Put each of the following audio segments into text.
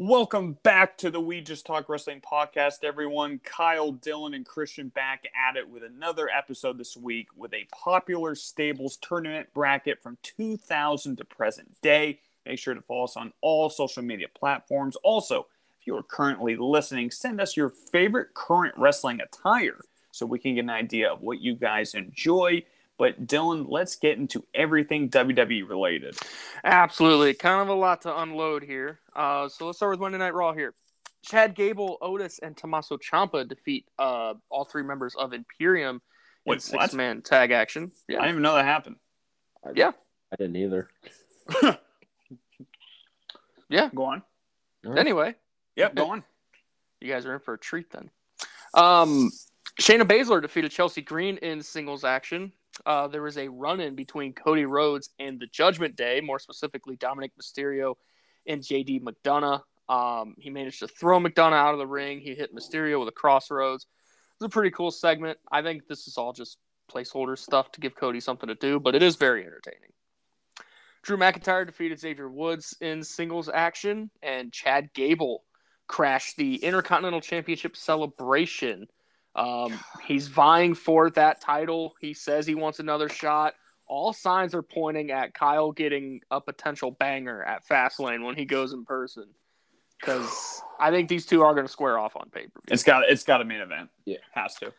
Welcome back to the We Just Talk Wrestling podcast, everyone. Kyle, Dylan, and Christian back at it with another episode this week with a popular stables tournament bracket from 2000 to present day. Make sure to follow us on all social media platforms. Also, if you are currently listening, send us your favorite current wrestling attire so we can get an idea of what you guys enjoy. But Dylan, let's get into everything WWE related. Absolutely. Kind of a lot to unload here. Uh, so let's start with Monday Night Raw here. Chad Gable, Otis, and Tommaso Ciampa defeat uh, all three members of Imperium in six what? man tag action. Yeah. I didn't even know that happened. Yeah. I didn't either. Yeah. Go on. Anyway, Yep, go on. you guys are in for a treat then. Um, Shayna Baszler defeated Chelsea Green in singles action. Uh, there was a run in between Cody Rhodes and the Judgment Day, more specifically Dominik Mysterio and JD McDonagh. Um, he managed to throw McDonagh out of the ring. He hit Mysterio with a crossroads. It was a pretty cool segment. I think this is all just placeholder stuff to give Cody something to do, but it is very entertaining. Drew McIntyre defeated Xavier Woods in singles action, and Chad Gable crashed the Intercontinental Championship celebration. Um, he's vying for that title. He says he wants another shot. All signs are pointing at Kyle getting a potential banger at Fastlane when he goes in person. Because I think these two are going to square off on pay per view. It's got it's got a main event. Yeah. has to.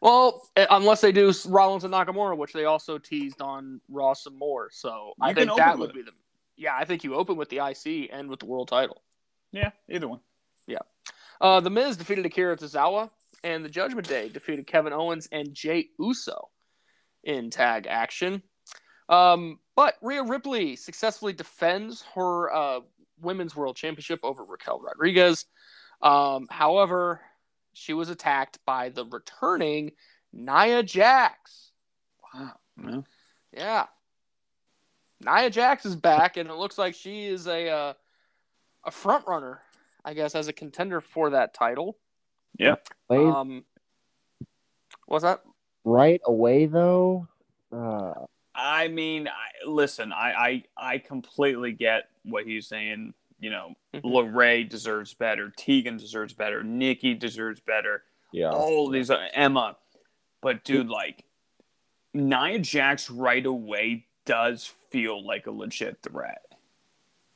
Well, eh, unless they do Rollins and Nakamura, which they also teased on Raw some more. So I You can think that with would be the. Yeah, I think you open with the IC and with the world title. Yeah, either one. Yeah. Uh, the Miz defeated Akira Tozawa, and the Judgment Day defeated Kevin Owens and Jey Uso in tag action. Um, but Rhea Ripley successfully defends her uh, women's world championship over Raquel Rodriguez. Um, however, she was attacked by the returning Nia Jax. Wow. Yeah. Yeah. Nia Jax is back, and it looks like she is a uh, a front runner, I guess, as a contender for that title. Played Um, what's that? right away though. Uh, I mean, I, listen, I, I I completely get what he's saying. You know, Mhm. Lorray deserves better. Tegan deserves better. Nikki deserves better. yeah. All these uh, Emma, but dude, like Nia Jax right away does feel like a legit threat,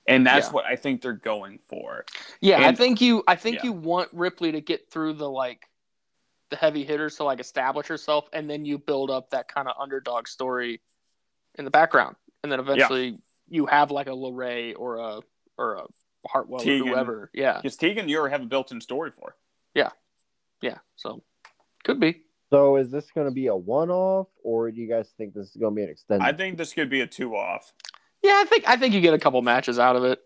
and that's Yeah. what I think they're going for. Yeah, I think you. I think yeah. you want Ripley to get through the like the heavy hitters to like establish herself, and then you build up that kind of underdog story in the background, and then eventually you have like a Lorray or a or a Hartwell Tegan. or whoever. Yeah, Because Tegan, you already have a built-in story for. Yeah. Yeah. So could be. So is this going to be a one-off, or do you guys think this is going to be an extended? I think this could be a two-off. Yeah, I think I think you get a couple matches out of it,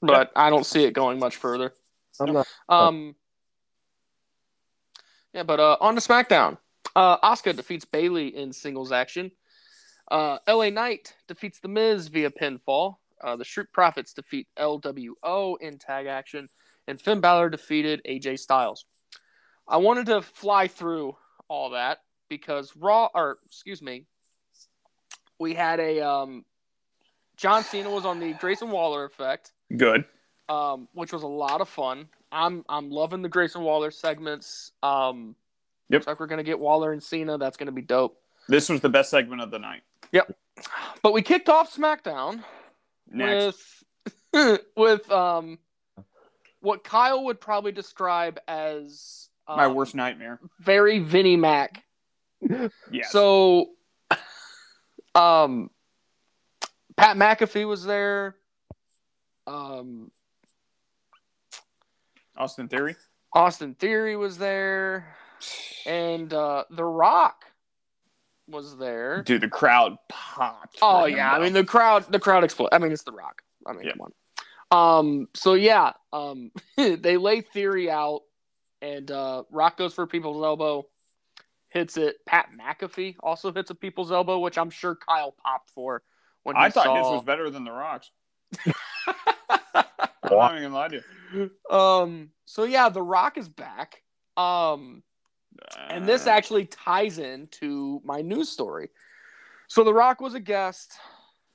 but I don't see it going much further. I'm not. Um. Yeah, but uh, on to SmackDown. Uh, Asuka defeats Bayley in singles action. Uh, LA Knight defeats The Miz via pinfall. Uh, the Street Profits defeat LWO in tag action, and Finn Balor defeated AJ Styles. I wanted to fly through all that because Raw, or excuse me, we had a um, John Cena was on the Grayson Waller effect Good. um, which was a lot of fun. I'm I'm loving the Grayson Waller segments. Um, Yep. Looks like we're gonna get Waller and Cena. That's gonna be dope. This was the best segment of the night. Yep. But we kicked off SmackDown Next. with with um what Kyle would probably describe as um, My worst nightmare. very Vinnie Mac. Yes. So, um, Pat McAfee was there. Um, Austin Theory. Austin Theory was there, and uh, The Rock was there. Dude, the crowd popped. Oh him, yeah, I mean the crowd, the crowd exploded. I mean it's The Rock. I mean Yeah. come on. Um, so yeah, um, they lay Theory out, and uh, Rock goes for people's elbow, hits it. Pat McAfee also hits a people's elbow, which I'm sure Kyle popped for when I thought saw. his was better than the Rocks. I'm not even gonna lie to you. um. So yeah, The Rock is back. Um. And this Uh, actually ties into my news story. So The Rock was a guest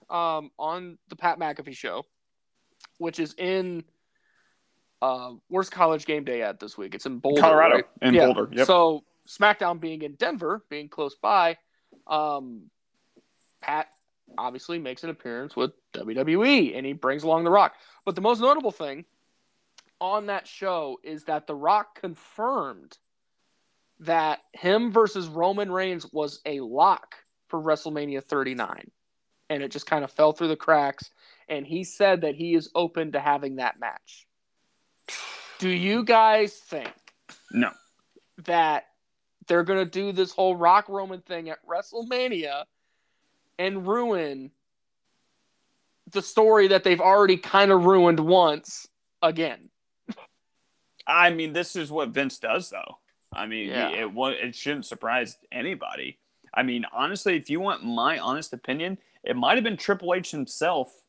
um, on the Pat McAfee show, which is in Uh, where's college game day at this week? It's in Boulder, Colorado right? in Yeah. Boulder. Yep. So SmackDown being in Denver, being close by, um, Pat obviously makes an appearance with WWE and he brings along The Rock. But the most notable thing on that show is that The Rock confirmed that him versus Roman Reigns was a lock for WrestleMania 39. And it just kind of fell through the cracks. And he said that he is open to having that match. Do you guys think no. that they're going to do this whole Rock Roman thing at WrestleMania and ruin the story that they've already kind of ruined once again? I mean, this is what Vince does, though. I mean, Yeah. it it shouldn't surprise anybody. I mean, honestly, if you want my honest opinion, it might have been Triple H himself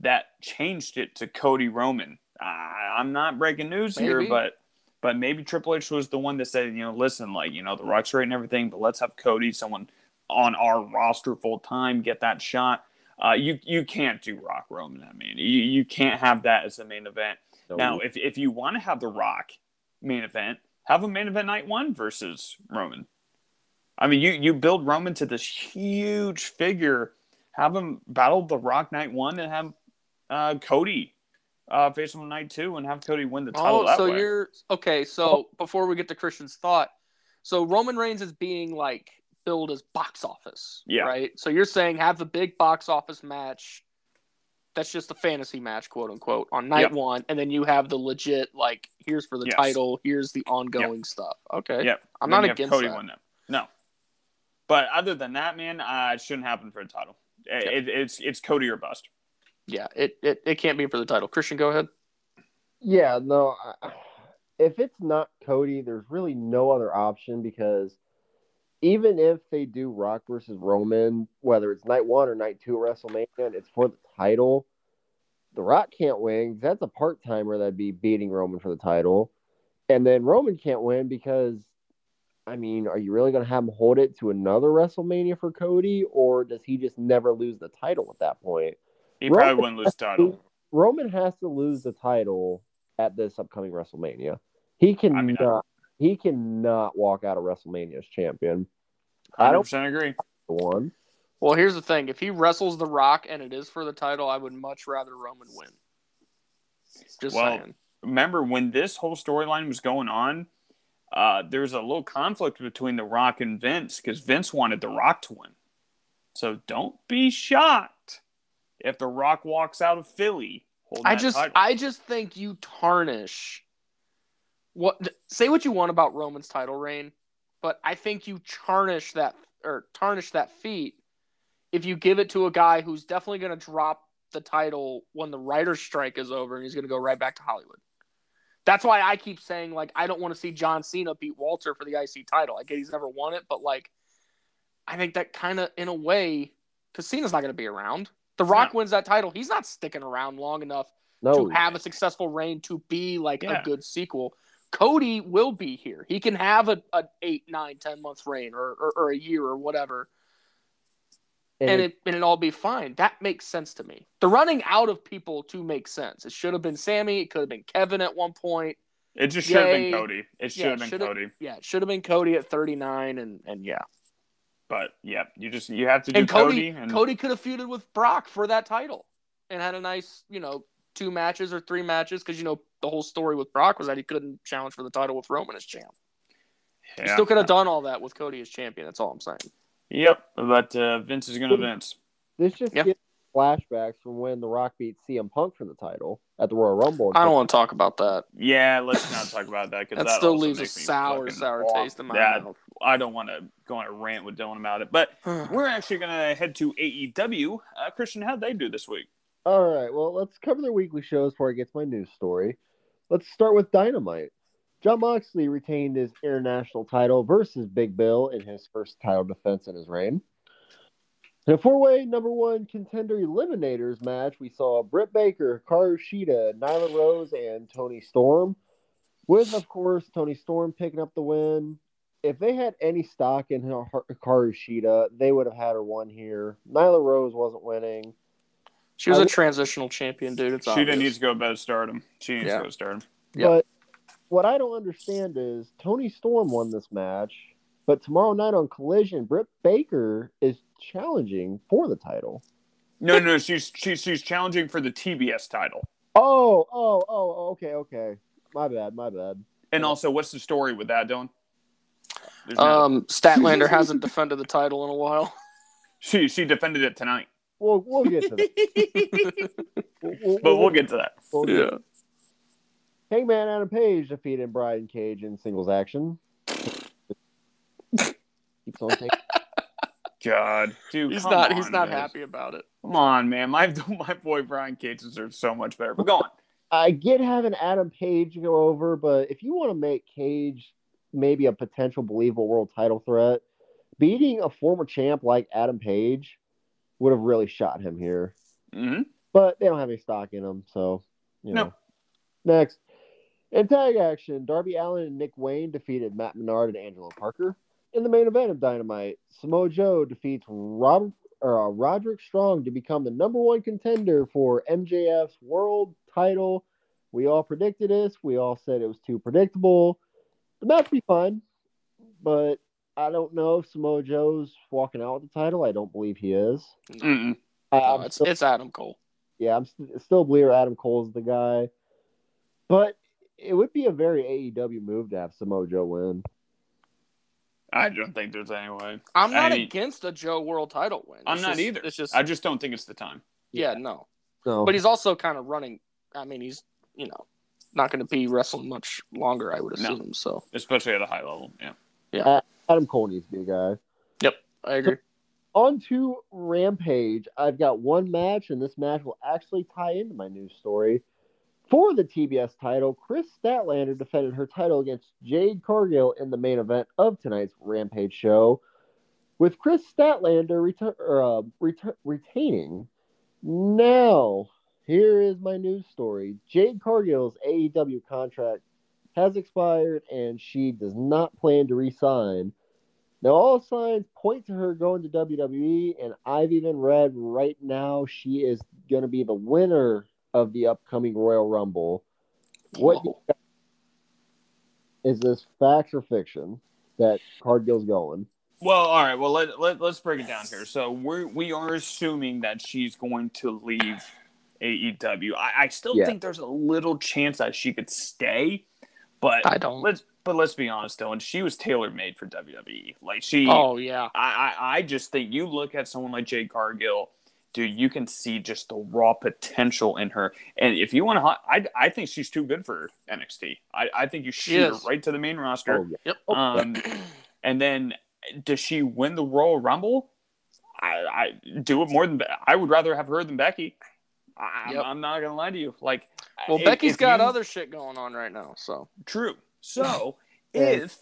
that changed it to Cody Roman. I, I'm not breaking news here, but but maybe Triple H was the one that said, you know, listen, like you know, the Rock's right and everything, but let's have Cody, someone on our roster full time, get that shot. Uh, you you can't do Rock Roman. I mean, you, you can't have that as the main event. So Now, if, if you want to have the Rock main event, have a main event night one versus Roman. I mean, you you build Roman to this huge figure, have him battle the Rock night one, and have uh, Cody uh, face him on night two, and have Cody win the title Oh, so way. you're okay. So before we get to Christian's thought, so Roman Reigns is being like billed as box office, Yeah. right? So you're saying have the big box office match. That's just a fantasy match, quote unquote, on night Yep. one, and then you have the legit like here's for the Yes. title, here's the ongoing stuff. Okay, Yep. I'm not you against Cody that. win them. No, but other than that, man, uh, it shouldn't happen for a title. It, it's it's Cody or bust. Yeah, it, it it can't be for the title. Christian, go ahead. Yeah, no. I- If it's not Cody, there's really no other option because even if they do Rock versus Roman, whether it's night one or night two WrestleMania, and it's for the title, The Rock can't win 'cause that's a part timer that'd be beating Roman for the title. And then Roman can't win because, I mean, are you really going to have him hold it to another WrestleMania for Cody, or does he just never lose the title at that point? He Roman probably wouldn't lose the title. Roman has to lose the title at this upcoming WrestleMania. He cannot. I mean, he cannot walk out of WrestleMania as champion. I don't percent agree. one. Well, here's the thing: if he wrestles The Rock and it is for the title, I would much rather Roman win. Just Well, saying. remember when this whole storyline was going on, uh, there was a little conflict between The Rock and Vince because Vince wanted The Rock to win. So don't be shocked if The Rock walks out of Philly. holding I that just title. I just think you tarnish what say what you want about Roman's title reign, but I think you tarnish that or tarnish that feat if you give it to a guy who's definitely going to drop the title when the writer's strike is over and he's going to go right back to Hollywood. That's why I keep saying like I don't want to see John Cena beat Walter for the IC title. I get he's never won it, but like I think that kind of in a way because Cena's not going to be around. The Rock No. wins that title. He's not sticking around long enough No, to have a successful reign to be like Yeah. a good sequel. Cody will be here. He can have a, a eight, nine, ten month reign or, or, or a year or whatever, and, and it- it and it all be fine. That makes sense to me. The running out of people to make sense. It should have been Sammy. It could have been Kevin at one point. it just should have been Cody. It should Yeah, have been should've- Cody. Yeah, it should have been Cody at thirty nine, and and yeah, But yeah, you just you have to do and Cody Cody, and Cody could have feuded with Brock for that title, and had a nice you know two matches or three matches because you know the whole story with Brock was that he couldn't challenge for the title with Roman as champ. yeah. You still could have done all that with Cody as champion. That's all I'm saying. Yep, but uh, Vince is gonna Vince. this just Yeah. gives flashbacks from when The Rock beat CM Punk for the title at the Royal Rumble. I don't want to talk about that. Yeah, let's not talk about that because That, still leaves a sour, sour taste in my Yeah, mouth. I don't want to go on a rant with Dylan about it, but we're actually gonna head to AEW. Uh, Christian, how'd they do this week? All right, well, let's cover their weekly shows before I get to my news story. Let's start with Dynamite. Jon Moxley retained his international title versus Big Bill in his first title defense in his reign. In a four-way number one contender eliminators match, we saw Britt Baker, Hikaru Shida, Nyla Rose, and Toni Storm. With, of course, Toni Storm picking up the win. If they had any stock in Hikaru Shida, they would have had her won here. Nyla Rose wasn't winning. She was I a w- transitional champion, dude. It's She obvious. didn't need to go about stardom. She needs Yeah. to go stardom. Yeah. But what I don't understand is Toni Storm won this match, but tomorrow night on Collision, Britt Baker is challenging for the title. No, no, she's she's she's challenging for the TBS title. Oh, oh, oh, okay, okay. My bad, my bad. And also, what's the story with that, Dylan? There's no- Um, Statlander hasn't defended the title in a while. she she defended it tonight, We'll we'll get to that. We'll, we'll- but we'll get to that. we'll get- yeah. Hangman Adam Page defeated Brian Cage in singles action. Keeps on taking. God, dude, He's not. on, he's not man. happy about it. Come on, man. My my boy Brian Cage deserves so much better. But go on. I get having Adam Page go over, but if you want to make Cage maybe a potential believable world title threat, beating a former champ like Adam Page would have really shot him here. hmm But they don't have any stock in him, so you No. know. Next, in tag action, Darby Allin and Nick Wayne defeated Matt Menard and Angelo Parker. In the main event of Dynamite, Samoa Joe defeats Rob, or, uh, Roderick Strong to become the number one contender for MJF's world title. We all predicted this. We all said it was too predictable. The match be fun, but I don't know if Samoa Joe's walking out with the title. I don't believe he is. Mm-mm. I, No, it's still- it's Adam Cole. yeah, I'm st- still believe Adam Cole's the guy, but it would be a very AEW move to have Samoa Joe win. I don't think there's any way. I'm not I mean- against a Joe World Title win. I'm It's not just- either. It's just I just don't think it's the time. yeah, no. So, But he's also kind of running. I mean, he's you know not going to be wrestling much longer. I would No. assume. So especially at a high level. Yeah. Yeah. Uh, Adam Cole needs to be a guy. Yep, I agree. On to Rampage. I've got one match, and this match will actually tie into my news story. For the TBS title, Kris Statlander defended her title against Jade Cargill in the main event of tonight's Rampage show, with Kris Statlander retur- or, uh, retur- retaining. Now, here is my news story. Jade Cargill's AEW contract has expired, and she does not plan to resign. Now, all signs point to her going to WWE, and I've even read right now she is going to be the winner of the upcoming Royal Rumble. What Whoa. is this fact or fiction that Cargill's going? Well, all right. Well, let, let let's break it down here. So we're we are assuming that she's going to leave AEW. I, I still Yeah. think there's a little chance that she could stay, but I don't. let's but let's be honest, Dylan. She was tailor made for WWE. Like she, Oh yeah. I, I I just think you look at someone like Jade Cargill, dude. You can see just the raw potential in her. And if you want to, I I think she's too good for NXT. I I think you She shoot her right to the main roster. Oh, yeah. Yep. Um, and then does she win the Royal Rumble? I, I do it more than I would rather have her than Becky. I, Yep. I'm not gonna lie to you. Like, well, if- Becky's if got you- other shit going on right now. So True. So Yeah. if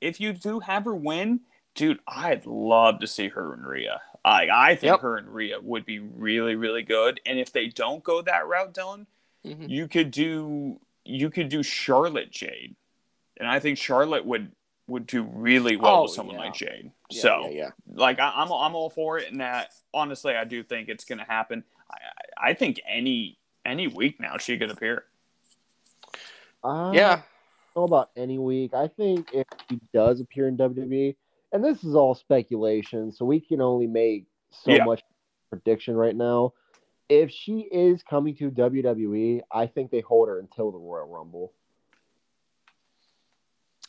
if you do have her win, dude, I'd love to see her and Rhea. I I think Yep. her and Rhea would be really really good. And if they don't go that route, Dylan, mhm. you could do you could do Charlotte Jade, and I think Charlotte would would do really well Oh, with someone yeah. like Jade. yeah, so yeah, yeah. like I, I'm I'm all for it, and that honestly I do think it's going to happen. I, I I think any any week now she could appear. I yeah. Don't know about any week. I think if he does appear in WWE, and this is all speculation, so we can only make so Yeah. much prediction right now. If she is coming to WWE, I think they hold her until the Royal Rumble.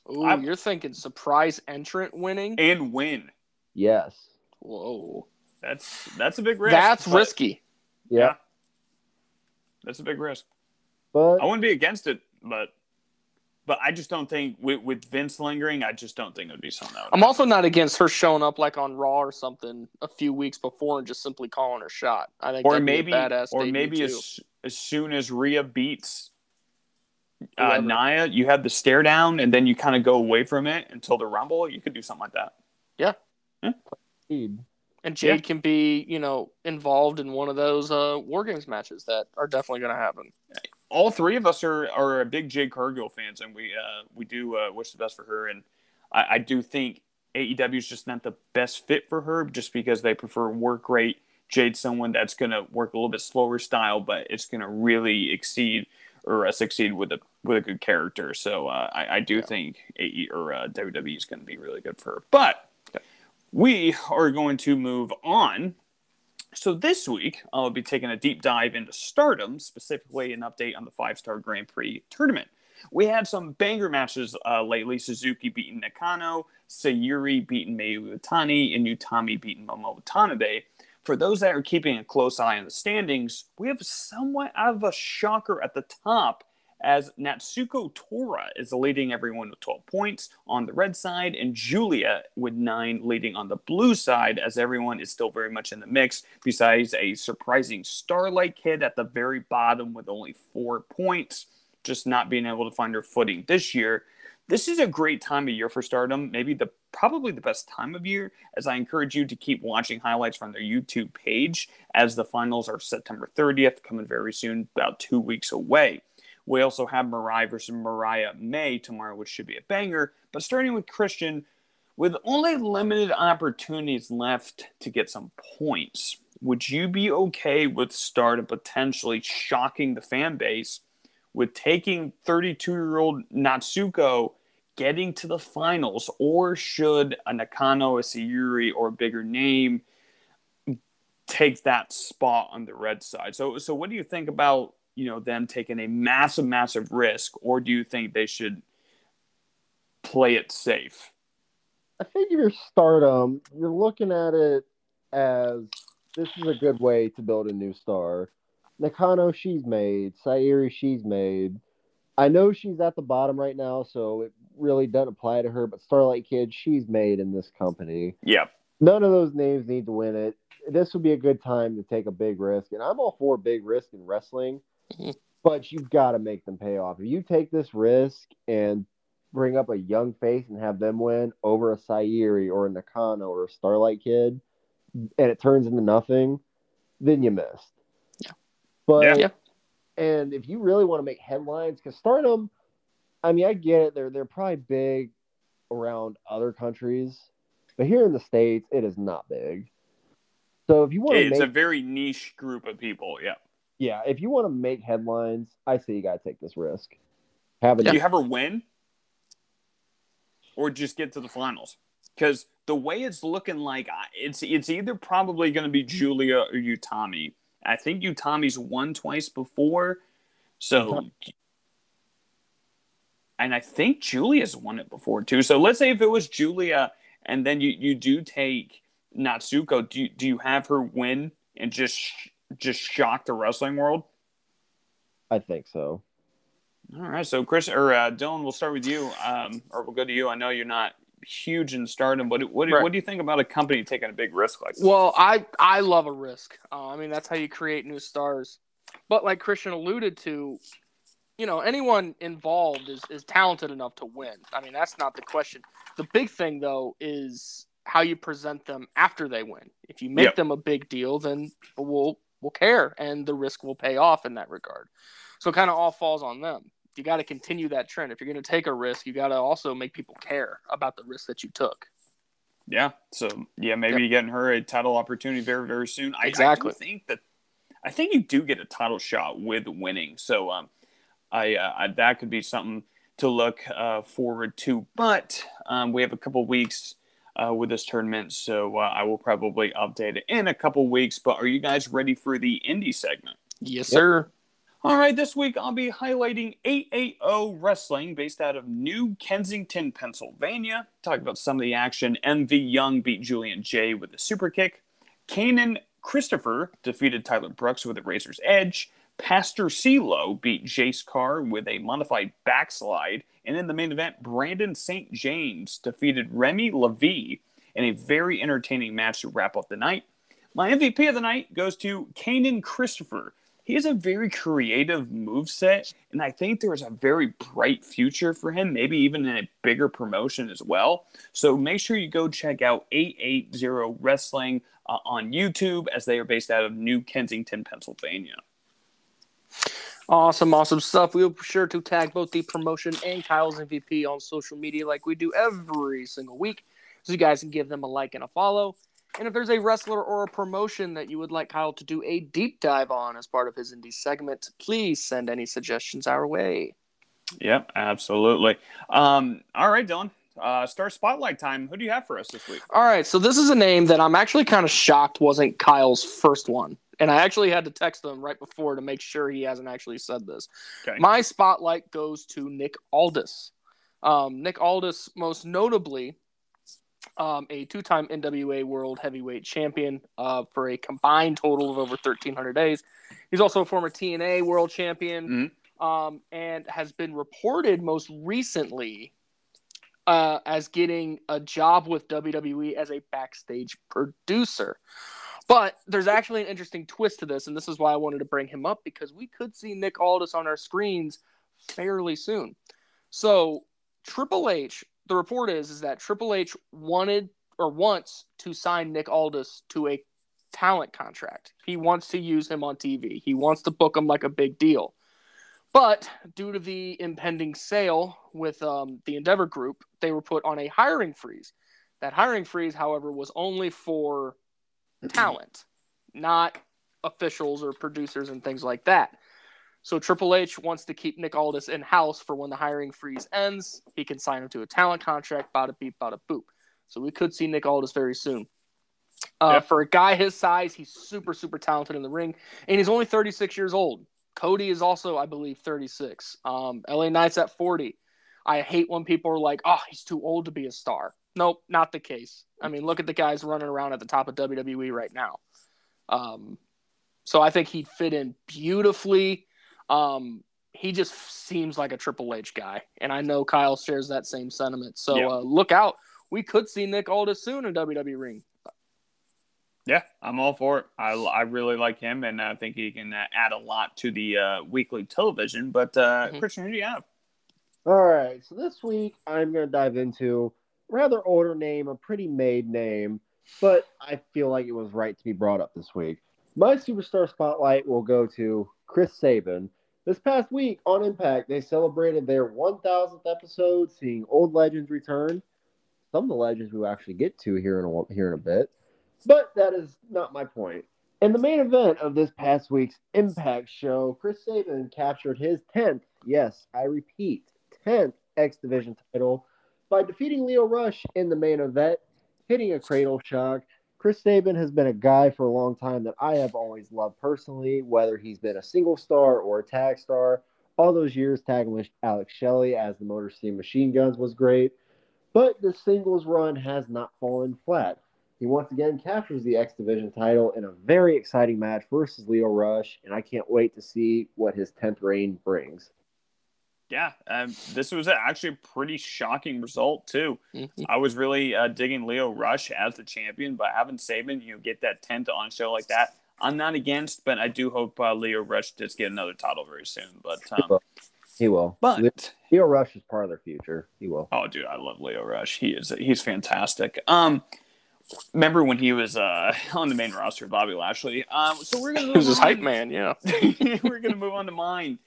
Ooh, I'm- you're thinking surprise entrant winning? and win. Yes. Whoa. That's that's a big risk. That's but- risky. Yeah. Yeah. That's a big risk. But I wouldn't be against it, but but I just don't think with, with Vince lingering, I just don't think it would be something. That would I'm also not against her showing up like on Raw or something a few weeks before and just simply calling her shot. I think or that'd be a maybe badass or maybe as as soon as Rhea beats uh, Whoever. Nia, you have the stare down, and then you kind of go away from it until the Rumble. You could do something like that. indeed. and Jade Yeah. can be, you know, involved in one of those uh, War Games matches that are definitely going to happen. All three of us are are big Jade Cargill fans, and we uh, we do uh, wish the best for her. And I, I do think AEW is just not the best fit for her, just because they prefer work rate. Jade, someone that's going to work a little bit slower style, but it's going to really exceed or uh, succeed with a with a good character. So uh, I, I do Yeah. think AE or uh, WWE is going to be really good for her. But we are going to move on. So this week I'll be taking a deep dive into Stardom, specifically an update on the five star Grand Prix tournament. We had some banger matches uh, lately. Suzuki beating Nakano, Sayuri beating Mayu Iwatani, and Utami beating Momo Watanabe. For those that are keeping a close eye on the standings, we have somewhat of a shocker at the top as Natsuko Tora is leading everyone with 12 points on the red side, and Julia with nine leading on the blue side, as everyone is still very much in the mix, besides a surprising Starlight Kid at the very bottom with only four points, just not being able to find her footing this year. This is a great time of year for Stardom, maybe the probably the best time of year, as I encourage you to keep watching highlights from their YouTube page, as the finals are September 30th, coming very soon, about two weeks away. We also have Mariah versus Mariah May tomorrow, which should be a banger. But starting with Christian, with only limited opportunities left to get some points, would you be okay with Stardom potentially shocking the fan base with taking 32 year old Natsuko getting to the finals, or should a Nakano, a Sayuri, or a bigger name take that spot on the red side? So, so what do you think about you know them taking a massive, massive risk, or do you think they should play it safe? I think if you're Stardom, you're looking at it as this is a good way to build a new star. Nakano, she's made. Sayuri, she's made. I know she's at the bottom right now, so it really doesn't apply to her. But Starlight Kid, she's made in this company. Yeah, None of those names need to win it. This would be a good time to take a big risk, and I'm all for big risk in wrestling. But you've got to make them pay off. If you take this risk and bring up a young face and have them win over a Sayuri or a Nakano or a Starlight Kid, and it turns into nothing, then you missed. Yeah. But Yeah. and if you really want to make headlines, because Stardom, I mean, I get it. They're they're probably big around other countries, but here in the states, it is not big. So if you want it's make a very niche group of people. Yeah. Yeah, if you want to make headlines, I say you got to take this risk. Have a Do you have her win, or just get to the finals? Because the way it's looking like, it's it's either probably going to be Julia or Utami. I think Utami's won twice before, so. Uh-huh. And I think Julia's won it before too. So let's say if it was Julia, and then you, you do take Natsuko, do you, do you have her win and just just shock the wrestling world? I think so. All right, so Chris or uh, Dylan, we'll start with you, um, or we'll go to you. I know you're not huge in Stardom, but what do, Right. what do you think about a company taking a big risk like this? Well, I I love a risk. Uh, I mean, that's how you create new stars. But like Christian alluded to, you know, anyone involved is is talented enough to win. I mean, that's not the question. The big thing though is how you present them after they win. If you make Yep. them a big deal, then people will care, and the risk will pay off in that regard. So, it kind of all falls on them. You got to continue that trend. If you're going to take a risk, you got to also make people care about the risk that you took. yeah, so yeah, maybe Yep. getting her a title opportunity very very soon. I, Exactly. I think that I think you do get a title shot with winning. So um, I, uh, I that could be something to look uh, forward to. But um, we have a couple weeks. Uh, with this tournament, so uh, I will probably update it in a couple weeks. But are you guys ready for the indie segment? Yes, Yep. sir. All right, this week I'll be highlighting 880 Wrestling based out of New Kensington, Pennsylvania. Talk about some of the action. MV Young beat Julian J with a super kick. Kanan Christopher defeated Tyler Brooks with a Razor's Edge. Pastor CeeLo beat Jace Carr with a modified backslide. And in the main event, Brandon St. James defeated Remy Levy in a very entertaining match to wrap up the night. My MVP of the night goes to Kanan Christopher. He has a very creative moveset, and I think there's a very bright future for him, maybe even in a bigger promotion as well. So make sure you go check out 880 Wrestling uh, on YouTube as they are based out of New Kensington, Pennsylvania. Awesome, awesome stuff. We'll be sure to tag both the promotion and Kyle's MVP on social media like we do every single week. So you guys can give them a like and a follow. And if there's a wrestler or a promotion that you would like Kyle to do a deep dive on as part of his indie segment, please send any suggestions our way. Yep, absolutely. Um, all right, Dylan. Uh, star spotlight time. Who do you have for us this week? All right, so this is a name that I'm actually kind of shocked wasn't Kyle's first one. And I actually had to text him right before to make sure he hasn't actually said this. Okay. My spotlight goes to Nick Aldis. Um, Nick Aldis, most notably, um, a two time NWA World Heavyweight Champion uh, for a combined total of over 1,300 days. He's also a former TNA World Champion um, and has been reported most recently uh, as getting a job with WWE as a backstage producer. But there's actually an interesting twist to this, and this is why I wanted to bring him up because we could see Nick Aldis on our screens fairly soon. So Triple H, the report is is that Triple H wanted or wants to sign Nick Aldis to a talent contract. He wants to use him on TV. He wants to book him like a big deal. But due to the impending sale with um, the Endeavor Group, they were put on a hiring freeze. That hiring freeze, however, was only for talent, not officials or producers and things like that. So Triple H wants to keep Nick Aldis in house for when the hiring freeze ends. He can sign him to a talent contract, bada beep, bada boop. So we could see Nick Aldis very soon. Uh, Yep. For a guy his size, he's super, super talented in the ring, and he's only 36 years old. Cody is also, I believe, 36. Um, LA Knight's at 40. I hate when people are like, oh, he's too old to be a star. Nope, not the case. I mean, look at the guys running around at the top of WWE right now. Um, so I think he'd fit in beautifully. Um, he just seems like a Triple H guy, and I know Kyle shares that same sentiment. So Yeah. uh, look out. We could see Nick Aldis soon in WWE ring. Yeah, I'm all for it. I, I really like him, and I think he can uh, add a lot to the uh, weekly television. But uh, Mhm. Christian, who do you have? All right, so this week I'm going to dive into a rather older name, a pretty made name, but I feel like it was right to be brought up this week. My superstar spotlight will go to Chris Sabin. This past week on Impact, they celebrated their 1000th episode, seeing old legends return. Some of the legends we'll actually get to here in a, here in a bit, but that is not my point. In the main event of this past week's Impact show, Chris Sabin captured his 10th, yes, I repeat, 10th X Division title by defeating Lio Rush in the main event, hitting a cradle shock. Chris Sabin has been a guy for a long time that I have always loved personally, whether he's been a single star or a tag star. All those years tagging with Alex Shelley as the Motor City Machine Guns was great, but the singles run has not fallen flat. He once again captures the X Division title in a very exciting match versus Lio Rush, and I can't wait to see what his 10th reign brings. Yeah, um, this was actually a pretty shocking result too. Mhm. I was really uh, digging Lio Rush as the champion, but having Sabin, you know, get that tenth on show like that, I'm not against. But I do hope uh, Lio Rush does get another title very soon. But um, He will. but Lio Rush is part of their future. He will. oh, dude, I love Lio Rush. He is he's fantastic. Um, remember when he was uh on the main roster, Bobby Lashley? Um, so we're gonna He was move his hype man, yeah. we're going to move on to mine.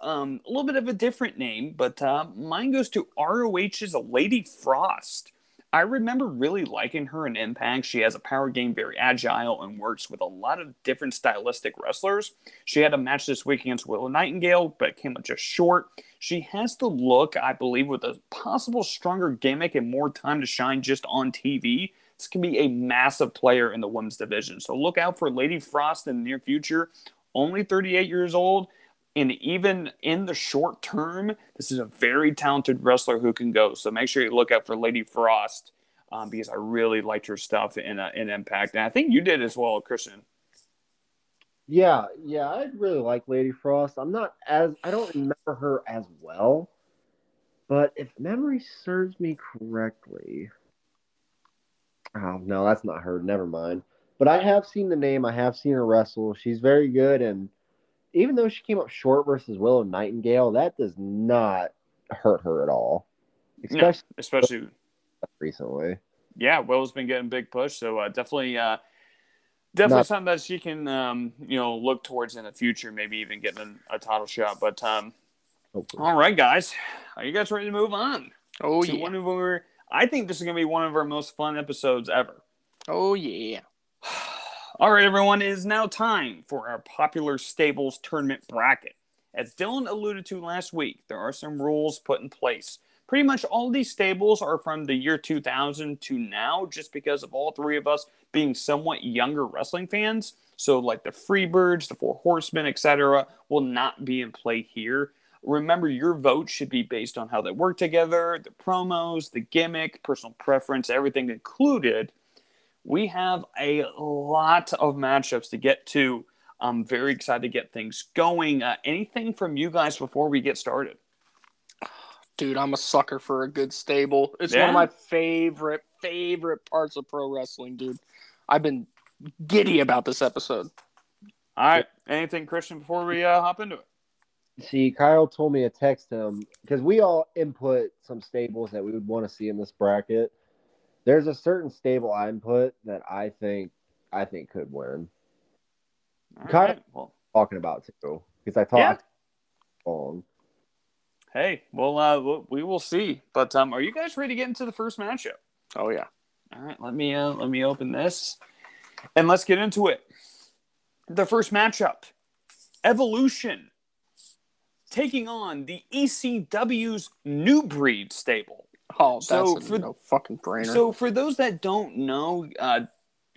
Um, a little bit of a different name, but uh, mine goes to ROH's Lady Frost. I remember really liking her in Impact. She has a power game, very agile, and works with a lot of different stylistic wrestlers. She had a match this week against Willow Nightingale, but came up just short. She has the look, I believe, with a possible stronger gimmick and more time to shine just on TV. This can be a massive player in the women's division. So look out for Lady Frost in the near future. Only 38 years old. And even in the short term, this is a very talented wrestler who can go. So make sure you look out for Lady Frost um, because I really liked her stuff in, uh, in Impact. And I think you did as well, Christian. Yeah, yeah, I really like Lady Frost. I'm not as I don't remember her as well, but if memory serves me correctly, oh no, that's not her. Never mind. But I have seen the name. I have seen her wrestle. She's very good, and even though she came up short versus Willow Nightingale, that does not hurt her at all, No. especially Especially, recently. yeah, Willow's been getting big push. So uh, definitely, uh, definitely Not- something that she can, um, you know, look towards in the future. Maybe even getting a title shot. But um, Hopefully. all right, guys, are you guys ready to move on? Oh to yeah. one of our, I think this is going to be one of our most fun episodes ever. Oh yeah. All right, everyone, it is now time for our popular stables tournament bracket. As Dylan alluded to last week, there are some rules put in place. Pretty much all these stables are from the year 2000 to now, just because of all three of us being somewhat younger wrestling fans. So, like the Freebirds, the Four Horsemen, etc., will not be in play here. Remember, your vote should be based on how they work together, the promos, the gimmick, personal preference, everything included we have a lot of matchups to get to. I'm very excited to get things going. Uh, anything from you guys before we get started? Dude, I'm a sucker for a good stable. It's Yeah? one of my favorite, favorite parts of pro wrestling, dude. I've been giddy about this episode. All right. Anything, Christian, before we uh, hop into it? See, Kyle told me to text him because we all input some stables that we would want to see in this bracket. There's a certain stable I input that I think I think could win. All Kyle- right. Well, Talking about too because I talked yeah. long. hey, well, uh, we- we will see. But um, are you guys ready to get into the first matchup? Oh yeah. All right, let me uh, let me open this, and let's get into it. The first matchup, Evolution, taking on the ECW's New Breed stable. Oh, that's So a for- no fucking brainer. So, for those that don't know, uh,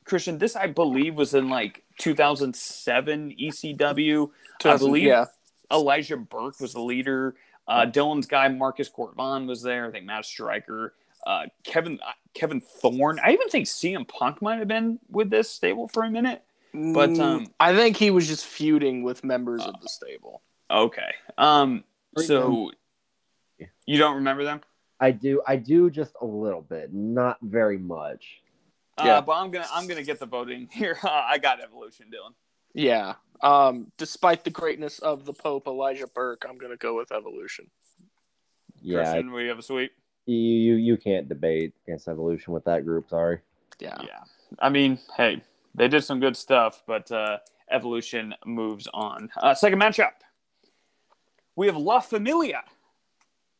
Christian, this I believe was in like 2007 ECW. I believe yeah. Elijah Burke was the leader. Uh, Dylan's guy Marcus Cor Von was there. I think Matt Striker, uh, Kevin uh, Kevin Thorn. I even think CM Punk might have been with this stable for a minute. But, Mm, um, I think he was just feuding with members of the stable. Okay. Um. So you don't remember them? I do. I do just a little bit, not very much. Uh, Yeah. but I'm gonna I'm gonna get the voting here. I got Evolution, Dylan. Yeah. Um, despite the greatness of the Pope Elijah Burke, I'm gonna go with Evolution. Yeah, Christian, we have a sweep. you, you you can't debate against evolution with that group. Sorry. Yeah. Yeah. I mean, hey, they did some good stuff, but uh, Evolution moves on. Uh, second matchup, we have La Familia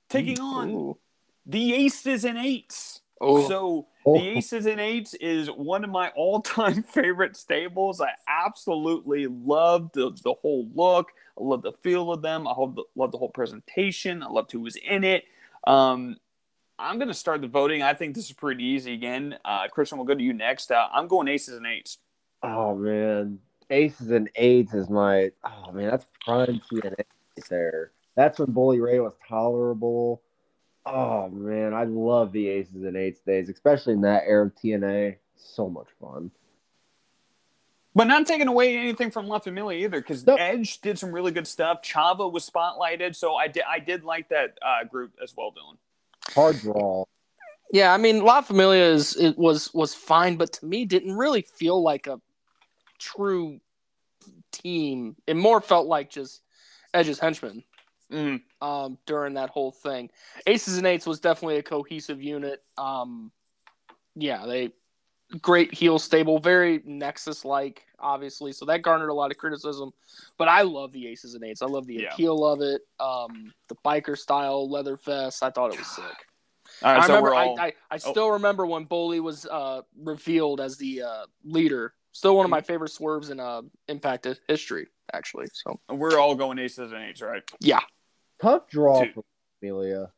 taking on Ooh. The Aces and Eights. Oh, So Oh. the Aces and Eights is one of my all-time favorite stables. I absolutely love the, the whole look. I love the feel of them. I love the, love the whole presentation. I loved who was in it. Um, I'm going to start the voting. I think this is pretty easy again. Uh, Christian, we'll go to you next. Uh, I'm going Aces and Eights. Oh man, aces and eights is my. Oh man, that's prime TNA there. That's when Bully Ray was tolerable. Oh man, I love the aces and eights days, especially in that era of TNA. So much fun. But not taking away anything from La Familia either, because Nope. Edge did some really good stuff. Chavo was spotlighted, so I did I did like that uh, group as well, Dylan. Hard draw. yeah. I mean, La Familia is it was was fine, but to me, didn't really feel like a true team. It more felt like just Edge's henchmen. Mm. um, during that whole thing. Aces and Eights was definitely a cohesive unit. Um, yeah, they great heel stable, very Nexus like, obviously. So that garnered a lot of criticism. But I love the Aces and Eights. I love the Yeah. appeal of it. Um, the biker style leather vest. I thought it was sick. All right, I so remember. we're all. I, I, I still remember when Bully was uh, revealed as the uh, leader. Still one of my favorite swerves in uh, Impact history, actually. So We're all going aces and eights, right? yeah, Tough draw Dude. for Amelia.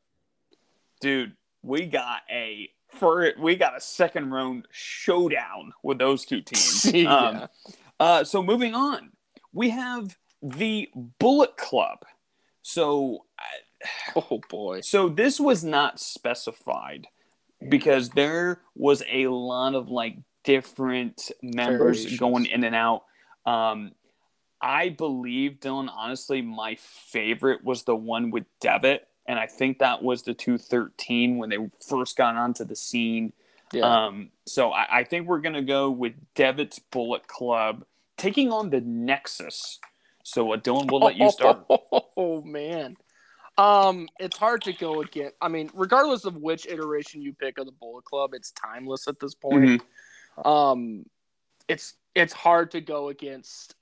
Dude, we got a for we got a second round showdown with those two teams. Yeah. Um, uh, so moving on, we have the Bullet Club. So uh, oh boy. so this was not specified because there was a lot of like different members Variations. going in and out. Um, I believe Dylan, honestly, my favorite was the one with Devitt, and I think that was the 213 when they first got onto the scene. Yeah. Um, so I, I think we're gonna go with Devitt's Bullet Club taking on the Nexus. So uh, Dylan, we'll let you start. Oh man. Um, it's hard to go again. I mean, regardless of which iteration you pick of the Bullet Club, it's timeless at this point. Mhm. Um, it's it's hard to go against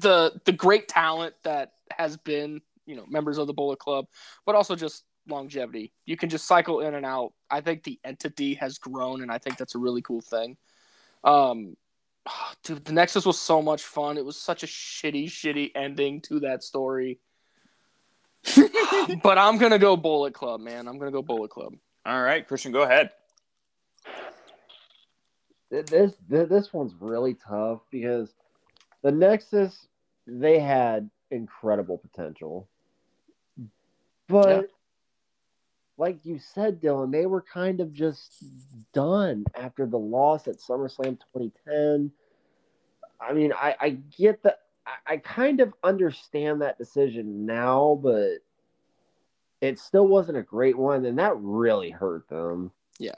the the great talent that has been you know members of the Bullet Club, but also just longevity. You can just cycle in and out. I think the entity has grown, and I think that's a really cool thing. Um, dude, the Nexus was so much fun. It was such a shitty, shitty ending to that story. but I'm gonna go Bullet Club, man. I'm gonna go Bullet Club. All right, Christian, go ahead. This this one's really tough because the Nexus they had incredible potential, but yeah. like you said, Dylan, they were kind of just done after the loss at SummerSlam 2010. I mean, I, I get the I, I kind of understand that decision now, but it still wasn't a great one, and that really hurt them. Yeah.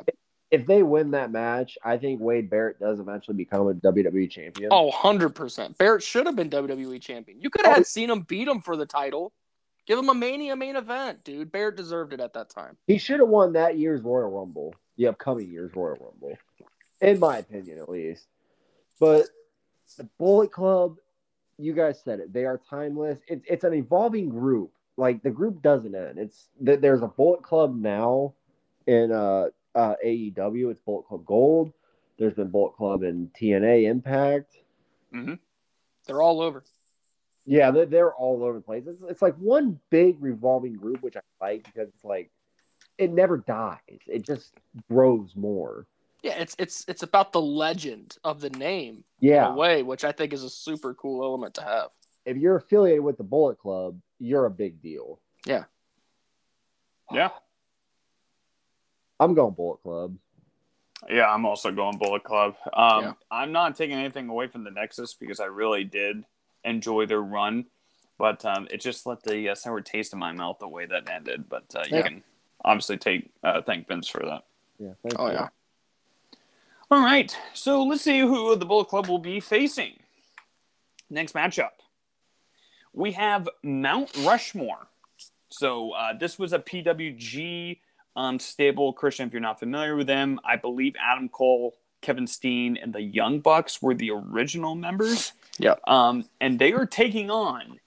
If they win that match, I think Wade Barrett does eventually become a WWE champion. Oh, 100%. Barrett should have been WWE champion. You could have oh. seen him beat him for the title. Give him a Mania main event, dude. Barrett deserved it at that time. He should have won that year's Royal Rumble, the upcoming year's Royal Rumble, in my opinion, at least. But the Bullet Club, you guys said it. They are timeless. It's it's an evolving group like the group doesn't end. It's there's a Bullet Club now in uh, uh, AEW. It's Bullet Club Gold. There's been Bullet Club in TNA Impact. Mm-hmm. They're all over. Yeah, they're, they're all over the place. It's, it's like one big revolving group, which I like because it's like it never dies. It just grows more. Yeah, it's it's it's about the legend of the name. Yeah, way, which I think is a super cool element to have. If you're affiliated with the Bullet Club, you're a big deal. Yeah. Yeah. I'm going Bullet Club. Yeah, I'm also going Bullet Club. Um, yeah. I'm not taking anything away from the Nexus because I really did enjoy their run, but um, it just left a uh, sour taste in my mouth the way that ended. But uh, you can obviously take uh, thank Vince for that. Yeah. Oh you. yeah. All right, so let's see who the Bullet Club will be facing. Next matchup we have Mount Rushmore. So uh, this was a PWG um, stable. Christian, if you're not familiar with them, I believe Adam Cole, Kevin Steen, and the Young Bucks were the original members. Yeah. Um, and they are taking on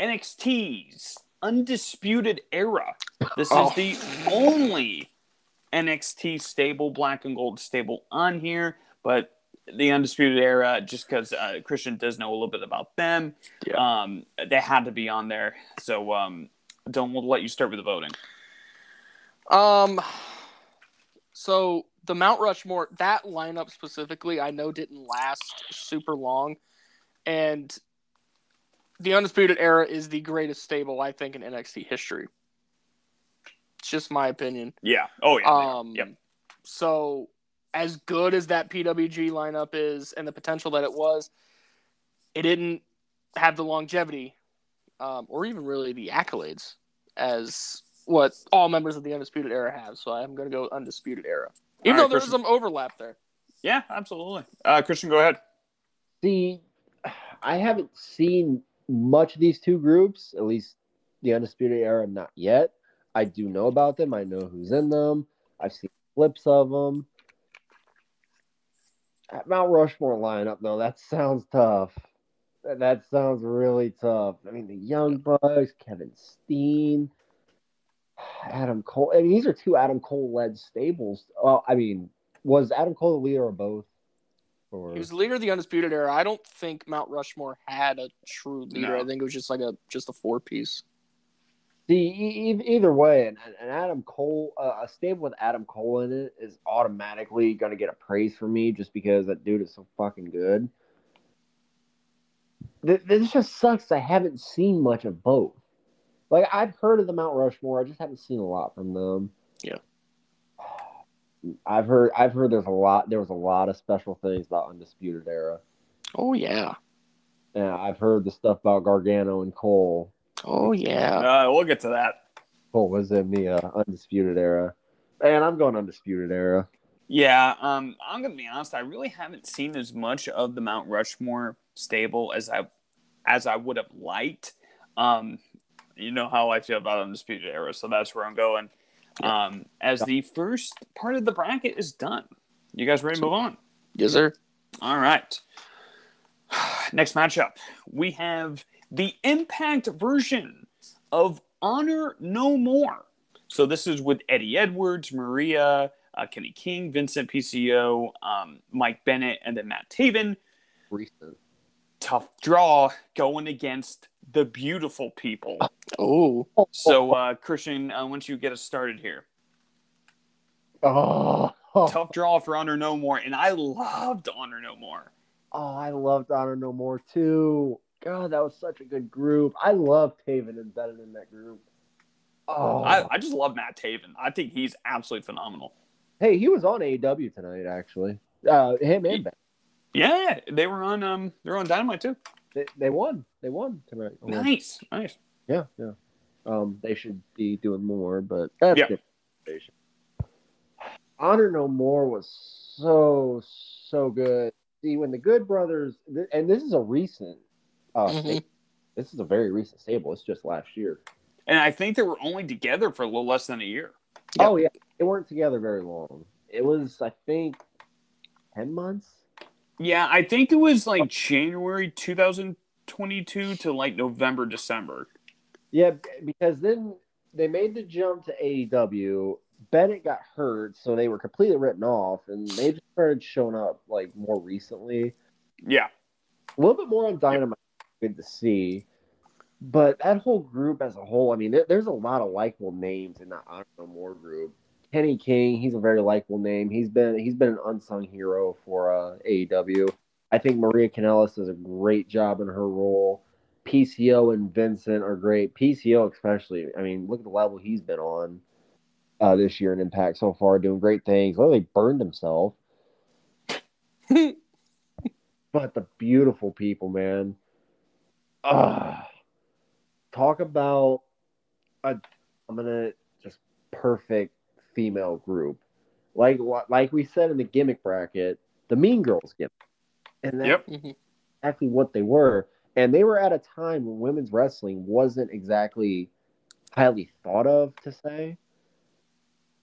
NXT's Undisputed Era. This is oh. the only NXT stable, black and gold stable on here. But the Undisputed Era, just because uh, Christian does know a little bit about them. Yeah. Um, they had to be on there. So, um, we'll let you start with the voting. Um, so the Mount Rushmore, that lineup specifically, I know didn't last super long, and the Undisputed Era is the greatest stable I think in NXT history. It's just my opinion. Yeah. Oh yeah. Um. Yep. So as good as that PWG lineup is and the potential that it was, it didn't have the longevity um, or even really the accolades as what all members of the Undisputed Era have. So I'm going to go Undisputed Era, even right, though there's some overlap there. Yeah, absolutely. Uh, Christian, go ahead. See, I haven't seen much of these two groups, at least the Undisputed Era, not yet. I do know about them. I know who's in them. I've seen clips of them. Mount Rushmore lineup though, that sounds tough. That sounds really tough. I mean, the Young Bucks, Kevin Steen, Adam Cole. I mean, these are two Adam Cole led stables. Well, I mean, was Adam Cole the leader of both? Or... He was the leader of the Undisputed Era. I don't think Mount Rushmore had a true leader. No. I think it was just like a just a four piece. See, e- either way, and, and Adam Cole, uh, a stable with Adam Cole in it is automatically going to get a praise for me just because that dude is so fucking good. This just sucks. I haven't seen much of both. Like I've heard of the Mount Rushmore, I just haven't seen a lot from them. Yeah. I've heard. I've heard there's a lot. There was a lot of special things about Undisputed Era. Oh yeah. Yeah, I've heard the stuff about Gargano and Cole Oh yeah. Uh, we'll get to that. What was in the uh, undisputed era? And I'm going undisputed era. Yeah, um, I'm gonna be honest. I really haven't seen as much of the Mount Rushmore stable as I as I would have liked. Um, you know how I feel about undisputed era, so that's where I'm going. Um, as the first part of the bracket is done, you guys ready to move on? Yes, sir. All right. Next matchup, we have the Impact version of Honor No More. So this is with Eddie Edwards, Maria, uh, Kenny King, Vincent PCO, um, Mike Bennett, and then Matt Taven. Tough draw going against the beautiful people. Oh, So, uh, Christian, uh, once you get us started here, Oh, tough draw for Honor No More, and I loved Honor No More. oh, I loved Honor No More too. God, that was such a good group. I love Taven and Bennett in that group. Oh, I, I just love Matt Taven. I think he's absolutely phenomenal. hey, he was on AEW tonight, actually. Uh, him and Ben. Yeah, they were on um they're on Dynamite too. They, they won. They won tonight. Nice, nice. Yeah, yeah. Um, they should be doing more, but that's Yeah. good. conversation. Honor No More was so so good. See, when the Good Brothers, and this is a recent, uh, Mhm. stable. this is a very recent stable. It's just last year. And I think they were only together for a little less than a year. Yep. Oh yeah, they weren't together very long. It was, I think, ten months. Yeah, I think it was like January 2022 to like November, December. Yeah, because then they made the jump to AEW. Bennett got hurt, so they were completely written off, and they just started showing up like more recently. Yeah. A little bit more on Dynamite, good to see. But that whole group as a whole, I mean, there, there's a lot of likable names in that Honor No More group. Kenny King, he's a very likable name. He's been he's been an unsung hero for uh, AEW. I think Maria Kanellis does a great job in her role. PCO and Vincent are great. PCO especially. I mean, look at the level he's been on uh, this year in Impact so far, doing great things. Literally burned himself. but the beautiful people, man. Ah, talk about a. I'm gonna just perfect female group, like what like we said in the gimmick bracket, the Mean Girls gimmick, and that's Yep. Mhm. exactly what they were. And they were at a time when women's wrestling wasn't exactly highly thought of to say.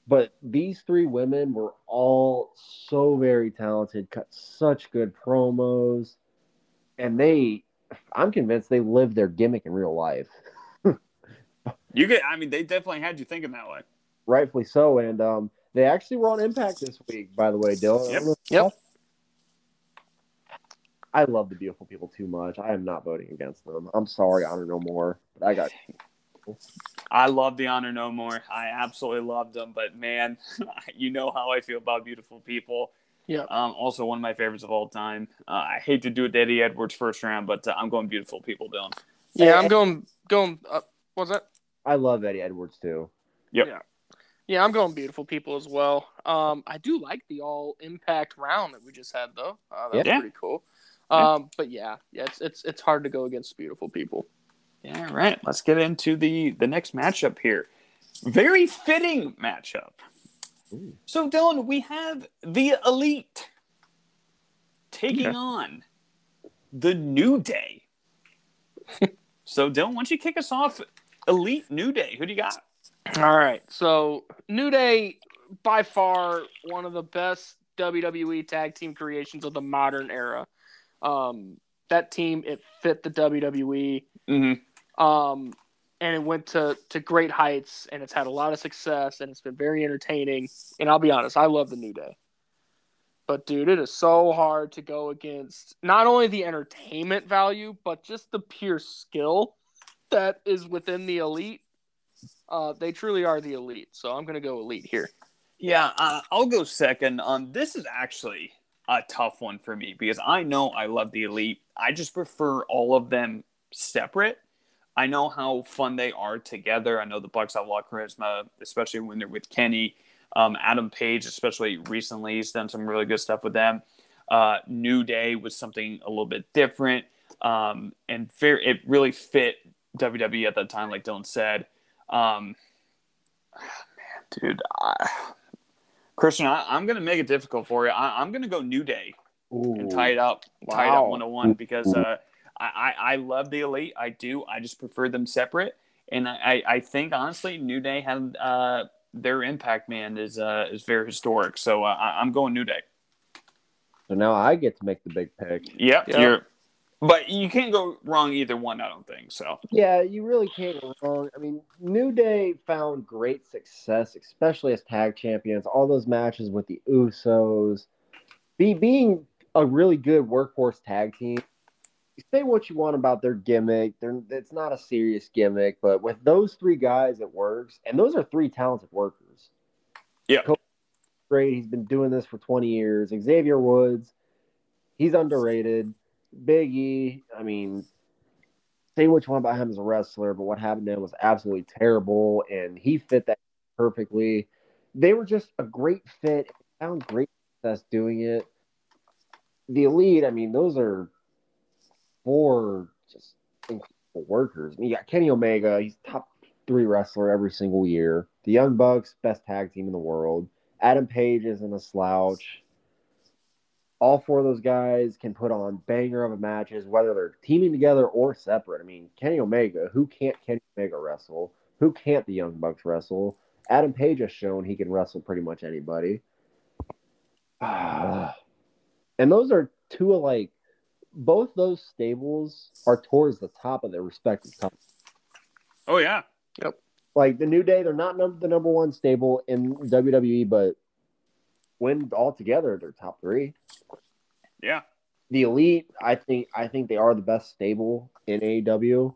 But these three women were all so very talented, cut such good promos, and they I'm convinced they lived their gimmick in real life. You get I mean they definitely had you thinking that way. Rightfully so. And um they actually were on Impact this week, by the way, Dylan. I don't know if you Yep. I love the beautiful people too much. I am not voting against them. I'm sorry, honor no more. But I got I love the honor no more. I absolutely loved them, but man, you know how I feel about beautiful people. Yeah. Um, also one of my favorites of all time. Uh, I hate to do it to Eddie Edwards first round, but uh, I'm going beautiful people, Dylan. Yeah, I'm going going. Uh, what's that? I love Eddie Edwards too. Yeah, I'm going beautiful people as well. Um, I do like the all impact round that we just had though. Uh, that was Yeah. pretty cool. Yeah. Um, but yeah, yeah, it's it's it's hard to go against beautiful people. Yeah, right. Let's get into the the next matchup here. Very fitting matchup. Ooh. So, Dylan, we have the Elite taking Okay. on the New Day. so, Dylan, why don't you kick us off? Elite New Day. Who do you got? All right, so New Day by far one of the best WWE tag team creations of the modern era. Um, that team it fit the WWE. Mm-hmm. um, and it went to to great heights, and it's had a lot of success, and it's been very entertaining. And I'll be honest, I love the New Day, but dude, it is so hard to go against not only the entertainment value, but just the pure skill that is within the elite. Uh, they truly are the elite, so I'm gonna go elite here. Yeah, uh, I'll go second. Um, this is actually a tough one for me because I know I love the Elite. I just prefer all of them separate. I know how fun they are together. I know the Bucks have a lot of charisma, especially when they're with Kenny. Um, Adam Page, especially recently, he's done some really good stuff with them. Uh, New Day was something a little bit different, um, and fair, it really fit WWE at that time, like Dylan said. Um, man, dude, I, Christian, I, I'm going to make it difficult for you. I, I'm going to go New Day and tie it up, tie it up Wow. one to one because uh, I, I I love the elite. I do. I just prefer them separate, and I, I, I think honestly, New Day had uh, their impact. Man is uh, is very historic. So uh, I, I'm going New Day. So now I get to make the big pick. Yep, Yep. you're But you can't go wrong either one, I don't think. So Yeah, you really can't go wrong. I mean, New Day found great success, especially as tag champions. All those matches with the Usos, be being a really good workhorse tag team. Say what you want about their gimmick. They're, it's not a serious gimmick, but with those three guys, it works. And those are three talented workers. Yeah. Great. He's been doing this for 20 years. Xavier Woods, he's underrated. Big E, I mean, say what you want about him as a wrestler, but what happened to him was absolutely terrible, and he fit that perfectly. They were just a great fit. Found great success doing it. The elite, I mean, those are four just incredible workers. I mean, you got Kenny Omega, he's top three wrestler every single year. The Young Bucks, best tag team in the world. Adam Page isn't a slouch all four of those guys can put on banger of a matches, whether they're teaming together or separate. I mean, Kenny Omega, who can't Kenny Omega wrestle? Who can't the Young Bucks wrestle? Adam Page has shown he can wrestle pretty much anybody. and those are two of like both those stables are towards the top of their respective companies. Oh yeah. Yep. Like the New Day, they're not num- the number one stable in WWE, but when all together, they're top three. Yeah. the elite, I think I think they are the best stable in AEW.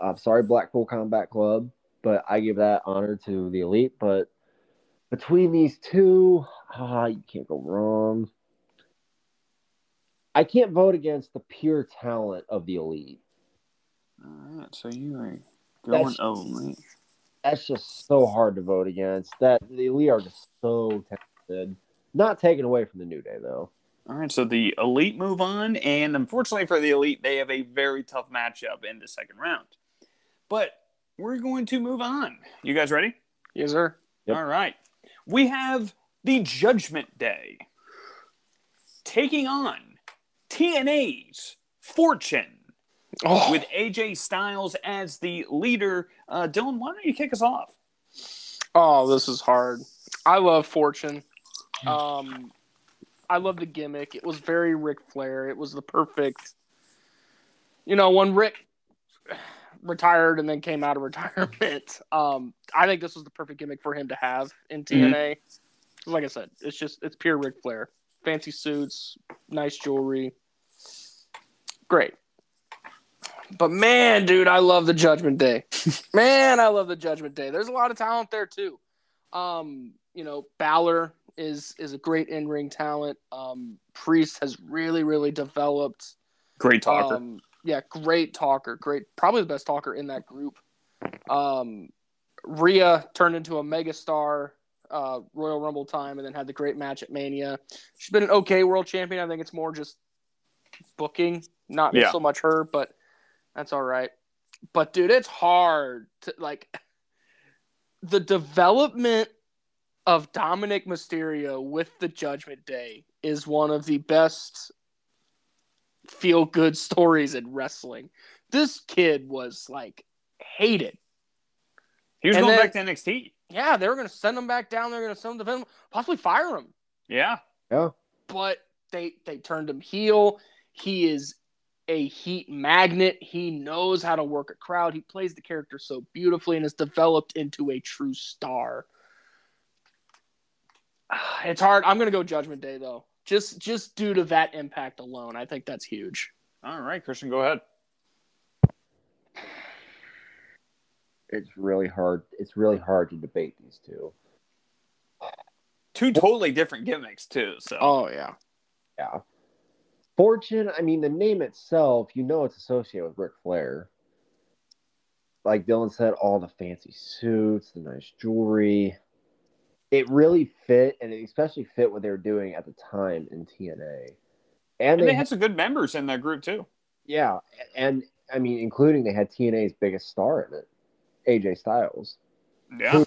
I'm sorry, Blackpool Combat Club, but I give that honor to the elite. But between these two, ah, you can't go wrong. I can't vote against the pure talent of the elite. All right. So you are going That's- only. That's just so hard to vote against. That the elite are just so talented. Not taken away from the New Day though. All right. So the elite move on, and unfortunately for the elite, they have a very tough matchup in the second round. But we're going to move on. You guys ready? Yes, sir. Yep. All right. We have the Judgment Day taking on TNA's Fortune Oh, with AJ Styles as the leader. Uh, Dylan, why don't you kick us off? oh, this is hard. I love Fortune. Um, I love the gimmick. It was very Ric Flair. It was the perfect. You know, when Rick retired and then came out of retirement, um, I think this was the perfect gimmick for him to have in TNA. Like I said, it's just it's pure Ric Flair. Fancy suits, nice jewelry, great. But man, dude, I love the Judgment Day. man, I love the Judgment Day. There's a lot of talent there too. Um, you know, Balor is is a great in ring talent. Um, Priest has really, really developed. Great talker. Um, yeah, great talker. Great, probably the best talker in that group. Um, Rhea turned into a megastar uh, Royal Rumble time, and then had the great match at Mania. She's been an okay world champion. I think it's more just booking, not Yeah. so much her, but that's all right. But dude, it's hard to like the development of Dominik Mysterio with the Judgment Day is one of the best feel good stories in wrestling. This kid was like hated. he was and going then- back to NXT. Yeah, they were going to send him back down. They're going to send him to Venom, possibly fire him. Yeah. Yeah. But they they turned him heel. He is a heat magnet. He knows how to work a crowd. He plays the character so beautifully and has developed into a true star. It's hard. I'm going to go Judgment Day though. Just just due to that impact alone, I think that's huge. All right, Christian, go ahead. It's really hard. It's really hard to debate these two. Two totally different gimmicks too. So Oh yeah. Yeah. Fortune, I mean, the name itself, you know, it's associated with Ric Flair. Like Dylan said, all the fancy suits, the nice jewelry. It really fit, and it especially fit what they were doing at the time in TNA. And, and they, they had, had some good members in that group too. yeah, and I mean, including they had TNA's biggest star in it, AJ Styles. Yeah.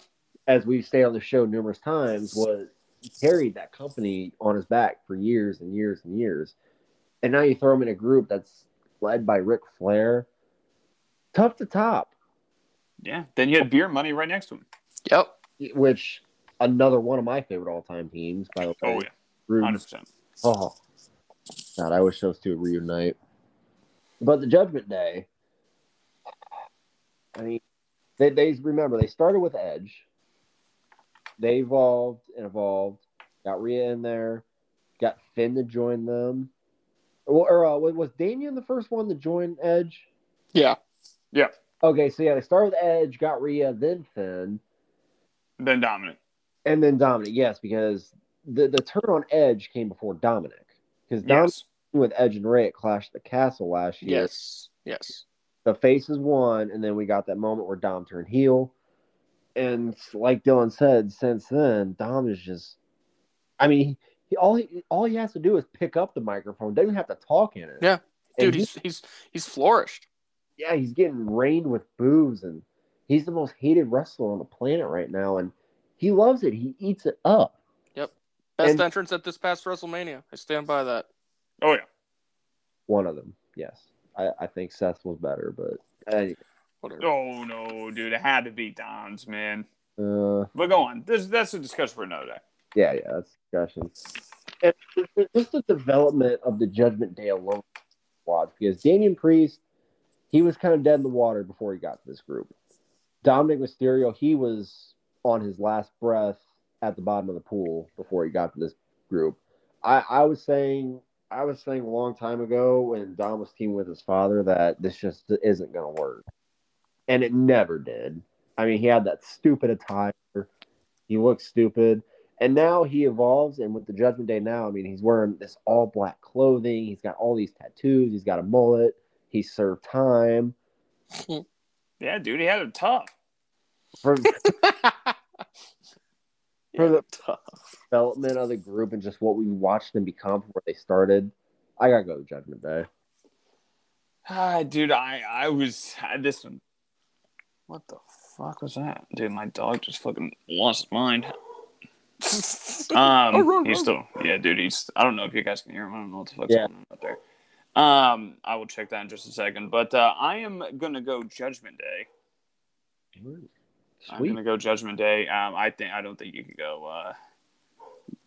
as we've stated on the show numerous times, was he carried that company on his back for years and years and years. And now you throw him in a group that's led by Ric Flair. Tough to top, Yeah. Then you had beer money right next to him. Yep. which another one of my favorite all time teams, by the way. Oh yeah. Hundred percent. Oh, God, I wish those two would reunite. But the Judgment Day, I mean, they they remember they started with Edge. They evolved and evolved. Got Rhea in there. Got Finn to join them. Or, or uh, was Damian the first one to join Edge? Yeah. Yeah. Okay, so yeah, they started with Edge, got Rhea, then Finn, Then Dominik. And then Dominik. Yes, because the the turn on Edge came before Dominik. Because Dominik Yes. with Edge and Rhea at Clash the Castle last year. Yes. Yes. the faces won, and then we got that moment where Dom turned heel. And like Dylan said, since then, Dom is just I mean, he, all he all he has to do is pick up the microphone, doesn't have to talk in it. Yeah. Dude, he- he's he's he's flourished. yeah, he's getting rained with boos and he's the most hated wrestler on the planet right now, and he loves it. He eats it up. Yep. Best And- entrance at this past WrestleMania. I stand by that. Oh yeah. One of them, yes. I, I think Seth was better, but uh, Whatever. Oh no, dude, it had to be Don's man. uh, But go on. This that's a discussion for another day. Yeah, yeah, that's discussion. And just the development of the Judgment Day alone squad, because Damian Priest, he was kind of dead in the water before he got to this group. Dominik Mysterio, he was on his last breath at the bottom of the pool before he got to this group. I, I was saying, I was saying a long time ago when Dom was teaming with his father that this just isn't going to work, and it never did. I mean, he had that stupid attire. He looked stupid. And now he evolves, and with the Judgment Day now, I mean, he's wearing this all black clothing. He's got all these tattoos. He's got a mullet. He served time Yeah, dude, he had it tough. for Yeah, the- tough. development of the group and just what we watched them become from where they started. I gotta go with Judgment Day. Ah, dude, I I was this one. What the fuck was that, dude? My dog just fucking lost his mind. Um, Oh, he's still, yeah, dude. He's. I don't know if you guys can hear him. I don't know what the fuck's Yeah. going on out there. Um, I will check that in just a second. But uh, I am gonna go Judgment Day. I'm Sweet. I'm gonna go Judgment Day. Um, I think I don't think you can go uh,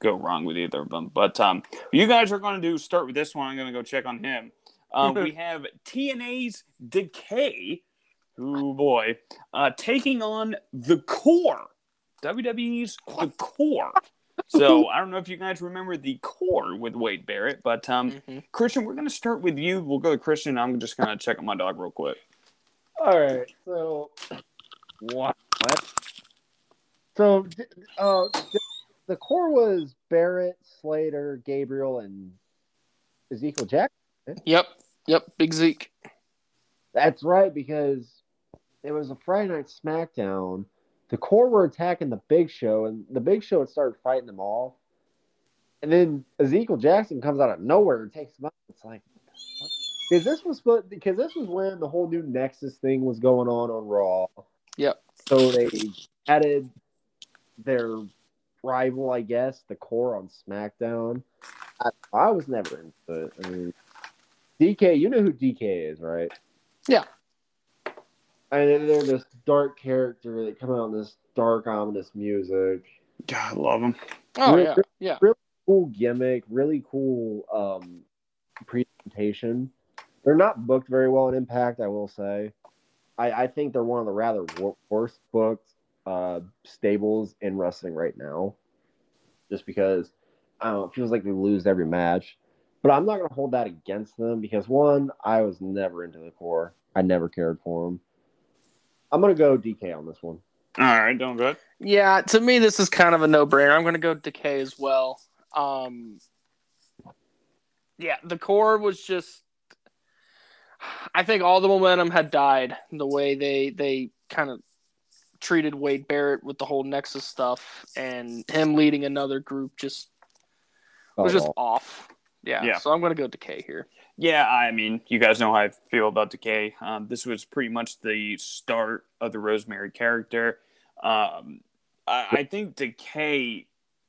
go wrong with either of them. But um, you guys are gonna do start with this one. I'm gonna go check on him. Um, we have TNA's Decay. Oh boy, uh, taking on the Core. WWE's the Core. So I don't know if you guys remember the Core with Wade Barrett, but um, Mhm. Christian, we're gonna start with you. We'll go to Christian. I'm just gonna check on my dog real quick. All right, so what? What? So, uh, the core was Barrett, Slater, Gabriel, and Ezekiel Jack. Yep. Yep. Big Zeke. That's right, because it was a Friday night SmackDown. The core were attacking the Big Show, and the Big Show had started fighting them off. And then Ezekiel Jackson comes out of nowhere and takes them out. It's like, because this was because this was when the whole new Nexus thing was going on on Raw. Yep. So they added their rival, I guess, the core on SmackDown. I, I was never into it. I mean, Decay, you know who Decay is, right? Yeah. And they're this dark character that come out in this dark, ominous music. God, I love them. Oh Really- yeah. Yeah. Cool gimmick, really cool um, presentation. They're not booked very well in Impact, I will say. I, I think they're one of the rather wor- worst booked uh, stables in wrestling right now. Just because I don't know, it feels like they lose every match. But I'm not going to hold that against them because one, I was never into the core. I never cared for them. I'm going to go Decay on this one. All right, doing good. Yeah, to me, this is kind of a no-brainer. I'm going to go Decay as well. Um, yeah, the core was just. I think all the momentum had died the way they they kind of treated Wade Barrett with the whole Nexus stuff, and him leading another group just was just off. Yeah, Yeah. so I'm going to go Decay here. Yeah, I mean, you guys know how I feel about Decay. Um, this was pretty much the start of the Rosemary character. Um, I, I think Decay,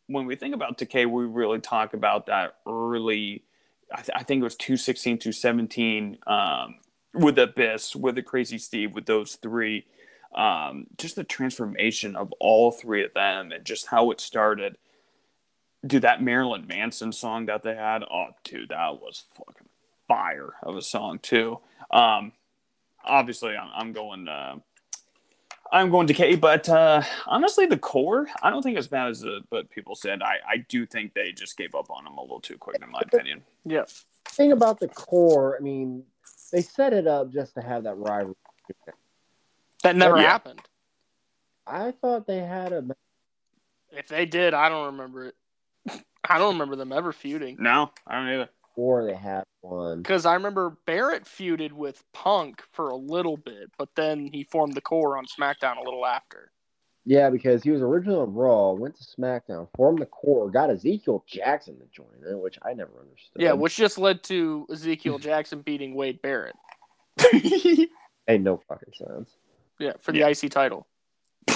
when we think about Decay, we really talk about that early, I, th- I think it was 216, 217, um, with Abyss, with the Crazy Steve, with those three. Um, just the transformation of all three of them and just how it started. Dude, that Marilyn Manson song that they had, oh, dude, that was fucking fire of a song too. Um, obviously, I'm, I'm going. Uh, I'm going Decay, but uh, honestly, the core, I don't think as bad as uh, but people said. I, I do think they just gave up on them a little too quick, in my opinion. Yeah. thing about the core, I mean, they set it up just to have that rivalry. That never Yeah. happened. I thought they had a If they did, I don't remember it. I don't remember them ever feuding. No, I don't either. War. They had one. Because I remember Barrett feuded with Punk for a little bit, but then he formed the core on SmackDown a little after. Yeah, because he was originally on Raw, went to SmackDown, formed the core, got Ezekiel Jackson to join it, which I never understood. Yeah, which just led to Ezekiel Jackson beating Wade Barrett. made no fucking sense. Yeah, for the Yeah. IC title.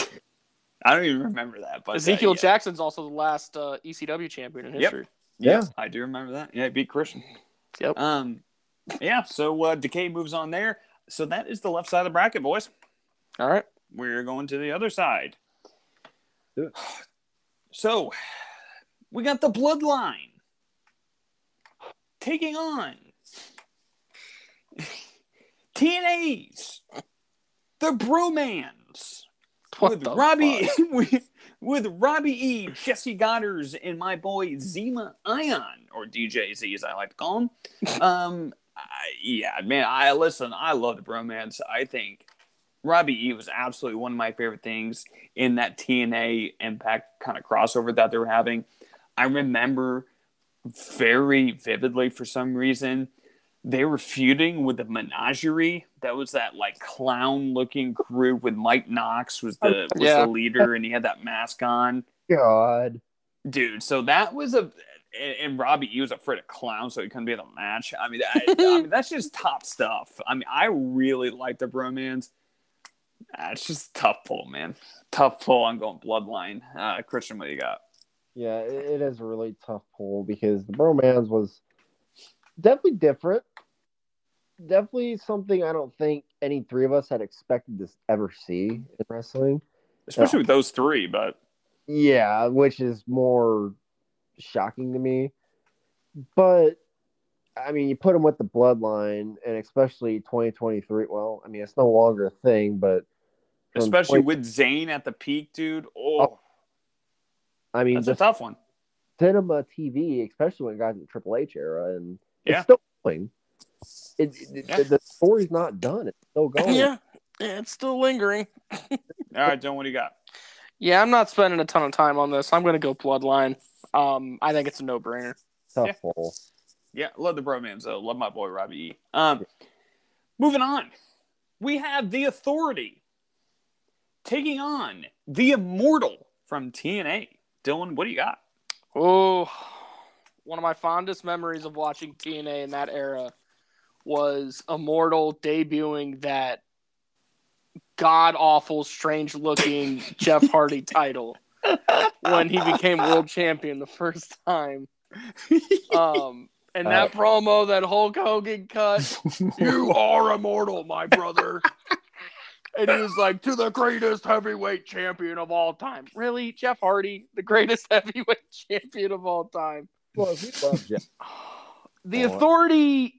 I don't even remember that. But uh, Ezekiel yeah. Jackson's also the last uh, ECW champion in Yep. History. Yeah. I do remember that. Yeah, he beat Christian. Yep. Um, yeah. So uh, Decay moves on there. So that is the left side of the bracket, boys. All right. We're going to the other side. Do. So we got the bloodline taking on TNA's the Bromans What with the Robbie with, with Robbie E, Jessie Godderz, and my boy Zema Ion or DJ Z as I like to call him. um, I, yeah, man, I listen. I love the Bromans. I think Robbie E was absolutely one of my favorite things in that TNA Impact kind of crossover that they were having. I remember very vividly for some reason they were feuding with the menagerie that was that like clown looking group with mike knox was the was Yeah. the leader and he had that mask on. God. dude so that was a and, robbie he was afraid of clowns so he couldn't be in the match. I mean, I, I mean that's just top stuff. I mean i really like the bromans uh, it's just tough pull man. Tough pull i'm going bloodline. Uh christian what do you got? Yeah, it, it is a really tough pull because the bromance was definitely different. Definitely something I don't think any three of us had expected to ever see in wrestling. especially with those three but Yeah, which is more shocking to me. But I mean, you put them with the bloodline, and especially 2023. Well, I mean, it's no longer a thing, but especially 20 with Zayn at the peak, dude. Oh, oh. I mean, that's a tough one. cinema TV, especially when it got to the Triple H era, and Yeah. it's still going. It, it, Yeah. the, the story's not done; it's still going. Yeah. yeah, it's still lingering. All right, John, what do you got? Yeah, I'm not spending a ton of time on this. I'm going to go Bloodline. Um, I think it's a no brainer. tough Yeah. pull. Yeah, love the bromance though. Love my boy Robbie E. Um, moving on, we have the Authority taking on the Immortal from TNA. Dylan, what do you got? Oh, one of my fondest memories of watching TNA in that era was Immortal debuting that god awful, strange looking Jeff Hardy title when he became world champion the first time. Um, and that promo that Hulk Hogan cut, you are immortal, my brother. And he was like, to the greatest heavyweight champion of all time. Really? Jeff Hardy, the greatest heavyweight champion of all time. Well, we love Jeff. The Oh. authority,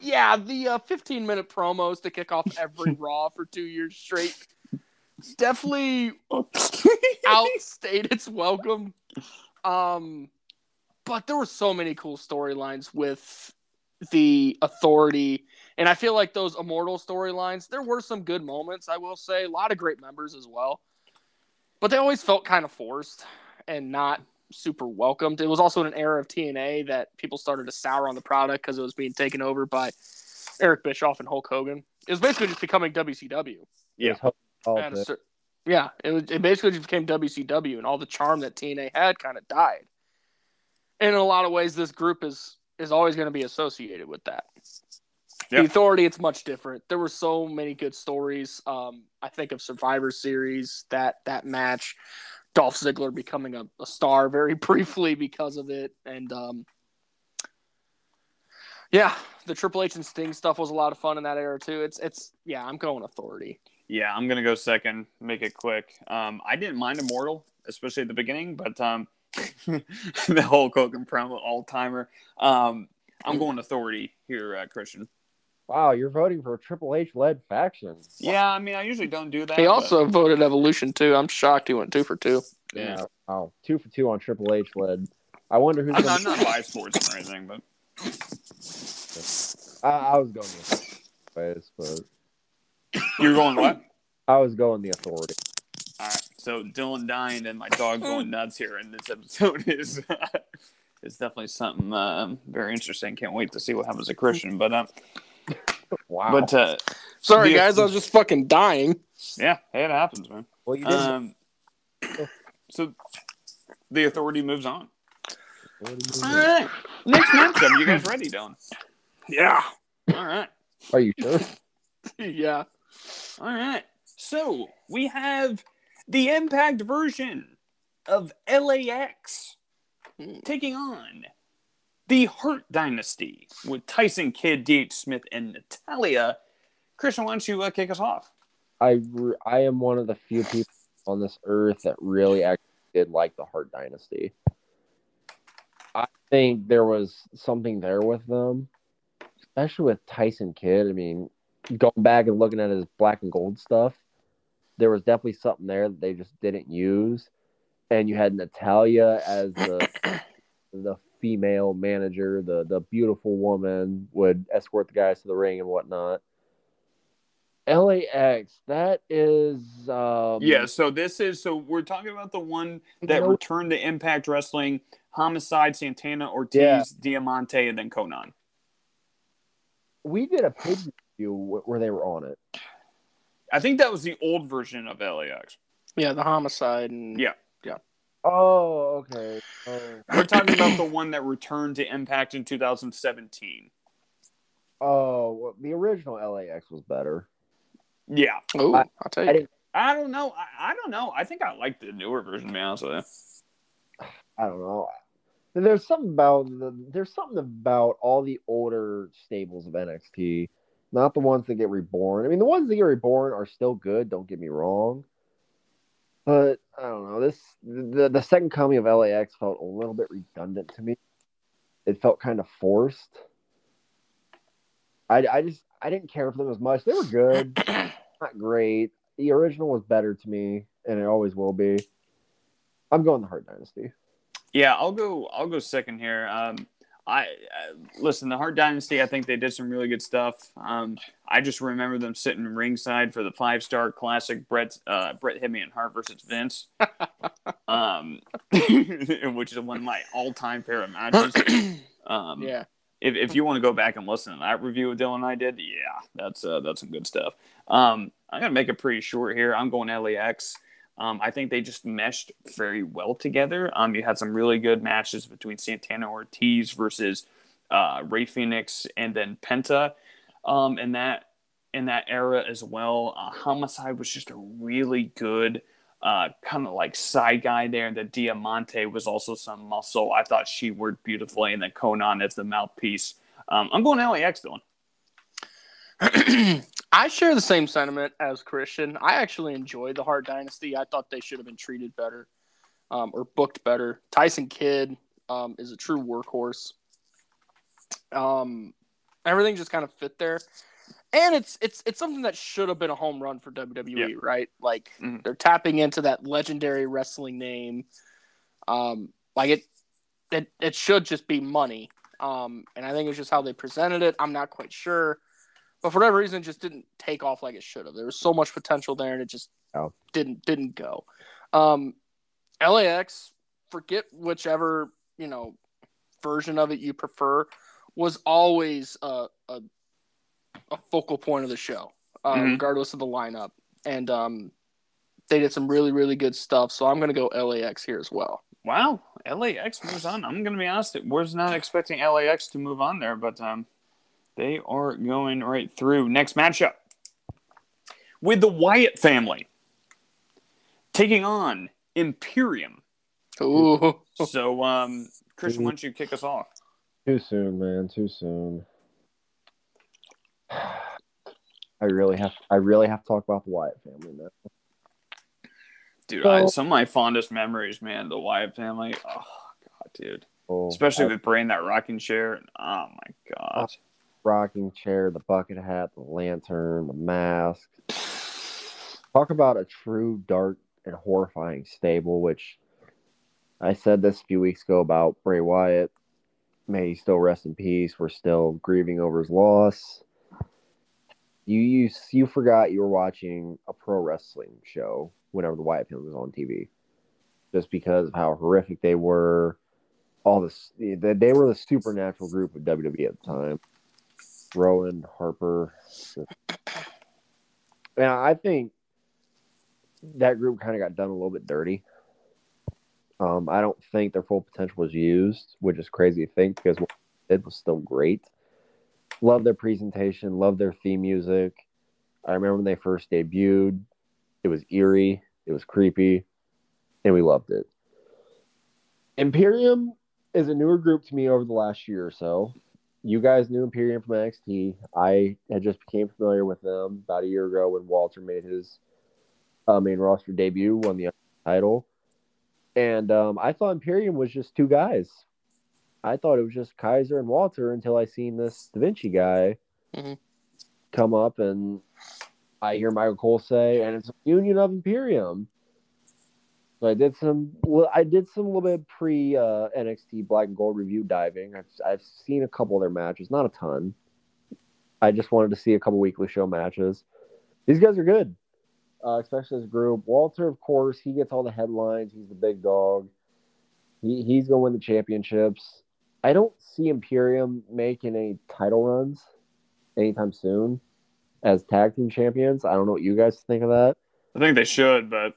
yeah, the uh, 15 minute promos to kick off every Raw for two years straight definitely outstayed its welcome. Um, but there were so many cool storylines with the authority, and I feel like those immortal storylines. There were some good moments, I will say, a lot of great members as well, but they always felt kind of forced and not super welcomed. It was also in an era of TNA that people started to sour on the product because it was being taken over by Eric Bischoff and Hulk Hogan. It was basically just becoming WCW. Yeah. It's Hulk a yeah, it, was, it basically just became WCW, and all the charm that TNA had kind of died. And in a lot of ways, this group is is always going to be associated with that. Yeah. The Authority, it's much different. There were so many good stories. Um, I think of Survivor Series that that match, Dolph Ziggler becoming a, a star very briefly because of it, and um, yeah, the Triple H and Sting stuff was a lot of fun in that era too. It's it's yeah, I'm going Authority. Yeah, I'm gonna go second. Make it quick. Um, I didn't mind Immortal, especially at the beginning, but um, the whole Hogan promo all timer. Um, I'm going authority here, uh, Christian. Wow, you're voting for a Triple H led faction. Yeah, I mean, I usually don't do that. He but- also voted Evolution too. I'm shocked he went two for two. Yeah. Wow, two for two on Triple H led. I wonder who's I'm gonna not, I'm not biased sports or anything, but I, I was going the ways, but you're going what? I was going the authority. All right. So Dylan dying and my dog going nuts here in this episode is is definitely something um, very interesting. Can't wait to see what happens to Christian. But um, Wow. but uh, Sorry, The- guys, I was just fucking dying. yeah, hey, it happens, man. well, you didn't. Um, so the authority moves on. All right. Next matchup. You guys ready, Dylan? Yeah. All right. Are you sure? yeah. All right. So we have the Impact version of LAX taking on the Hart Dynasty with Tyson Kidd, D.H. Smith, and Natalya. Christian, why don't you uh, kick us off? I re- I am one of the few people on this earth that really actually did like the Hart Dynasty. I think there was something there with them, especially with Tyson Kidd. I mean, going back and looking at his black and gold stuff, there was definitely something there that they just didn't use. And you had Natalya as the the female manager, the the beautiful woman would escort the guys to the ring and whatnot. LAX, that is um Yeah, so this is so we're talking about the one that You know- returned to Impact Wrestling, Homicide, Santana, Ortiz, Yeah. Diamante, and then Konnan. we did a pay per view where they were on it. I think that was the old version of LAX. Yeah, the homicide and yeah. Yeah. Oh, okay. Oh, We're talking about the one that returned to Impact in 2017. oh well, the original LAX was better. Yeah, Oh, I- I'll tell you. didn't. I don't know. I, I don't know. I think I like the newer version. To be honest with you. I don't know. There's something about the, there's something about all the older stables of NXT, not the ones that get reborn. I mean, the ones that get reborn are still good. Don't get me wrong, but I don't know. This the the second coming of LAX felt a little bit redundant to me. It felt kind of forced. I, I just I didn't care for them as much. They were good, not great. The original was better to me, and it always will be. I'm going the Hart Dynasty. Yeah, I'll go. I'll go second here. Um, I uh, listen. The Hart Dynasty. I think they did some really good stuff. Um, I just remember them sitting ringside for the five star classic Bret uh, Bret Hit Me and Hart versus Vince, um, which is one of my all time favorite matches. Um, yeah. if, if you want to go back and listen to that review of Dylan and I did, yeah, that's uh, that's some good stuff. Um, I'm gonna make it pretty short here. I'm going LAX. Um, I think they just meshed very well together. Um, you had some really good matches between Santana Ortiz versus uh, Rey Fenix and then Penta. Um, in that in that era as well, uh, Homicide was just a really good uh, kind of like side guy there. The Diamante was also some muscle. I thought she worked beautifully, and then Konnan as the mouthpiece. Um, I'm going LAX, Dylan. I share the same sentiment as Christian. I actually enjoyed the Hart Dynasty. I thought they should have been treated better um, or booked better. Tyson Kidd um, is a true workhorse. Um, everything just kind of fit there, and it's it's it's something that should have been a home run for WWE, Yeah. right? Like Mhm. they're tapping into that legendary wrestling name. Um, like it, it it should just be money. Um, and I think it's just how they presented it. I'm not quite sure but for whatever reason, it just didn't take off like it should have. There was so much potential there, and it just Oh. didn't didn't go. Um, LAX, forget whichever you know version of it you prefer, was always a a, a focal point of the show, uh, Mhm. regardless of the lineup, and um, they did some really really good stuff. So I'm gonna go LAX here as well. Wow, LAX moves on. I'm going to be honest, I was not expecting LAX to move on there, but um, they are going right through. Next matchup with the Wyatt family taking on Imperium. Ooh, So, um, Christian, why don't you kick us off? Too soon, man. Too soon. I really have. I really have to talk about the Wyatt family now. Dude, So- I, some of my fondest memories, man, the Wyatt family. Oh, God, dude. Oh, especially I- with Brain that rocking chair. Oh my god. Rocking chair, the bucket hat, the lantern, the mask. Talk about a true dark and horrifying stable, which I said this a few weeks ago about Bray Wyatt. May he still rest in peace. We're still grieving over his loss. You you you forgot you were watching a pro wrestling show whenever the Wyatt family was on TV, just because of how horrific they were. All this, they they were the supernatural group of WWE at the time. Rowan, Harper. And I think that group kind of got done a little bit dirty. Um, I don't think their full potential was used, which is crazy to think because what was still great. Love their presentation, love their theme music. I remember when they first debuted, it was eerie, it was creepy, and we loved it. Imperium is a newer group to me over the last year or so you guys knew Imperium from NXT. I had just became familiar with them about a year ago when Walter made his uh, main roster debut, won the title, and um, I thought Imperium was just two guys. I thought it was just Kaiser and Walter until I seen this Da Vinci guy Mhm. come up, and I hear Michael Cole say, "And it's a union of Imperium." So I did some. Well, I did some little bit pre uh, NXT Black and Gold review diving. I've I've seen a couple of their matches, not a ton. I just wanted to see a couple weekly show matches. These guys are good, uh, especially as a group. Walter, of course, he gets all the headlines. He's the big dog. He he's gonna win the championships. I don't see Imperium making any title runs anytime soon as tag team champions. I don't know what you guys think of that. I think they should, but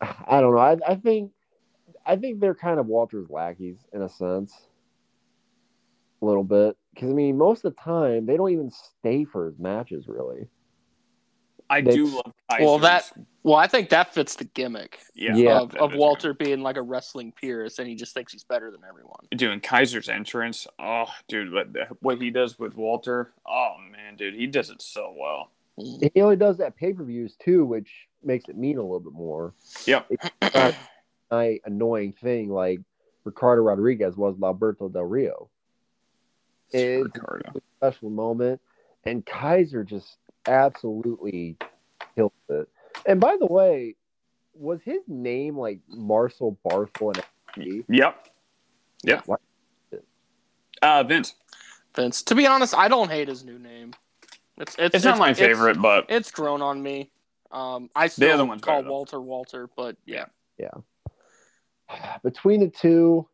I don't know. I, I think I think they're kind of Walter's lackeys in a sense, a little bit. Because I mean, most of the time they don't even stay for his matches, really. I They- do love Kaiser's. Well, that well, I think that fits the gimmick yeah, Yeah. of, of is Walter being like a wrestling purist, and he just thinks he's better than everyone. doing Kaiser's entrance. Oh, dude, what what he does with Walter. Oh man, dude, he does it so well. Mm. He only does that pay per views too, which makes it mean a little bit more. Yep. Not a annoying thing like Ricardo Rodriguez was with Alberto Del Rio. It's Ricardo. a special moment, and Kaiser just absolutely killed it. And by the way, was his name like Marcel Barthel in NXT? Yep. Yeah. What? Uh, Vince. Vince, to be honest, I don't hate his new name. It's it's, It's not my it's- favorite, but It's grown on me. Um, I still other one's call. Walter Walter, but yeah, yeah. Between the two,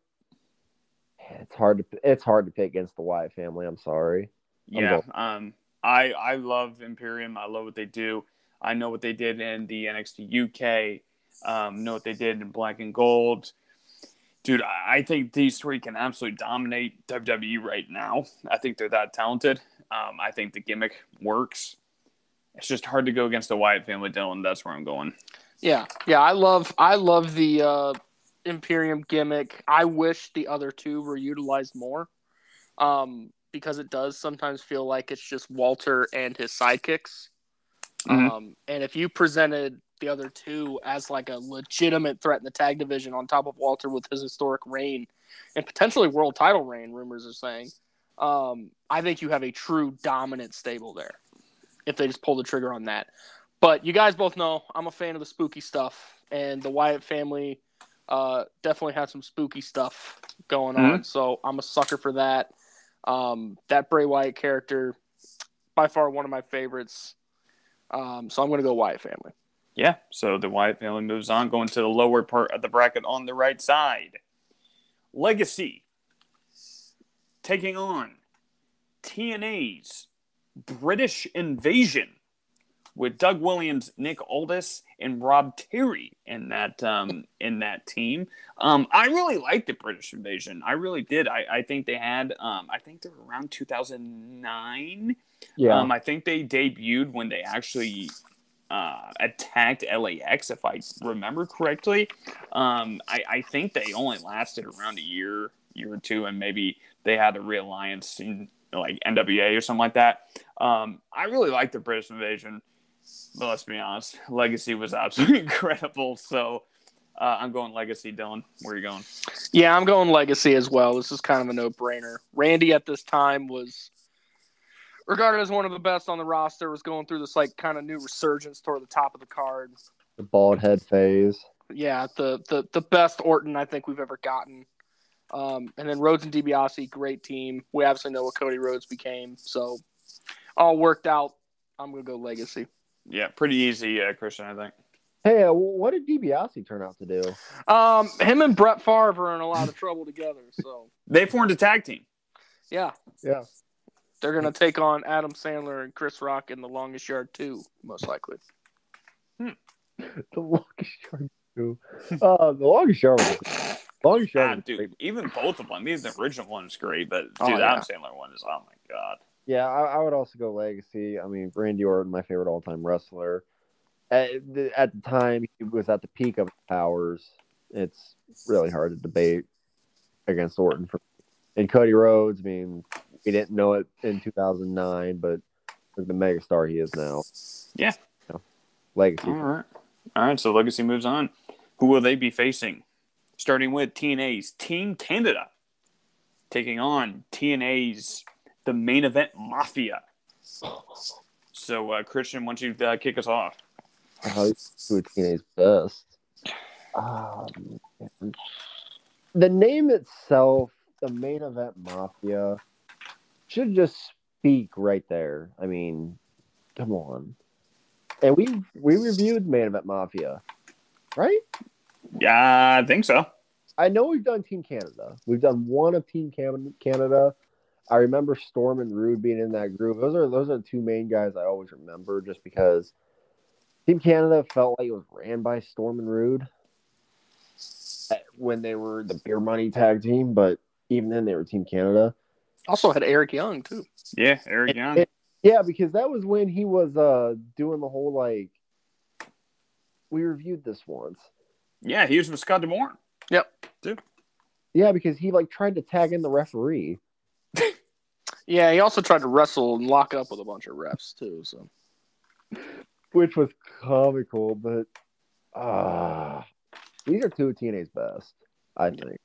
it's hard to it's hard to pick against the Wyatt family. I'm sorry. I'm yeah. going- Um, I I love Imperium. I love what they do. I know what they did in the NXT UK. Um, know what they did in Black and Gold. Dude, I I think these three can absolutely dominate WWE right now. I think they're that talented. Um, I think the gimmick works. It's just hard to go against the Wyatt family, Dylan. That's where I'm going. yeah, yeah. I love I love the uh, Imperium gimmick. I wish the other two were utilized more, um, because it does sometimes feel like it's just Walter and his sidekicks. Mhm. Um, and if you presented the other two as like a legitimate threat in the tag division on top of Walter with his historic reign and potentially world title reign, rumors are saying, um, I think you have a true dominant stable there if they just pull the trigger on that. But you guys both know I'm a fan of the spooky stuff, and the Wyatt family uh, definitely has some spooky stuff going on. So I'm a sucker for that. Um, that Bray Wyatt character, by far one of my favorites. Um, so I'm going to go Wyatt family. Yeah, so the Wyatt family moves on, going to the lower part of the bracket on the right side. Legacy taking on TNA's British Invasion with Doug Williams, Nick Aldis, and Rob Terry in that um, in that team. Um, I really liked the British Invasion. I really did. I, I think they had. Um, I think they were around 2009. Yeah, Um, I think they debuted when they actually uh, attacked LAX, if I remember correctly. Um, I, I think they only lasted around a year, year or two, and maybe they had a realliance in like NWA or something like that. Um, I really like the British Invasion, but let's be honest, Legacy was absolutely incredible. So Uh, I'm going Legacy, Dylan. Where are you going? Yeah, I'm going Legacy as well. This is kind of a no brainer. Randy at this time was regarded as one of the best on the roster. Was going through this like kind of new resurgence toward the top of the card. The bald head phase. Yeah, the the the best Orton I think we've ever gotten. Um, and then Rhodes and DiBiase, great team. We obviously know what Cody Rhodes became, so all worked out. I'm gonna go Legacy. Yeah, pretty easy, uh, Christian. I think. Hey, uh, what did DiBiase turn out to do? Um, him and Brett Favre are in a lot of trouble together. So They formed a tag team. yeah, Yeah. they're gonna take on Adam Sandler and Chris Rock in the Longest Yard too, most likely. The longest yard. too. Uh, the longest yard. Longest yard. Ah, dude, even both of them. These the original one's great, but dude, Oh, yeah. Adam Sandler one is oh my god. Yeah, I, I would also go legacy. I mean, Randy Orton, my favorite all-time wrestler. At the, at the time, he was at the peak of powers. It's really hard to debate against Orton. For, and Cody Rhodes, I mean, we didn't know it in 2009, but the megastar he is now. Yeah. You know, legacy. All right, all right. So Legacy moves on. Who will they be facing? Starting with TNA's Team Canada, taking on TNA's the main event Mafia. So uh, Christian, why don't you uh, kick us off? Who TNA's best? Um, the name itself, the main event mafia, should just speak right there. I mean, come on. And we we reviewed main event mafia, right? Yeah, I think so. I know we've done Team Canada. We've done one of Team Canada. I remember Storm and Roode being in that group. Those are those are the two main guys I always remember, just because Team Canada felt like it was ran by Storm and Roode when they were the Beer Money tag team. But even then, they were Team Canada. Also had Eric Young too. Yeah, Eric Young. It- Yeah, because that was when he was uh doing the whole like. We reviewed this once. Yeah, he was with Scott D'Amore. Yeah, because he like tried to tag in the referee. Yeah, he also tried to wrestle and lock up with a bunch of refs too. So which was comical, but ah, these are two of TNA's best, I think,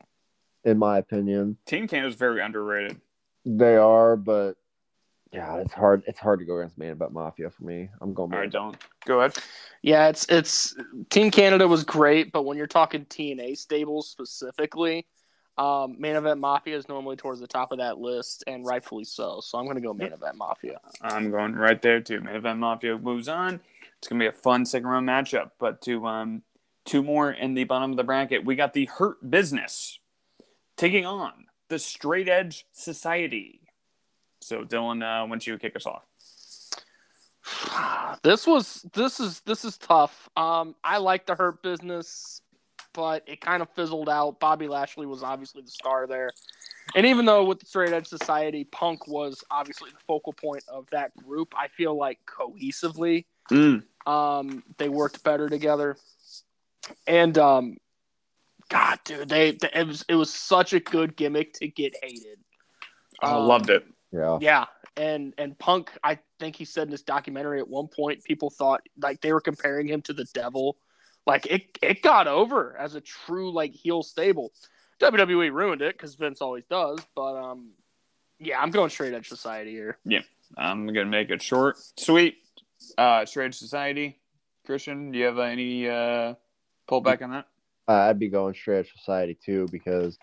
in my opinion. Team Canada's very underrated. They are, but yeah, it's hard. It's hard to go against Main Event Mafia for me. I'm going. All right, Man- Dylan, go ahead. yeah, it's it's Team Canada was great, but when you're talking TNA stables specifically, um, main event Mafia is normally towards the top of that list, and rightfully so. So I'm gonna go main event Mafia. I'm going right there too. Main event Mafia moves on. It's gonna be a fun second round matchup. But to um two more in the bottom of the bracket, we got the Hurt Business taking on the Straight Edge Society. So Dylan, uh, why don't you kick us off? this was this is this is tough. Um, I like the Hurt Business, but it kind of fizzled out. Bobby Lashley was obviously the star there, and even though with the Straight Edge Society, Punk was obviously the focal point of that group, I feel like cohesively, Mm. um, they worked better together. And um, God, dude, they, they it was it was such a good gimmick to get hated. I Um, loved it. Yeah, yeah, and and Punk, I think he said in this documentary at one point, people thought like they were comparing him to the devil. Like it, it got over as a true like heel stable. WWE ruined it because Vince always does, but um, yeah, I'm going straight edge society here. Yeah. I'm gonna make it short, sweet. Uh, Straight Edge Society. Christian, do you have any uh, pullback on that? uh, I'd be going Straight Edge Society too because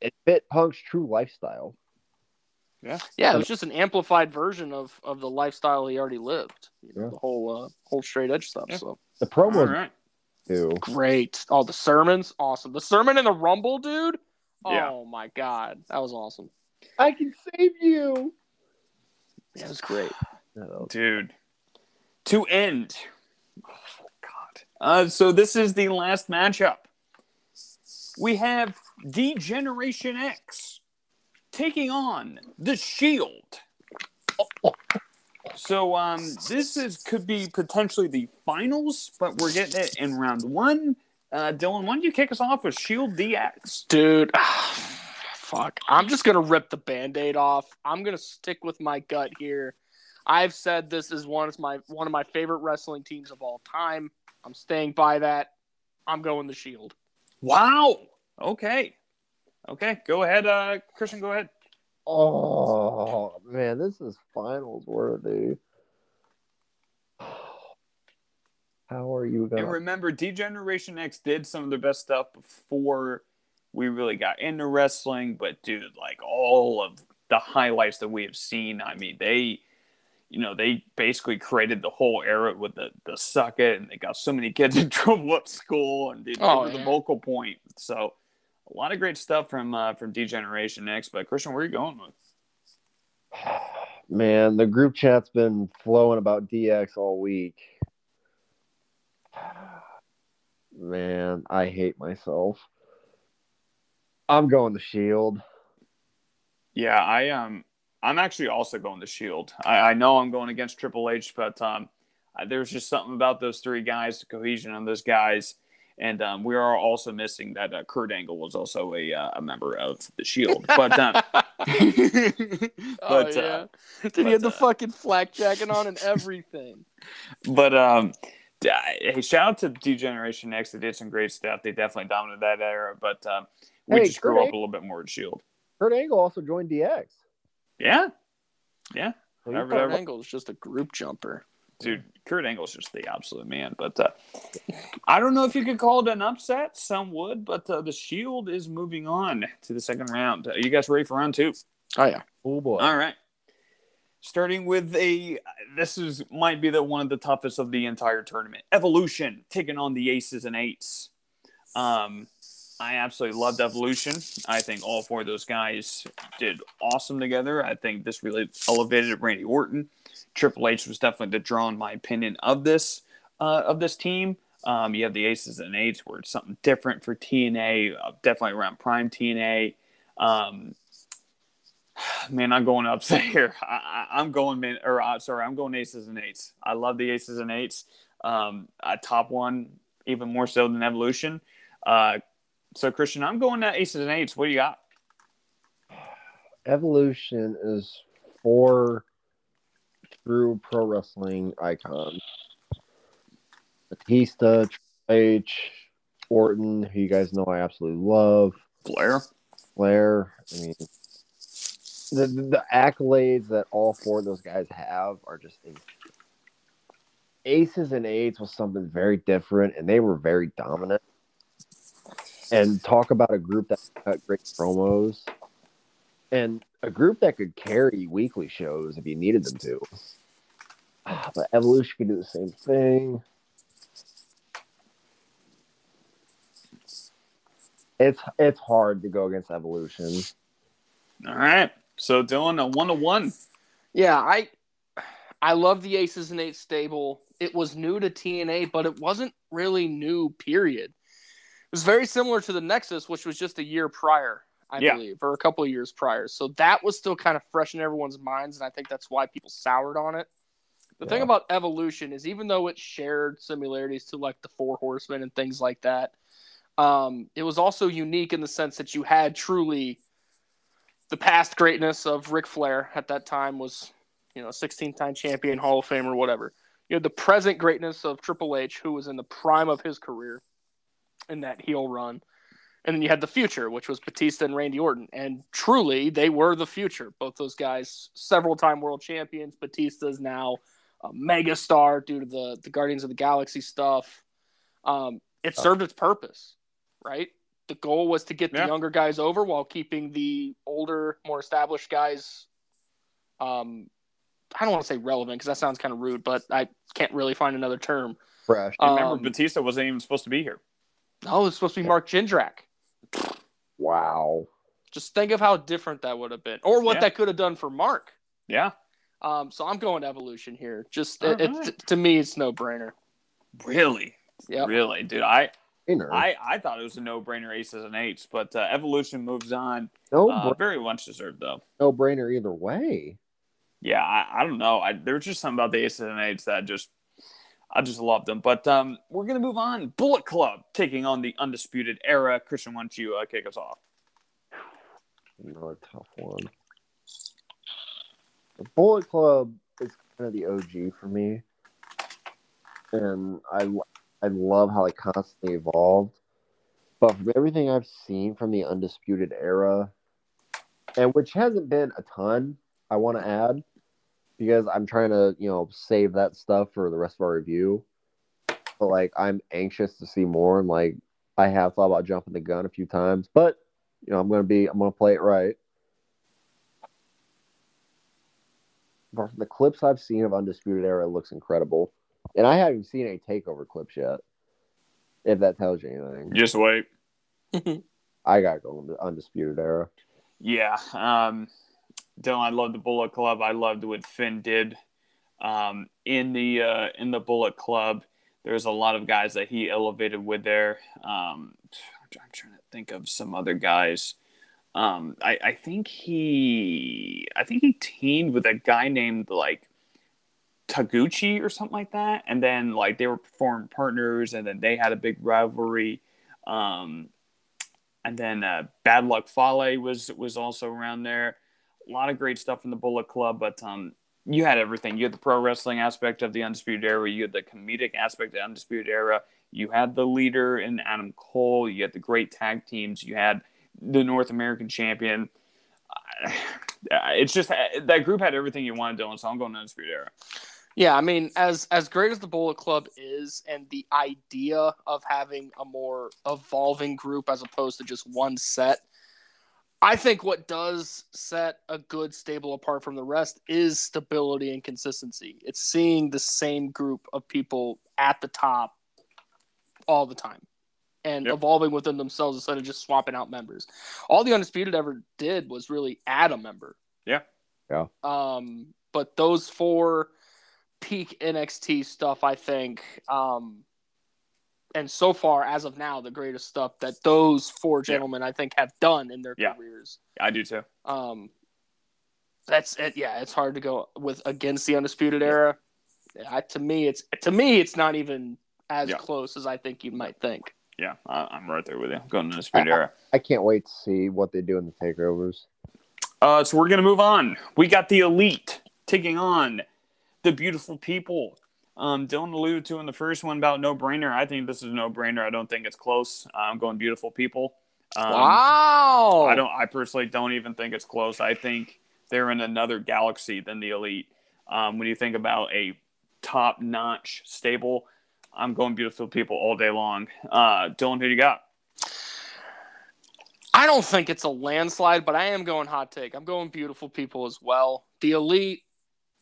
it fit Punk's true lifestyle. Yeah, yeah, it was just an amplified version of of the lifestyle he already lived. You know, Yeah. the whole uh, whole straight edge stuff. Yeah. So The promos All right. too. great. Oh, the sermons, awesome. The sermon in the Rumble, dude. Oh my god, that was awesome. I can save you. Yeah, it was great. Yeah, that was- dude. To end. Oh, God. Uh, so this is the last matchup. We have D-Generation X taking on the Shield. So um, this is could be potentially the finals, but we're getting it in round one. Uh, Dylan, why don't you kick us off with Shield DX? Dude, fuck. I'm just gonna rip the band-aid off. I'm gonna stick with my gut here. I've said this is one of my one of my favorite wrestling teams of all time. I'm staying by that. I'm going the Shield. Wow. Okay. Okay. Go ahead, uh, Christian. Go ahead. Oh man, this is finals worthy. How are you going? And remember, D-Generation X did some of their best stuff before we really got into wrestling. But dude, like all of the highlights that we have seen, I mean, they, you know, they basically created the whole era with the the suck it, and they got so many kids in trouble at school, and dude, Oh, they were the yeah. vocal point. So a lot of great stuff from uh, from D-Generation X. But Christian, where are you going with? Man, the group chat's been flowing about DX all week. Man, I hate myself. I'm going the Shield. Yeah, I um, I'm actually also going the Shield. I, I know I'm going against Triple H, but um, there's just something about those three guys, the cohesion of those guys, and um, we are also missing that uh, Kurt Angle was also a uh, a member of the Shield. But um, oh But, yeah, uh, Dude, he had the uh, fucking flak jacket on and everything. but um, hey, shout out to D-Generation X. They did some great stuff. They definitely dominated that era, but um, we Hey, just grew Kurt up a little bit more at Shield. Kurt Angle also joined DX. Yeah, yeah. He's Kurt is just a group jumper. Dude, Kurt Angle's just the absolute man. But uh, I don't know if you could call it an upset. Some would, but uh, the Shield is moving on to the second round. Uh, you guys ready for round two? Oh yeah. Oh boy. All right. Starting with a, this is might be the one of the toughest of the entire tournament. Evolution taking on the Aces and Eights. Um, I absolutely loved Evolution. I think all four of those guys did awesome together. I think this really elevated Randy Orton. Triple H was definitely the draw, in my opinion, of this uh, of this team. Um, you have the Aces and Eights, where it's something different for TNA, uh, definitely around Prime TNA. Um, man, I'm going upset here. I, I'm going man, or uh, sorry, I'm going Aces and Eights. I love the Aces and Eights. Um, a top one, even more so than Evolution. Uh, so Christian, I'm going to Aces and Eights. What do you got? Evolution is four true pro wrestling icons. Batista, Triple H, Orton, who you guys know I absolutely love. Flair. Flair. I mean, the, the, the accolades that all four of those guys have are just insane. Aces and eights was something very different, and they were very dominant. And talk about a group that cut great promos, and a group that could carry weekly shows if you needed them to. But Evolution could do the same thing. It's it's hard to go against Evolution. All right. So Dylan, a one to one. Yeah, I I love the Aces and Eight stable. It was new to TNA, but it wasn't really new, period. It was very similar to the Nexus, which was just a year prior, I Yeah. believe, or a couple of years prior. So that was still kind of fresh in everyone's minds, and I think that's why people soured on it. The thing about Evolution is even though it shared similarities to like the Four Horsemen and things like that, um, it was also unique in the sense that you had truly the past greatness of Ric Flair at that time was, you know, 16 time champion, Hall of Famer, whatever. You had the present greatness of Triple H, who was in the prime of his career in that heel run. And then you had the future, which was Batista and Randy Orton. And truly, they were the future. Both those guys, several time world champions. Batista's now a mega star due to the, the Guardians of the Galaxy stuff. Um, it served its purpose, right? The goal was to get the younger guys over while keeping the older, more established guys. Um, I don't want to say relevant because that sounds kind of rude, but I can't really find another term. Fresh. Remember, Um, Batista wasn't even supposed to be here. Oh, it's supposed to be Mark Jindrak. Wow. Just think of how different that would have been, or what Yeah. that could have done for Mark. Yeah. Um, so I'm going evolution here. Just All it, it- to me, it's no brainer. Really? Yep. Really, dude. I, I I thought it was a no brainer aces and eights, but uh, evolution moves on. no, Uh, very much deserved though. no brainer either way. Yeah, I, I don't know. I, there's just something about the aces and eights that just I just loved them. But um, we're gonna move on. Bullet Club taking on the undisputed era. Christian, why don't you uh, kick us off? Another tough one. The Bullet Club is kind of the OG for me, and I I love how they constantly evolved. But from everything I've seen from the Undisputed Era, and which hasn't been a ton, I want to add because I'm trying to, you know, save that stuff for the rest of our review. But like, I'm anxious to see more, and like, I have thought about jumping the gun a few times, but you know, I'm gonna be, I'm gonna play it right. But from the clips I've seen of Undisputed Era, it looks incredible, and I haven't seen any takeover clips yet. If that tells you anything, Just wait. I gotta go with Undisputed Era. Yeah. Um, Dylan, I love the Bullet Club. I loved what Finn did um, in the uh, in the Bullet Club. There's a lot of guys that he elevated with there. Um, I'm trying to think of some other guys. Um, I, I think he I think he teamed with a guy named like Taguchi or something like that, and then like they were performing partners, and then they had a big rivalry. Um, and then uh, Bad Luck Fale was was also around there. A lot of great stuff in the Bullet Club, but um, you had everything. You had the pro wrestling aspect of the Undisputed Era. You had the comedic aspect of the Undisputed Era. You had the leader in Adam Cole. You had the great tag teams. You had the North American champion. It's just that group had everything you wanted, Dylan. So I'm going to Undisputed Era. Yeah, I mean, as as great as the Bullet Club is, and the idea of having a more evolving group as opposed to just one set, I think what does set a good stable apart from the rest is stability and consistency. It's seeing the same group of people at the top all the time and Yep. evolving within themselves instead of just swapping out members. All the Undisputed ever did was really add a member. Yeah. Yeah. Um, but those four peak NXT stuff, I think, um, and so far as of now, the greatest stuff that those four Yeah. gentlemen I think have done in their Yeah. careers. I do too. Um, that's it. Yeah, it's hard to go with against the undisputed era. I, to me, it's to me, it's not even as Yeah. close as I think you might think. Yeah, I, I'm right there with you. I'm going to Undisputed Era. I can't wait to see what they do in the takeovers. Uh, so we're gonna move on. We got the elite taking on the beautiful people. Um, Dylan alluded to in the first one about no brainer. I think this is a no brainer. I don't think it's close. I'm going beautiful people. Um, wow! I don't. I personally don't even think it's close. I think they're in another galaxy than the elite. Um, when you think about a top-notch stable, I'm going beautiful people all day long. Uh, Dylan, who do you got? I don't think it's a landslide, but I am going hot take. I'm going beautiful people as well. The elite,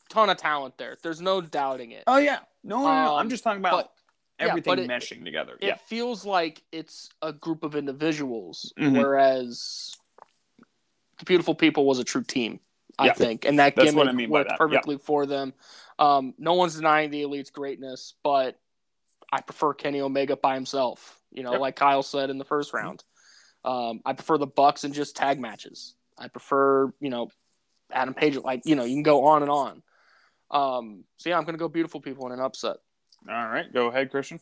ton of talent there. There's no doubting it. Oh yeah, no, no, no. I'm Um, just talking about but- yeah, everything but it- meshing together. It yeah, feels like it's a group of individuals, Mhm. whereas the beautiful people was a true team. I Yeah. think, and that That's gimmick what I mean worked that. Yeah. perfectly for them. Um, no one's denying the elite's greatness, but I prefer Kenny Omega by himself. You know, Yep. like Kyle said in the first round. Um, I prefer the Bucks and just tag matches. I prefer, you know, Adam Page. Like, you know, you can go on and on. Um, so yeah, I'm gonna go beautiful people in an upset. All right, go ahead, Christian.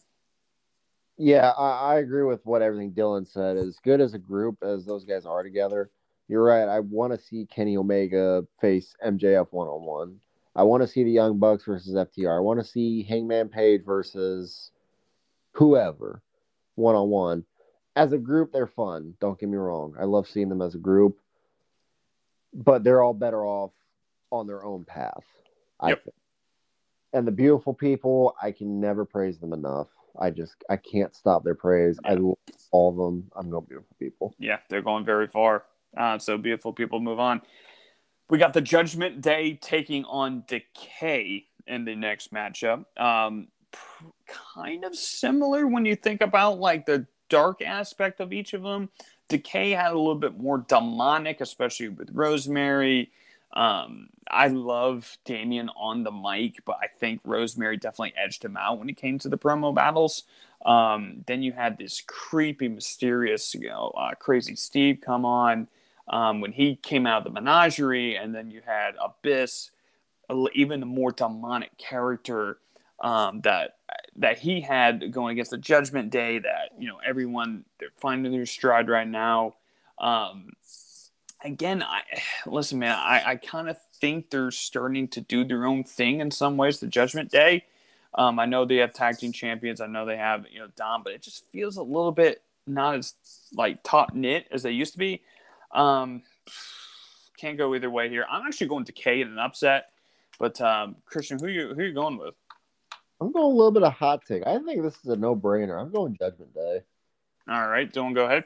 Yeah, I, I agree with what everything Dylan said. As good as a group as those guys are together, you're right. I want to see Kenny Omega face MJF one on one. I want to see the Young Bucks versus FTR. I want to see Hangman Page versus whoever one on one. As a group, they're fun. Don't get me wrong. I love seeing them as a group, but they're all better off on their own path. I Yep. think. And the beautiful people, I can never praise them enough. I just I can't stop their praise. I love all of them. I'm going beautiful people. Yeah, they're going very far. Uh, so beautiful people move on. We got the Judgment Day taking on Decay in the next matchup. Um, p- kind of similar when you think about like the dark aspect of each of them. Decay had a little bit more demonic, especially with Rosemary. Um, I love Damien on the mic, but I think Rosemary definitely edged him out when it came to the promo battles. Um, then you had this creepy, mysterious, you know, uh, Crazzy Steve come on um, when he came out of the menagerie, and then you had Abyss, even a more demonic character um, that that he had going against the Judgment Day. That you know everyone they're finding their stride right now. Um, again, I listen, man. I, I kind of think they're starting to do their own thing in some ways. The Judgment Day. Um, I know they have tag team champions. I know they have you know Dom, but it just feels a little bit not as like top knit as they used to be. Um, can't go either way here. I'm actually going Decay in an upset, but um, Christian, who you who you going with? I'm going a little bit of hot take. I think this is a no brainer. I'm going Judgment Day. All right, Dylan, go ahead.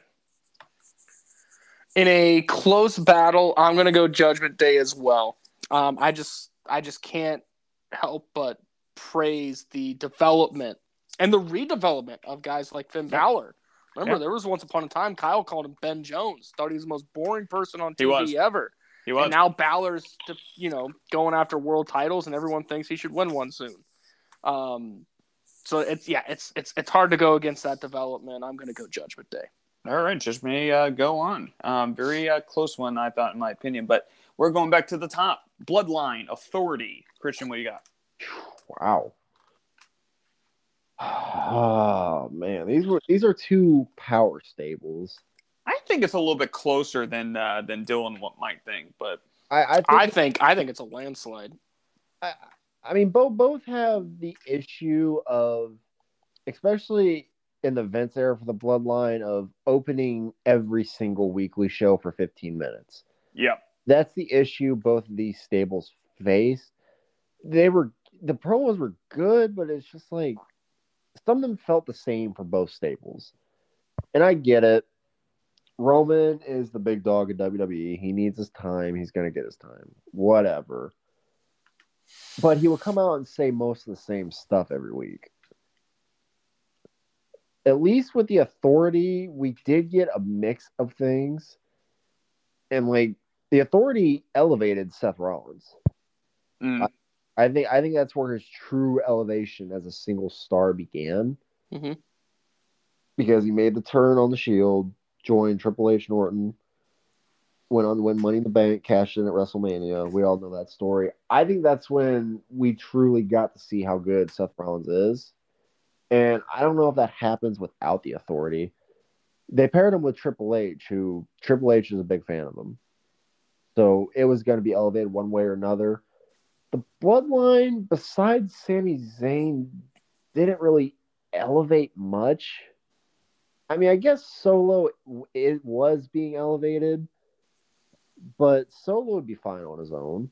In a close battle, I'm going to go Judgment Day as well. Um, I just I just can't help but praise the development and the redevelopment of guys like Finn Balor. Remember, Yeah. there was once upon a time Kyle called him Ben Jones. Thought he was the most boring person on TV ever. He was. And now Balor's, you know, going after world titles, and everyone thinks he should win one soon. Um, so it's yeah, it's it's it's hard to go against that development. I'm going to go Judgment Day. All right, just may uh, go on. Um, very uh, close one, I thought, in my opinion. But we're going back to the top. Bloodline Authority. Christian, what do you got? Wow. Oh man, these were these are two power stables. I think it's a little bit closer than uh, than Dylan what might think, but I I think, I think I think it's a landslide. I, I mean both both have the issue of especially in the Vince era for the bloodline of opening every single weekly show for 15 minutes. yeah, That's the issue both of these stables faced. They were the promos were good, but it's just like some of them felt the same for both stables. And I get it. Roman is the big dog in WWE. He needs his time. He's going to get his time. Whatever. But he will come out and say most of the same stuff every week. At least with the authority, we did get a mix of things. And like the authority elevated Seth Rollins. Mm, I think I think that's where his true elevation as a single star began. Mhm. Because he made the turn on the Shield, joined Triple H Norton, went on to win Money in the Bank, cashed in at WrestleMania. We all know that story. I think that's when we truly got to see how good Seth Rollins is. And I don't know if that happens without the authority. They paired him with Triple H, who Triple H is a big fan of him. So it was going to be elevated one way or another the bloodline besides Sami Zayn didn't really elevate much. I mean, I guess Solo it was being elevated, but Solo would be fine on his own.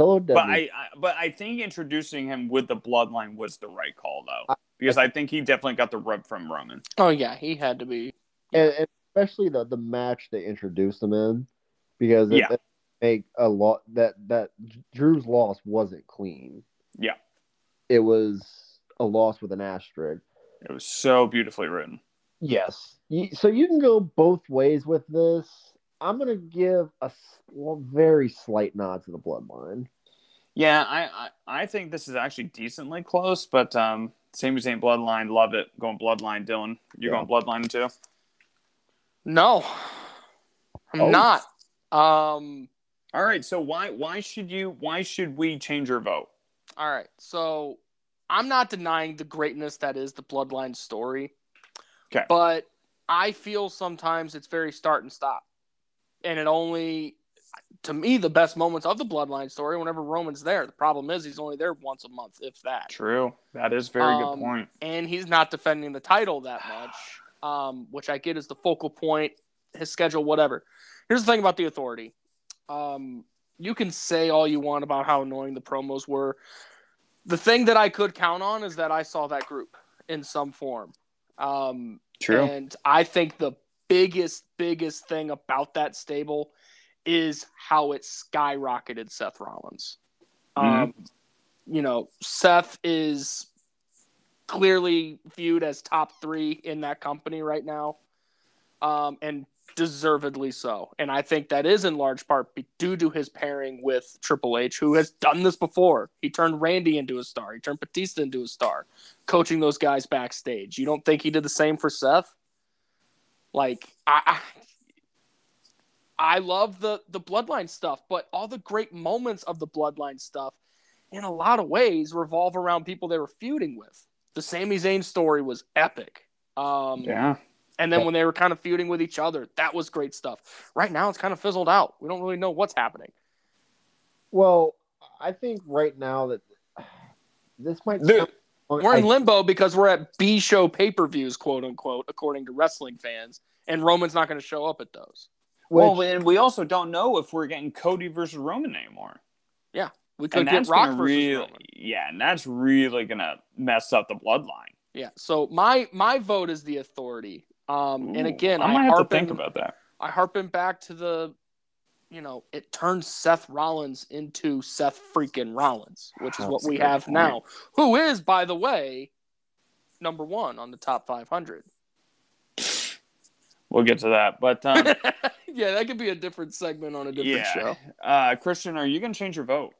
Solo but. I, I but I think introducing him with the Bloodline was the right call though, because I think he definitely got the rub from Roman. Oh yeah, he had to be. and, and especially the the match they introduced him in, because it, Yeah. it make a lot that that Drew's loss wasn't clean. Yeah. it was a loss with an asterisk. It was so beautifully written. Yes. So you can go both ways with this. I'm going to give a well, very slight nod to the bloodline. Yeah, I, I I think this is actually decently close, but um, same as saying Bloodline, love it. Going Bloodline, Dylan. You're Yeah. going Bloodline too. No, I'm Oh. not. Um. All right, so why why should you why should we change your vote? All right. So I'm not denying the greatness that is the Bloodline story. Okay. But I feel sometimes it's very start and stop. And it only, to me, the best moments of the Bloodline story whenever Roman's there. The problem is he's only there once a month, if that. True, that is very Um, good point. And he's not defending the title that much, um, which I get is the focal point, his schedule, whatever. Here's the thing about the authority. Um, you can say all you want about how annoying the promos were. The thing that I could count on is that I saw that group in some form. Um, True. and I think the biggest, biggest thing about that stable is how it skyrocketed Seth Rollins. Um, you know, Seth is clearly viewed as top three in that company right now, um, and deservedly so. And I think that is in large part due to his pairing with Triple H, who has done this before. He turned Randy into a star. He turned Batista into a star, coaching those guys backstage. You don't think he did the same for Seth? Like I, I, I love the the Bloodline stuff, but all the great moments of the Bloodline stuff, in a lot of ways, revolve around people they were feuding with. The Sami Zayn story was epic. Um, yeah. and then when they were kind of feuding with each other, that was great stuff. Right now, it's kind of fizzled out. We don't really know what's happening. Well, I think right now that this might. Sound- We're in I- limbo because we're at B show pay per views, quote unquote, according to wrestling fans, and Roman's not going to show up at those. well, and we also don't know if we're getting Cody versus Roman anymore. Yeah, we could And get Rock versus really, Roman. yeah, and that's really gonna mess up the bloodline. Yeah. So my my vote is the authority. Um, and again, I I, might have to harpen, think about that. I harpen back to the, you know, it turns Seth Rollins into Seth freaking Rollins, which is what we have point. now. Who is, by the way, number one on the top 500. We'll get to that, but um, yeah, that could be a different segment on a different yeah, show. uh, Christian, are you gonna change your vote?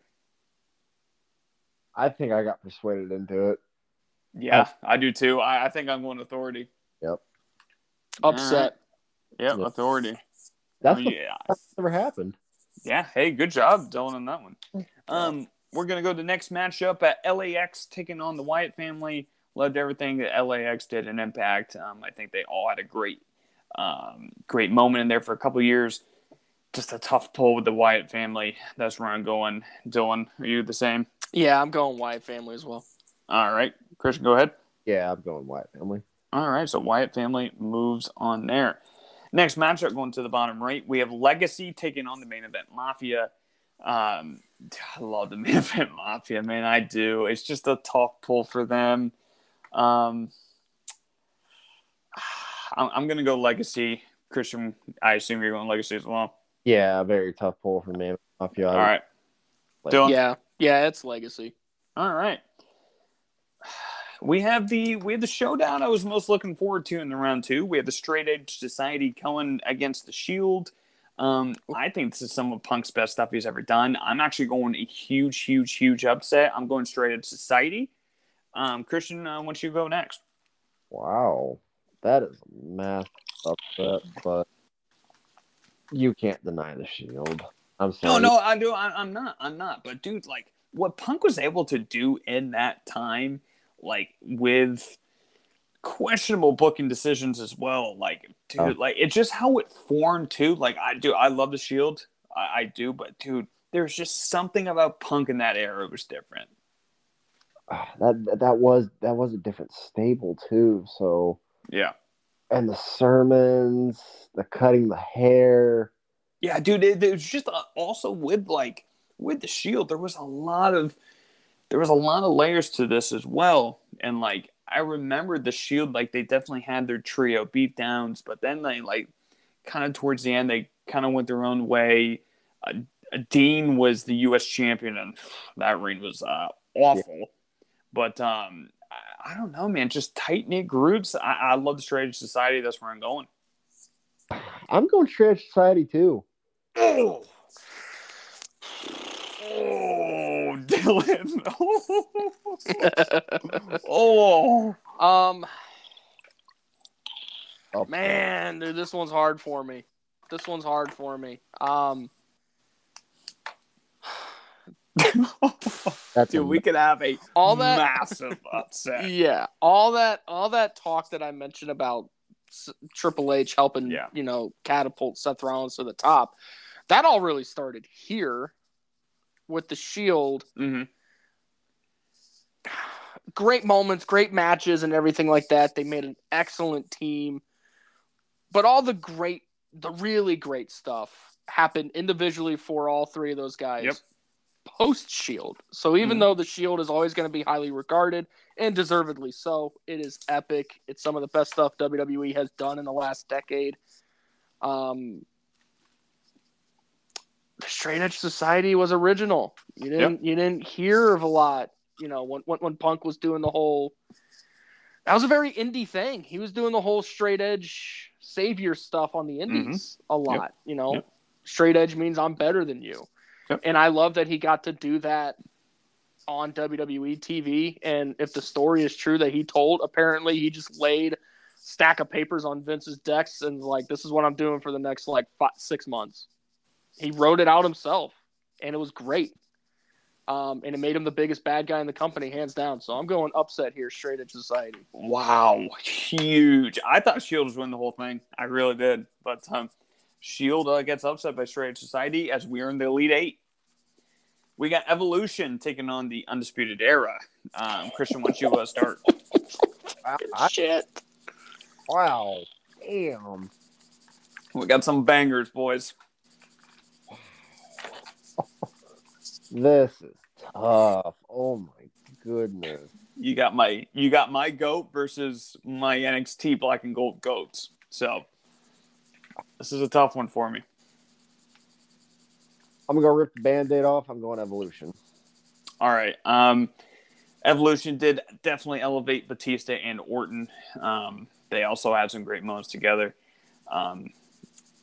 I think I got persuaded into it. Yeah, I do too. I, I think I'm going authority. Yep. Upset. Yep, Yeah. authority. That's the yeah, that's never happened. yeah. Hey, good job, Dylan, on that one. Um, we're gonna go to the next matchup at LAX taking on the Wyatt family. Loved everything that LAX did in Impact. Um, I think they all had a great, um, great moment in there for a couple years. Just a tough pull with the Wyatt family. That's where I'm going. Dylan, are you the same? Yeah, I'm going Wyatt family as well. All right, Christian, go ahead. Yeah, I'm going Wyatt family. All right, so Wyatt family moves on there. Next matchup going to the bottom right, we have Legacy taking on the main event Mafia. Um, I love the main event Mafia, man. I do. It's just a tough pull for them. Um, I'm, I'm gonna go Legacy. Christian, I assume you're going Legacy as well. Yeah, very tough pull for me. Mafia. All right, Like- Dylan. Yeah, yeah, it's legacy. All right. We have the we have the showdown I was most looking forward to in the round two. We have the Straight Edge Society going against the Shield. Um, I think this is some of Punk's best stuff he's ever done. I'm actually going a huge, huge, huge upset. I'm going Straight Edge Society. Um, Christian, uh, once you go next. Wow, that is a massive upset, but you can't deny the Shield. I'm saying No, sorry. no, I do. I, I'm not. I'm not. But dude, like what Punk was able to do in that time, like with questionable booking decisions as well. Like, dude, Oh. like it's just how it formed too. Like, I do. I love the Shield. I, I do. But dude, there's just something about Punk in that era was different. Ah, that that was that was a different stable too. So Yeah. and the sermons, the cutting the hair. Yeah, dude. It, it was just uh, also with like with the Shield, there was a lot of there was a lot of layers to this as well. And like I remember the Shield, like they definitely had their trio beat downs, but then they like kind of towards the end they kind of went their own way. Uh, Dean was the U.S. champion, and that reign was uh, awful. But um, I, I don't know, man. Just tight knit groups. I, I love the Straight Edge Society. That's where I'm going. I'm going Straight Edge Society too. Oh, oh, Dylan. oh, um, Oh, man, dude, this one's hard for me. This one's hard for me. Um, That's dude, a- we could have a all that massive upset. yeah all that all that talk that i mentioned about S- triple h helping Yeah. you know catapult seth rollins to the top that all really started here with the shield. Hmm great moments great matches and everything like that. They made an excellent team. But all the great the really great stuff happened individually for all three of those guys Yep. post shield so even Mhm. though the shield is always going to be highly regarded and deservedly so it is epic. It's some of the best stuff wwe has done in the last decade. Um the straight edge society was original. You didn't you didn't hear of a lot you know when, when when punk was doing the whole that was a very indie thing. He was doing the whole straight edge savior stuff on the indies a lot you know? Mm-hmm. Yep. straight edge means i'm better than you. Yep. and i love that he got to do that on wwe tv and if the story is true that he told apparently he just laid stack of papers on vince's decks and like this is what i'm doing for the next like five, six months he wrote it out himself and it was great um, and it made him the biggest bad guy in the company, hands down. So I'm going upset here, straight edge society. Wow, huge! I thought Shield was winning the whole thing. I really did, but um, Shield uh, gets upset by Straight Edge Society as we are in the Elite Eight. we got Evolution taking on the Undisputed Era. Um, Christian, why don't you uh, start? I, Shit. wow. Damn. We got some bangers, boys. This is tough. Oh my goodness. You got my you got my goat versus my NXT Black and Gold goats. So this is a tough one for me. I'm gonna rip the band-aid off. I'm going evolution. All right. Um, Evolution did definitely elevate Batista and Orton. Um, they also had some great moments together. Um,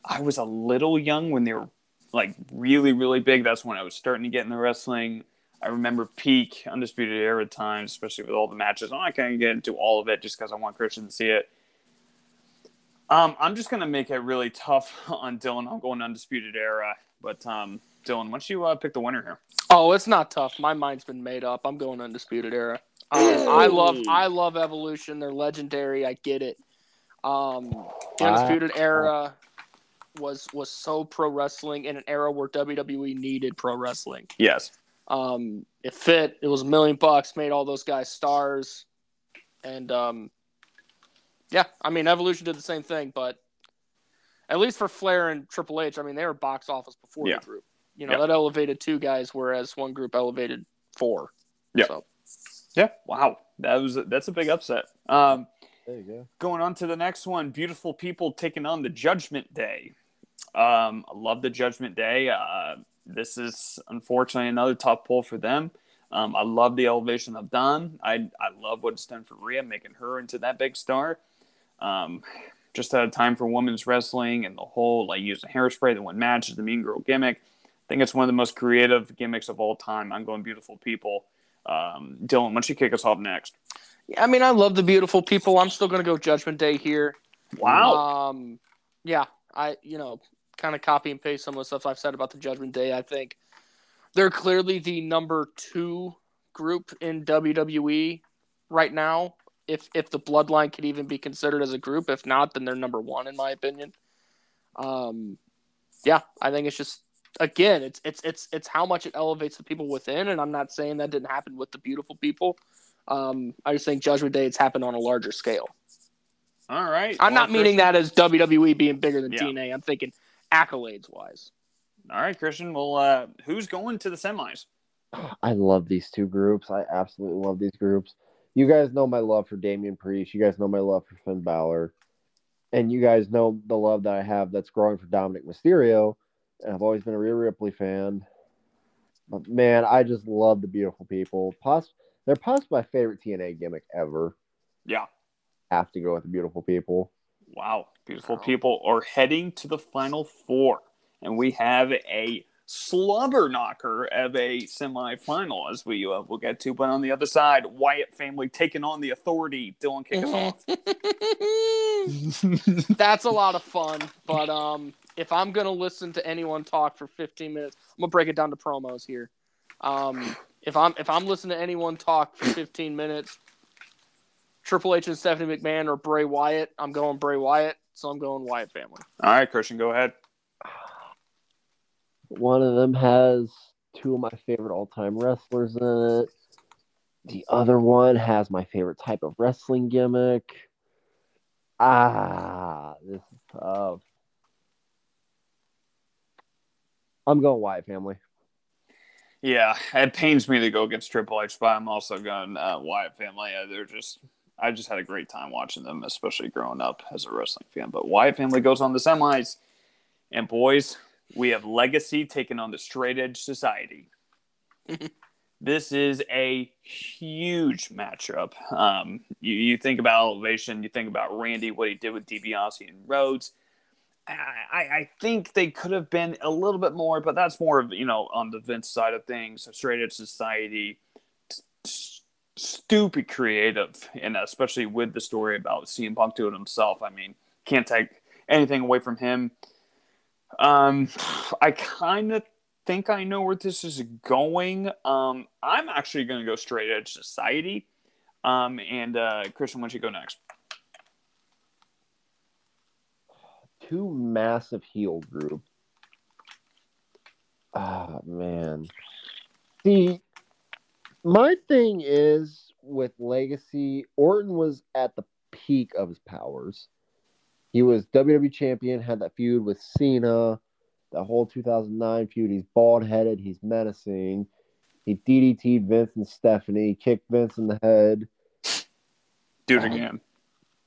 I was a little young when they were like really, really big. That's when I was starting to get in the wrestling. I remember peak Undisputed Era times, especially with all the matches. I'm not going to get into all of it just because I want Christian to see it. Um, I'm just going to make it really tough on Dylan. I'm going Undisputed Era. But um, Dylan, why don't you uh, pick the winner here? Oh, it's not tough. My mind's been made up. I'm going undisputed era. Um, I love I love evolution. They're legendary. I get it. Um, the I- undisputed era was was so pro wrestling in an era where WWE needed pro wrestling. Yes. Um, it fit. It was a million bucks. Made all those guys stars, and um, yeah, I mean, Evolution did the same thing, but at least for Flair and Triple H, I mean, they were box office before Yeah. the group. You know, Yeah. that elevated two guys, whereas one group elevated four. Yeah. So, Yeah. Wow. That was that's a big upset. Um, There you go. going on to the next one, beautiful people taking on the Judgment Day. Um, I love the Judgment Day. Uh, this is unfortunately another tough pull for them. Um, I love the elevation of Dom. I I love what it's done for Rhea, making her into that big star. Um, just out of time for women's wrestling and the whole like using hairspray that win matches, the Mean Girl gimmick. I think it's one of the most creative gimmicks of all time. I'm going beautiful people. Um, Dylan, why don't you kick us off next? yeah, I mean, I love the beautiful people. I'm still going to go Judgment Day here. Wow. Um, yeah, I you know kind of copy and paste some of the stuff I've said about the Judgment Day. I think they're clearly the number two group in WWE right now. If if the Bloodline could even be considered as a group, if not, then they're number one in my opinion. Um, yeah, I think it's just again, it's it's it's it's how much it elevates the people within, and I'm not saying that didn't happen with the beautiful people. Um, I just think Judgment Day it's happened on a larger scale. All right. I'm Well, not meaning Christian- that as WWE being bigger than Yeah. TNA. I'm thinking accolades wise. All right, Christian. Well, uh, who's going to the semis? I love these two groups. I absolutely love these groups. You guys know my love for Damian Priest. You guys know my love for Finn Balor. And you guys know the love that I have that's growing for Dominik Mysterio. And I've always been a Rhea Ripley fan. But man, I just love the beautiful people. Poss- they're possibly my favorite TNA gimmick ever. Yeah. Have to go with the beautiful people. Wow. Beautiful Wow. people are heading to the final four. And we have a slobber knocker of a semifinal, as we uh, will get to. But on the other side, Wyatt family taking on the authority. Dylan, kick us off. That's a lot of fun, but um, if I'm gonna listen to anyone talk for 15 minutes, I'm gonna break it down to promos here. Um, if I'm if I'm listening to anyone talk for 15 minutes, Triple H and Stephanie McMahon or Bray Wyatt, I'm going Bray Wyatt, so I'm going Wyatt family. All right, Christian, go ahead. One of them has two of my favorite all time wrestlers in it. The other one has my favorite type of wrestling gimmick. Ah, this is tough. I'm going Wyatt family. Yeah, it pains me to go against Triple H, but I'm also going uh, Wyatt family. Uh, they're just, I just had a great time watching them, especially growing up as a wrestling fan. But Wyatt family goes on the semis, and boys, we have Legacy taking on the Straight Edge Society. this is a huge matchup. Um, you, you think about elevation, you think about Randy, what he did with DiBiase and Rhodes. I, I think they could have been a little bit more, but that's more of you know on the Vince side of things. Straight Edge Society, stupid creative, and especially with the story about CM Punk doing himself. I mean, can't take anything away from him. Um, I kind of think I know where this is going. Um, I'm actually going to go Straight Edge Society. Um, and uh, Christian, why don't you go next? Two massive heel group. Ah, man. See, my thing is with Legacy, Orton was at the peak of his powers. He was WWE champion, had that feud with Cena, the whole 2009 feud. He's bald headed, he's menacing. He DDT'd Vince and Stephanie, kicked Vince in the head, Do it um, again.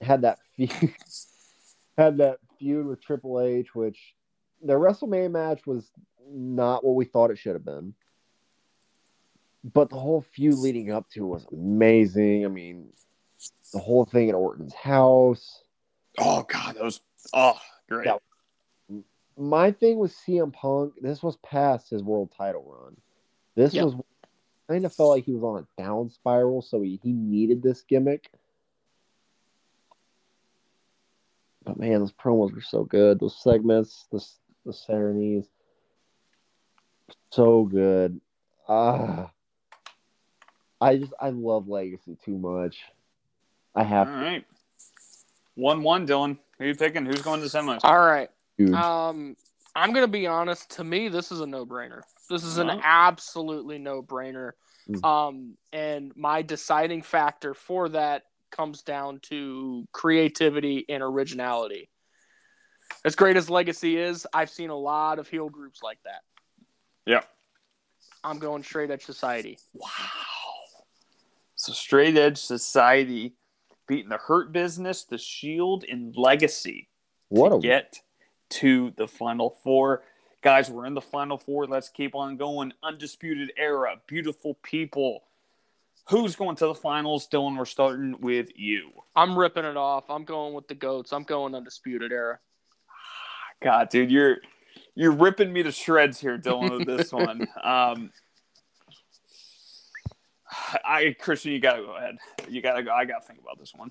had that feud, had that feud with Triple H, which the WrestleMania match was not what we thought it should have been. But the whole feud leading up to it was amazing. I mean, the whole thing at Orton's house. Oh god, that was oh great. My thing with CM Punk, this was past his world title run. This Yeah. was kind of felt like he was on a down spiral, so he, he needed this gimmick. But man, those promos were so good. Those segments, the the Serenese, so good. Ah, I just I love Legacy too much. I All have right. One one, Dylan. Who you picking? Who's going to the semis? All right. huge. Um, I'm gonna be honest. To me, this is a no-brainer. This is an Uh-huh. absolutely no-brainer. Mm. Um, and my deciding factor for that comes down to creativity and originality. As great as Legacy is, I've seen a lot of heel groups like that. Yep. I'm going straight edge society. Wow. So straight edge society beating the hurt business, the shield, and legacy what to a get to the final four. Guys, we're in the final four. Let's keep on going. Undisputed era, beautiful people. Who's going to the finals? Dylan, we're starting with you. I'm ripping it off. I'm going with the goats. I'm going undisputed era. God, dude, you're you're ripping me to shreds here, Dylan, with this one. Um, I Christian, you gotta go ahead. You gotta go. I gotta think about this one.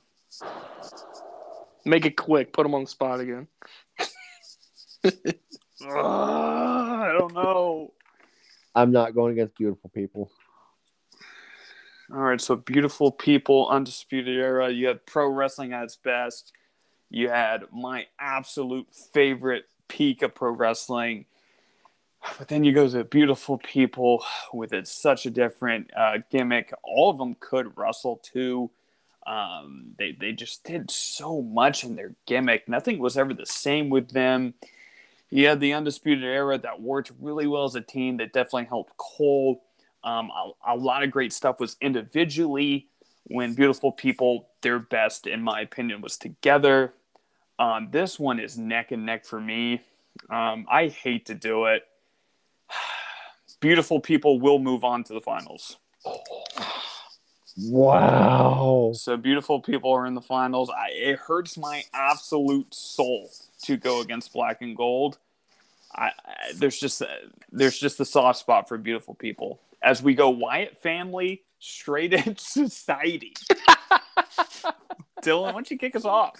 Make it quick. Put them on the spot again. Uh, I don't know. I'm not going against beautiful people. All right, so beautiful people, undisputed era. You had pro wrestling at its best. You had my absolute favorite peak of pro wrestling. But then you go to beautiful people with it such a different uh, gimmick. All of them could wrestle too. Um, they they just did so much in their gimmick. Nothing was ever the same with them. You had the undisputed era that worked really well as a team. That definitely helped Cole. Um, a, a lot of great stuff was individually when beautiful people their best in my opinion was together um, this one is neck and neck for me um, i hate to do it beautiful people will move on to the finals Wow. so beautiful people are in the finals I, it hurts my absolute soul to go against black and gold I, I there's just there's just a soft spot for beautiful people as we go Wyatt family straight edge society. Dylan, why don't you kick us off?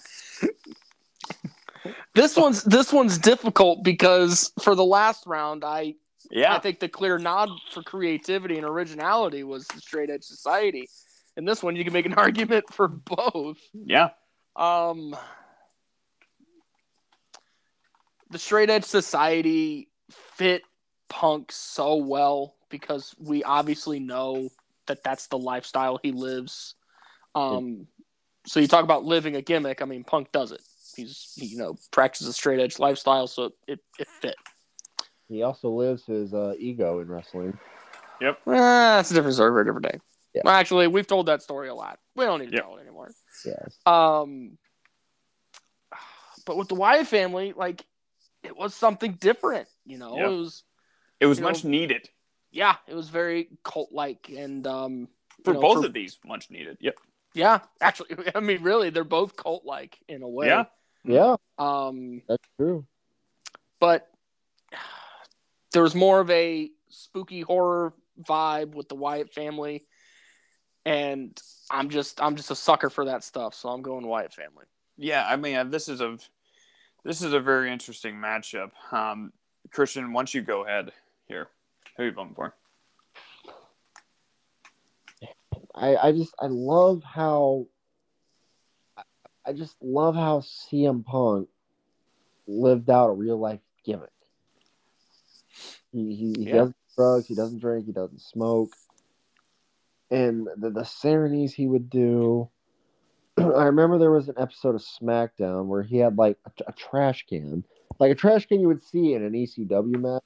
This one's this one's difficult because for the last round, I Yeah, I think the clear nod for creativity and originality was the straight edge society. In this one, you can make an argument for both. yeah, Um, the straight edge society fit Punk so well because we obviously know that that's the lifestyle he lives. Um, so you talk about living a gimmick. I mean, Punk does it. He's he, you know practices a straight edge lifestyle, so it it fit. He also lives his uh, ego in wrestling. Ah, that's a different story for a different day. Yeah. Well, actually, we've told that story a lot. We don't need to Yeah. tell it anymore. Yes. Um, but with the Wyatt family, like it was something different. You know, Yeah. it was it was much know, needed yeah, it was very cult like, and um, for know, both for- of these. Much needed. Yep. yeah, actually, I mean, really, they're both cult like in a way. Yeah. Yeah, Um, that's true. but there was more of a spooky horror vibe with the Wyatt family, and I'm just I'm just a sucker for that stuff. So I'm going Wyatt family. Yeah, I mean, this is a this is a very interesting matchup. Um, Christian, once you go ahead here, who are you voting for? I, I just I love how I- I just love how CM Punk lived out a real life gimmick. He he, he Yeah. doesn't drugs. He doesn't drink. He doesn't smoke. And the the ceremonies he would do. I remember there was an episode of SmackDown where he had like a, a trash can, like a trash can you would see in an ECW match,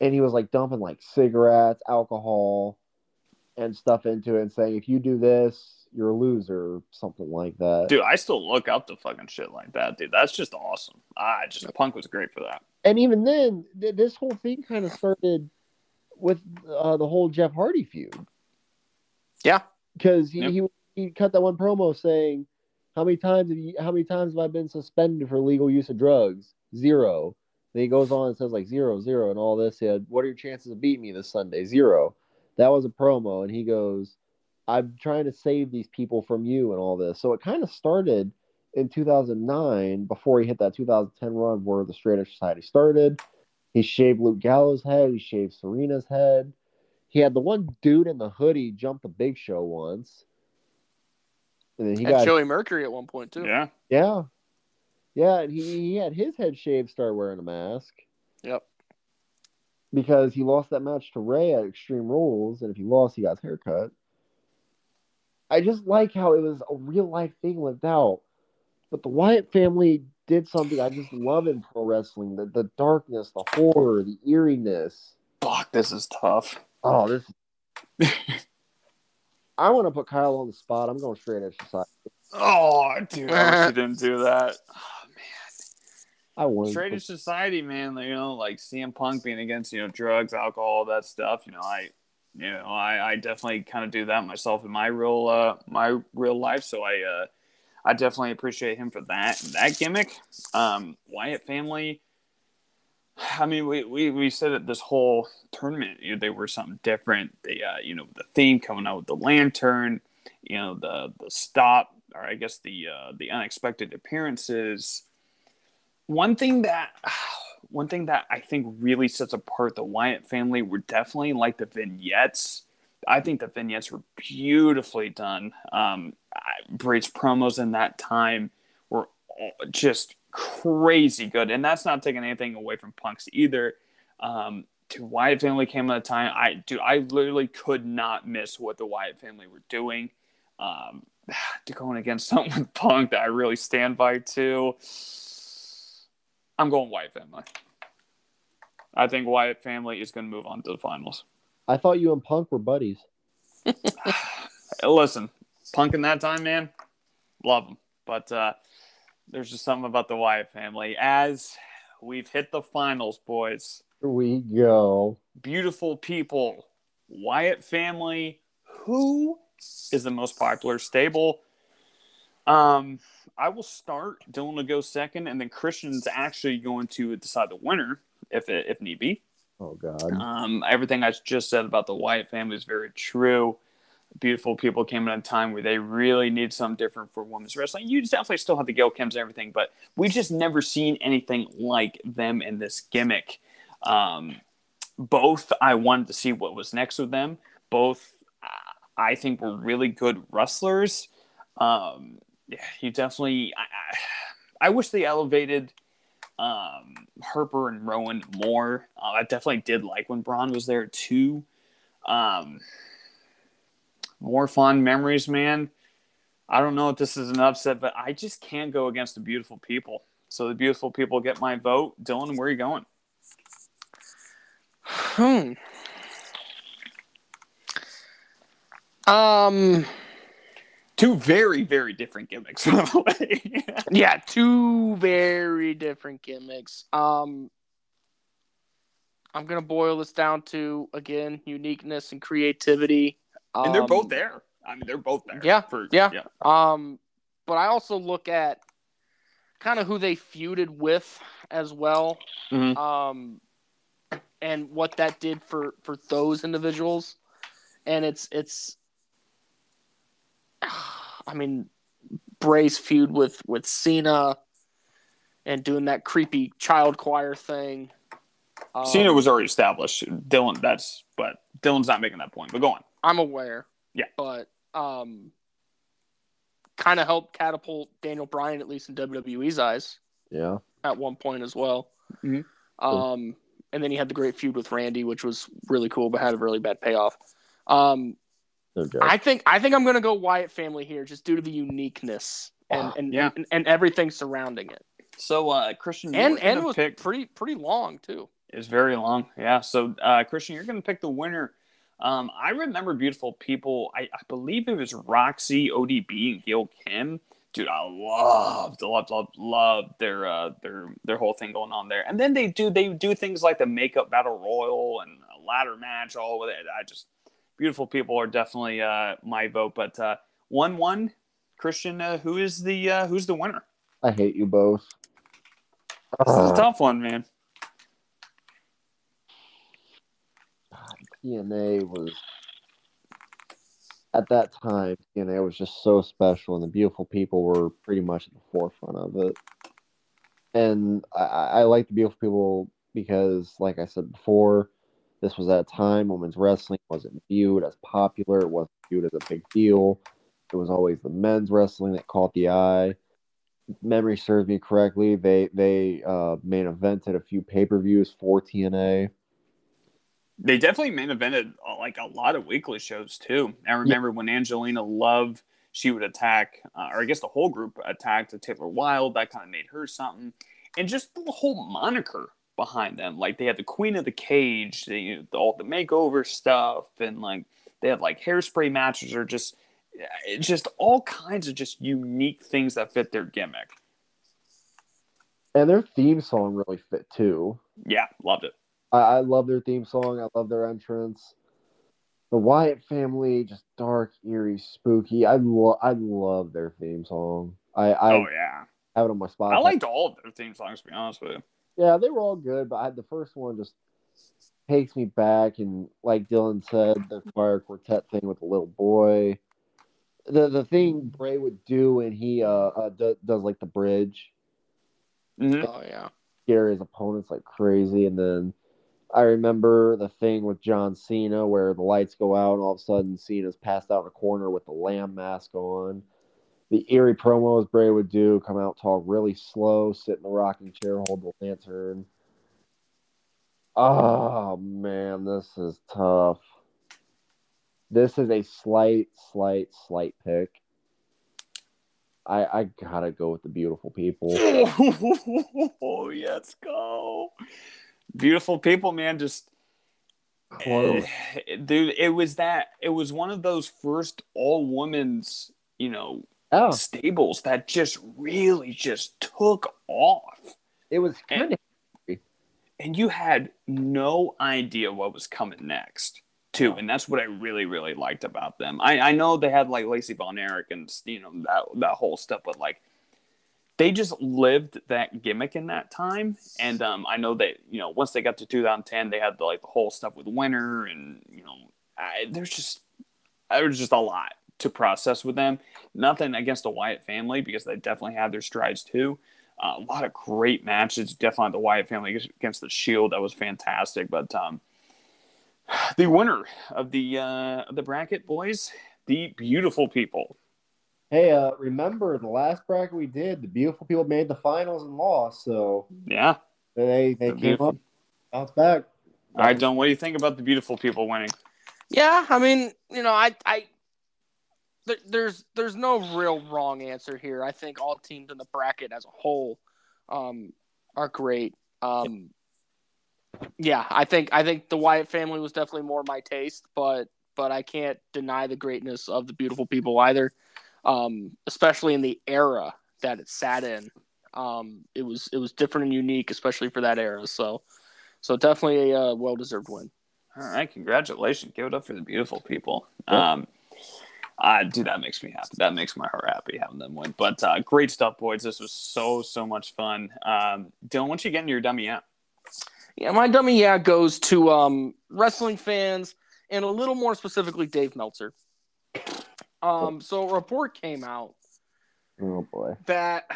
and he was like dumping like cigarettes, alcohol, and stuff into it, and saying, "If you do this, you're a loser," or something like that. Dude, I still look up to fucking shit like that, dude. That's just awesome. I just Punk was great for that. and even then, th- this whole thing kind of started with uh, the whole Jeff Hardy feud. Yeah. because he, Yep. he he cut that one promo saying, "How many times have you? How many times have I been suspended for illegal use of drugs? Zero. Then he goes on and says like zero, zero, and all this. He had, what are your chances of beating me this Sunday? Zero. That was a promo, and he goes, "I'm trying to save these people from you and all this." So it kind of started in 2009 before he hit that 2010 run where the Straight Edge Society started. He shaved Luke Gallows' head. He shaved Serena's head. He had the one dude in the hoodie jump the Big Show once. And then he and got Joey Mercury at one point too. Yeah. yeah, yeah, and he, he had his head shaved, start wearing a mask Yep. because he lost that match to Rey at Extreme Rules, and if he lost, he got his hair cut. I just like how it was a real life thing lived out, but the Wyatt family did something I just love in pro wrestling: the the darkness, the horror, the eeriness. Fuck, this is tough. Oh, this. I want to put Kyle on the spot. I'm going straight edge society. Oh, dude, I wish you didn't do that. Oh, man. I want Straight Edge Society, man. You know, like CM Punk being against you know drugs, alcohol, all that stuff. You know, I, you know, I, I definitely kind of do that myself in my real, uh, my real life. So I, uh, I definitely appreciate him for that that gimmick. Um, Wyatt family. I mean, we, we, we said that this whole tournament, you know, they were something different. They, uh, you know, the theme coming out with the lantern, you know, the the stop, or I guess the uh, the unexpected appearances one thing that one thing that I think really sets apart the Wyatt family were definitely like the vignettes. I think the vignettes were beautifully done. Um, promos in that time were just crazy good, and that's not taking anything away from Punk's either. Um, to Wyatt family came at a time. I dude, I literally could not miss what the Wyatt family were doing. Um, going against something with Punk that I really stand by too. I'm going Wyatt family. I think Wyatt family is going to move on to the finals. I thought you and Punk were buddies. Listen, Punk in that time, man, love him. But uh, there's just something about the Wyatt family. As we've hit the finals, boys, Here we go. beautiful people, Wyatt family. Who is the most popular stable? Um, I will start. Dylan will go second, and then Christian's actually going to decide the winner if it, if need be. Oh God. Um, everything I just said about the Wyatt family is very true. Beautiful people came in a time where they really need something different for women's wrestling. You definitely still have the Gail Kims and everything, but we've just never seen anything like them in this gimmick. Um, both, I wanted to see what was next with them. Both, I think, were really good wrestlers. Um, yeah, you definitely. I, I, I wish they elevated um, Harper and Rowan more. Uh, I definitely did like when Braun was there too. Um, more fun memories, man. I don't know if this is an upset, but I just can't go against the beautiful people. So the beautiful people get my vote. Dylan, where are you going? Hmm. Um. Two very, very different gimmicks, by the way. Yeah, two very different gimmicks. Um. I'm gonna boil this down to again uniqueness and creativity. and they're Um, both there. I mean, they're both there. Yeah, For, yeah. yeah. Um, but I also look at kind of who they feuded with as well. Mhm. Um, and what that did for for those individuals, and it's it's. I mean, Bray's feud with with Cena, and doing that creepy child choir thing. Um, Cena was already established. Dylan, that's, but Dylan's not making that point. But go on. I'm aware. Yeah. But um kind of helped catapult Daniel Bryan at least in WWE's eyes Yeah. at one point as well. Mhm. Um and then he had the great feud with Randy, which was really cool, but had a really bad payoff. Um, No. I think I think I'm gonna go Wyatt family here, just due to the uniqueness and Ah, and, yeah. and, and everything surrounding it, So uh, Christian, and you're and gonna was pick pretty pretty long too. It's very long. Yeah. So uh, Christian, you're going to pick the winner. Um, I remember beautiful people. I, I believe it was Roxy, ODB, and Gail Kim. Dude, I loved, loved, loved, loved their uh, their their whole thing going on there. And then they do they do things like the makeup battle royal and a ladder match, all with it. I just beautiful people are definitely uh, my vote. But uh, one one, Christian, uh, who is the uh, who's the winner? I hate you both. This is a tough one, man. TNA was at that time. TNA was just so special, and the beautiful people were pretty much at the forefront of it. And I, I I like the beautiful people because, like I said before, this was at a time women's wrestling wasn't viewed as popular. It wasn't viewed as a big deal. It was always the men's wrestling that caught the eye. If memory serves me correctly, they they uh, main evented a few pay per views for TNA. They definitely main evented uh, like a lot of weekly shows too. I remember when Angelina Love, she would attack, uh, or I guess the whole group attacked Taylor Wilde. That kind of made her something, and just the whole moniker behind them. Like they had the Queen of the Cage, the, you know, the all the makeover stuff, and like they had like hairspray matches, or just it's just all kinds of just unique things that fit their gimmick. And their theme song really fit too. Yeah, loved it. I, I love their theme song. I love their entrance. The Wyatt family, just dark, eerie, spooky. I love, I love their theme song. I, I oh yeah, have it on my spot. I liked all of their theme songs. To be honest with you. Yeah, they were all good, but I, the first one just takes me back. And like Dylan said, the choir quartet thing with the little boy, the the thing Bray would do when he uh, uh do, does like the bridge, Mhm. Oh yeah. scare his opponents like crazy. And then I remember the thing with John Cena where the lights go out and all of a sudden Cena's passed out in a corner with the lamb mask on. The eerie promos Bray would do, come out, talk really slow, sit in the rocking chair, hold the lantern. Oh man, this is tough. This is a slight, slight, slight pick. I I gotta go with the beautiful people. Oh, let's go. Beautiful people, man. Just Close. eh, dude, it was that it was one of those first all women's, you know, Oh, stables that just really just took off. it was kind of And you had no idea what was coming next. Too, and that's what I really, really liked about them. I, I know they had like Lacey Von Erich and you know that that whole stuff, but like they just lived that gimmick in that time. And um, I know that you know once they got to 2010, they had the, like the whole stuff with Winter, and you know I, there's just there's just a lot to process with them. Nothing against the Wyatt family because they definitely have their strides too. Uh, a lot of great matches, definitely the Wyatt family against the Shield. That was fantastic. But um, the winner of the uh, of the bracket, boys, the beautiful people. Hey, uh, remember the last bracket we did? The beautiful people made the finals and lost, so Yeah. they they The came beautiful- up, bounced back. All right, Don. What do you think about the beautiful people winning? Yeah, I mean, you know, I, I, there, there's, there's no real wrong answer here. I think all teams in the bracket as a whole, um, are great. Um, yeah, I think, I think the Wyatt family was definitely more my taste, but, but I can't deny the greatness of the beautiful people either. Um, especially in the era that it sat in. Um, it was, it was different and unique, especially for that era. So, so definitely a uh, well-deserved win. All right, congratulations. Give it up for the beautiful people. Yeah. Um, uh, dude, that makes me happy. That makes my heart happy having them win. But uh, great stuff, boys. This was so, so much fun. Um, Dylan, once you get into your dummy app, Yeah, my dummy yeah goes to um, wrestling fans and a little more specifically Dave Meltzer. Um, so a report came out Oh boy, that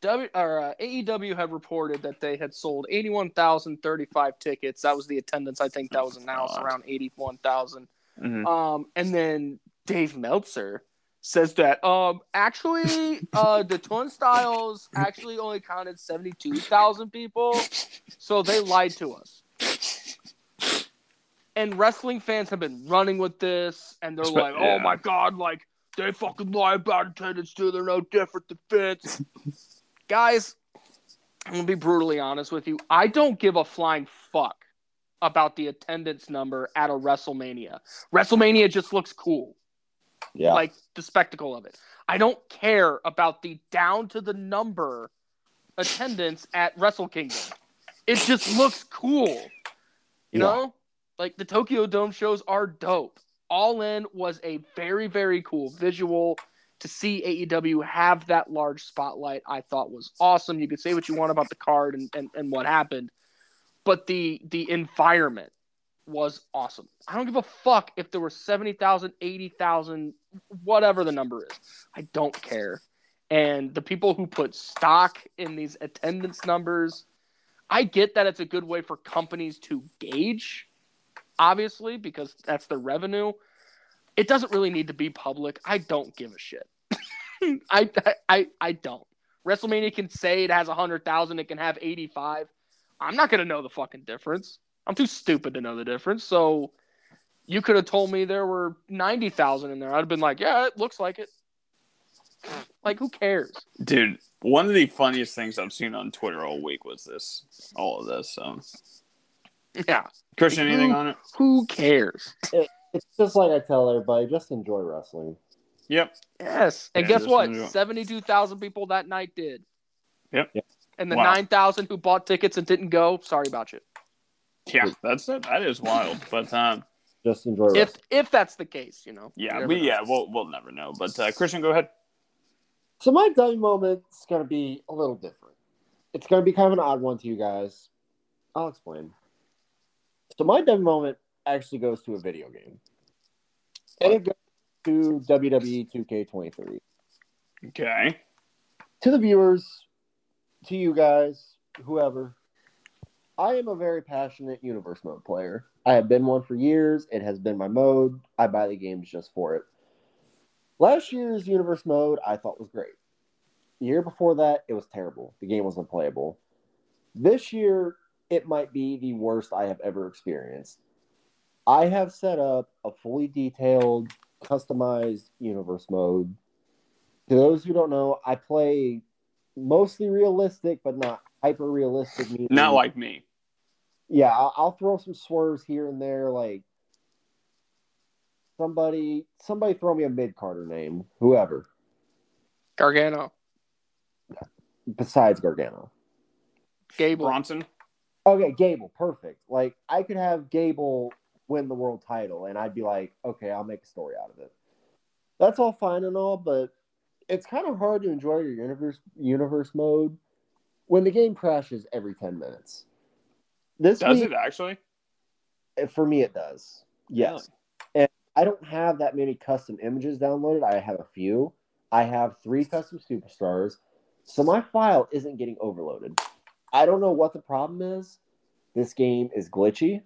W or uh, AEW had reported that they had sold eighty one thousand thirty five tickets. That was the attendance. I think that was announced around eighty one thousand. Mhm. Um, and then Dave Meltzer says that um actually uh the Turnstiles actually only counted seventy two thousand people, so they lied to us. And wrestling fans have been running with this, and they're like, "Oh my god, like they fucking lie about attendance too. They're no different than Vince." Guys, I'm gonna be brutally honest with you. I don't give a flying fuck about the attendance number at a WrestleMania. WrestleMania just looks cool Yeah. like the spectacle of it. I don't care about the down to the number attendance at Wrestle Kingdom. It just looks cool. You Yeah. know? Like the Tokyo Dome shows are dope. All In was a very, very cool visual. To see AEW have that large spotlight, I thought was awesome. You could say what you want about the card and, and, and what happened, but the the environment was awesome. I don't give a fuck if there were 70,000, 80,000, whatever the number is. I don't care. And the people who put stock in these attendance numbers, I get that it's a good way for companies to gauge, obviously, because that's their revenue. It doesn't really need to be public. I don't give a shit. I, I I don't. WrestleMania can say it has 100,000, it can have 85. I'm not going to know the fucking difference. I'm too stupid to know the difference. So you could have told me there were 90,000 in there. I'd have been like, yeah, it looks like it. Like, who cares? Dude, one of the funniest things I've seen on Twitter all week was this, all of this. So, Yeah. Christian, anything on it? Who cares? It's just like I tell everybody, just enjoy wrestling. Yep. Yes. And Yeah, guess what? enjoy. 72,000 people that night did. Yep. Yep. And the Wow. 9,000 who bought tickets and didn't go, sorry about you. Yeah, that's it. That is wild. But um, Just enjoy If wrestling. if that's the case, you know. yeah, we know. yeah, we'll we'll never know. But uh, Christian, go ahead. So my dummy moment's gonna be a little different. It's gonna be kind of an odd one to you guys. I'll explain. So my dummy moment actually goes to a video game, and it goes to WWE 2K23. Okay. To the viewers, to you guys, whoever, I am a very passionate universe mode player. I have been one for years. It has been my mode. I buy the games just for it. Last year's universe mode I thought was great. The year before that, it was terrible. The game was unplayable. This year, it might be the worst I have ever experienced. I have set up a fully detailed, customized universe mode. To those who don't know, I play mostly realistic, but not hyper realistic. Not like me. yeah, I'll, I'll throw some swerves here and there, like somebody, somebody throw me a mid carder name, whoever Gargano, besides Gargano. Gable. Bronson. Okay, Gable, perfect. Like I could have Gable win the world title, and I'd be like, okay, I'll make a story out of it. That's all fine and all, but it's kind of hard to enjoy your universe universe mode when the game crashes every ten minutes. This Does week, it actually? Eh, for me, it does. Yes. And I don't have that many custom images downloaded. I have a few. I have three custom superstars. So my file isn't getting overloaded. I don't know what the problem is. This game is glitchy.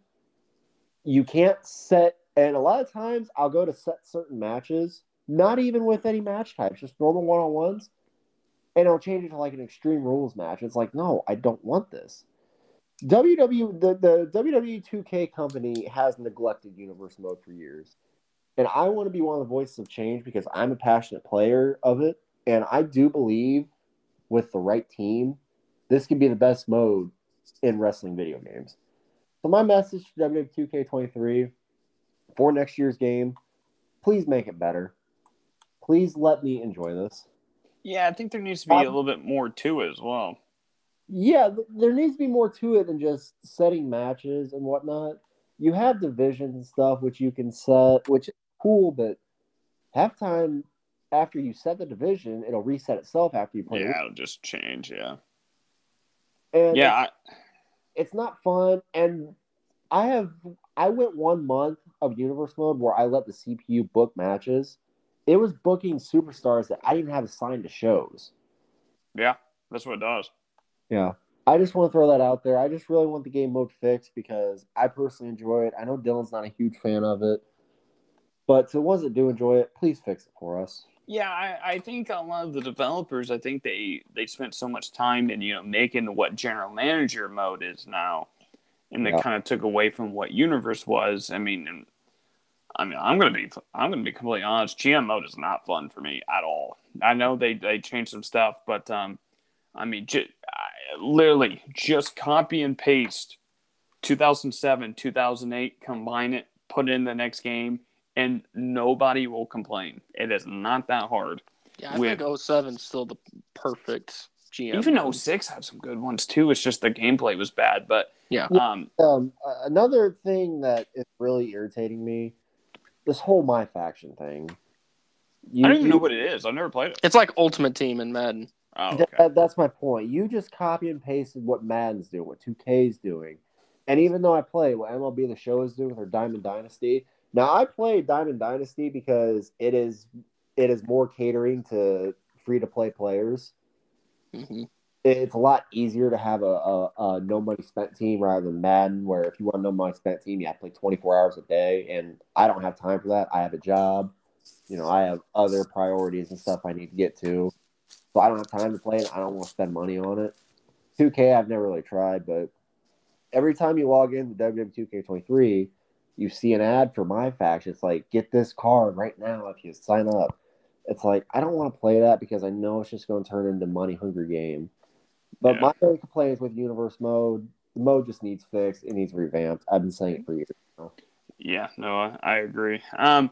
You can't set, and a lot of times I'll go to set certain matches, not even with any match types, just normal one on ones, and I'll change it to like an extreme rules match. It's like, no, I don't want this. WW the, the WWE 2K company has neglected universe mode for years. And I want to be one of the voices of change because I'm a passionate player of it. And I do believe with the right team, this could be the best mode in wrestling video games. So my message to WWE 2K23 for next year's game, please make it better. Please let me enjoy this. Yeah, I think there needs to be Um, a little bit more to it as well. Yeah, there needs to be more to it than just setting matches and whatnot. You have divisions and stuff which you can set, which is cool, but halftime after you set the division, it'll reset itself after you play. Yeah, it'll just change. Yeah. and Yeah. it's, I, it's not fun. And I have I went one month of universe mode where I let the CPU book matches. It was booking superstars that I didn't have assigned to shows. yeah. That's what it does. Yeah. I just want to throw that out there. I just really want the game mode fixed because I personally enjoy it. I know Dylan's not a huge fan of it. But to the ones that do enjoy it, please fix it for us. Yeah, I, I think a lot of the developers, I think they they spent so much time in you know making what general manager mode is now, and they Yeah. kind of took away from what Universe was. I mean, I mean, I'm gonna be I'm gonna be completely honest. GM mode is not fun for me at all. I know they they changed some stuff, but um, I mean, ju- I, literally just copy and paste 2007, 2008, combine it, put it in the next game, and nobody will complain. It is not that hard. Yeah, I With- think 07 is still the perfect GM. Even 06 had some good ones too. It's just the gameplay was bad, but Yeah. um, Um, another thing that is really irritating me, this whole my faction thing. You, I don't even you- know what it is. I've never played it. It's like Ultimate Team in Madden. Oh, That- that's my point. You just copy and pasted what Madden's doing, what 2K's doing. And even though I play what MLB The Show is doing with their Diamond Dynasty, now I play Diamond Dynasty because it is it is more catering to free to play players. hmm It's a lot easier to have a, a, a no money spent team rather than Madden, where if you want a no money spent team, you have to play 24 hours a day. And I don't have time for that. I have a job. You know, I have other priorities and stuff I need to get to. So I don't have time to play it. I don't want to spend money on it. 2K, I've never really tried, but every time you log in to WW2K23, you see an ad for my faction. It's like, get this card right now if you sign up. It's like, I don't want to play that because I know it's just going to turn into money hungry game. But Yeah. my only complaint is with universe mode. The mode just needs fixed. It needs revamped. I've been saying it for years. now. Yeah, no, I- agree. Um,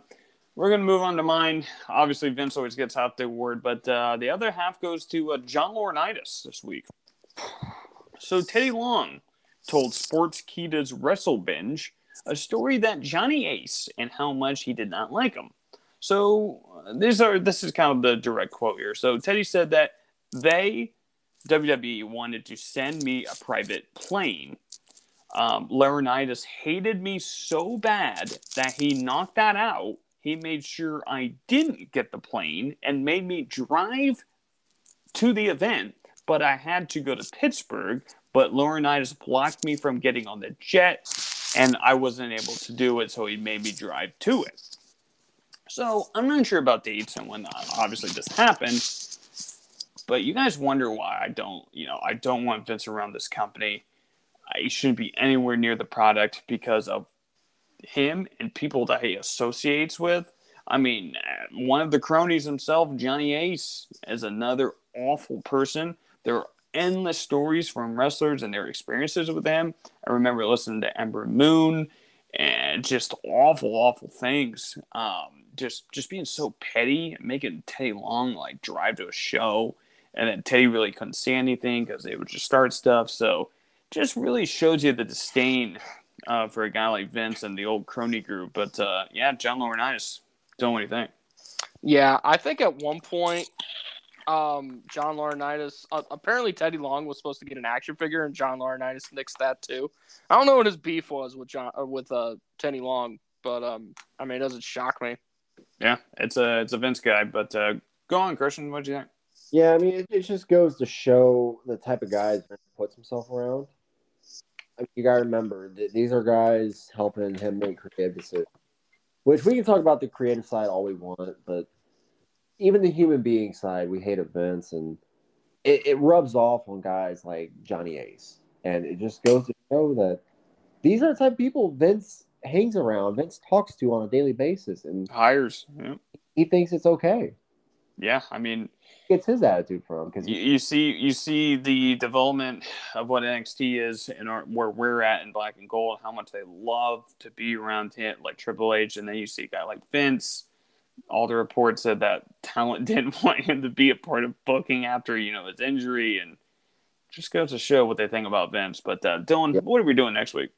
we're gonna move on to mine. Obviously, Vince always gets half the award, but uh, the other half goes to uh, John Laurinaitis this week. So Teddy Long told Sportskeeda's Wrestle Binge a story that Johnny Ace and how much he did not like him. So uh, these are this is kind of the direct quote here. So Teddy said that they WWE wanted to send me a private plane um, Laurinaitis hated me so bad that he knocked that out. He made sure I didn't get the plane and made me drive to the event, but I had to go to Pittsburgh. But Laurinaitis blocked me from getting on the jet, and I wasn't able to do it, so he made me drive to it. So I'm not sure about dates and when obviously this happened, but you guys wonder why I don't, you know, I don't want Vince around this company. I shouldn't be anywhere near the product because of him and people that he associates with. I mean, uh, one of the cronies himself, Johnny Ace, is another awful person. There are endless stories from wrestlers and their experiences with him. I remember listening to Ember Moon and just awful, awful things. Um, just, just being so petty, making Teddy Long like drive to a show, and then Teddy really couldn't say anything because they would just start stuff. So, just really shows you the disdain uh, for a guy like Vince and the old crony group. But uh, yeah, John Laurinaitis, don't what do you think? Yeah, I think at one point, um, John Laurinaitis, uh, apparently Teddy Long was supposed to get an action figure, and John Laurinaitis nixed that too. I don't know what his beef was with John or with uh, Teddy Long, but um, I mean, it doesn't shock me. Yeah, it's a it's a Vince guy. But uh, go on, Christian. What do you think? Yeah, I mean, it, it just goes to show the type of guys Vince puts himself around. I mean, you got to remember that these are guys helping him make creative decisions. Which we can talk about the creative side all we want, but even the human being side, we hate Vince, and it, it rubs off on guys like Johnny Ace, and it just goes to show that these are the type of people Vince hangs around, Vince talks to on a daily basis, and Hires. Yeah, he thinks it's okay. Yeah I mean, Gets his attitude for from because you, you see you see the development of what NXT is and our, where we're at in Black and Gold, how much they love to be around him, like Triple H, and then you see a guy like Vince. All the reports said that talent didn't want him to be a part of booking after you know his injury, and just goes to show what they think about Vince. But uh, Dylan, Yep. what are we doing next week?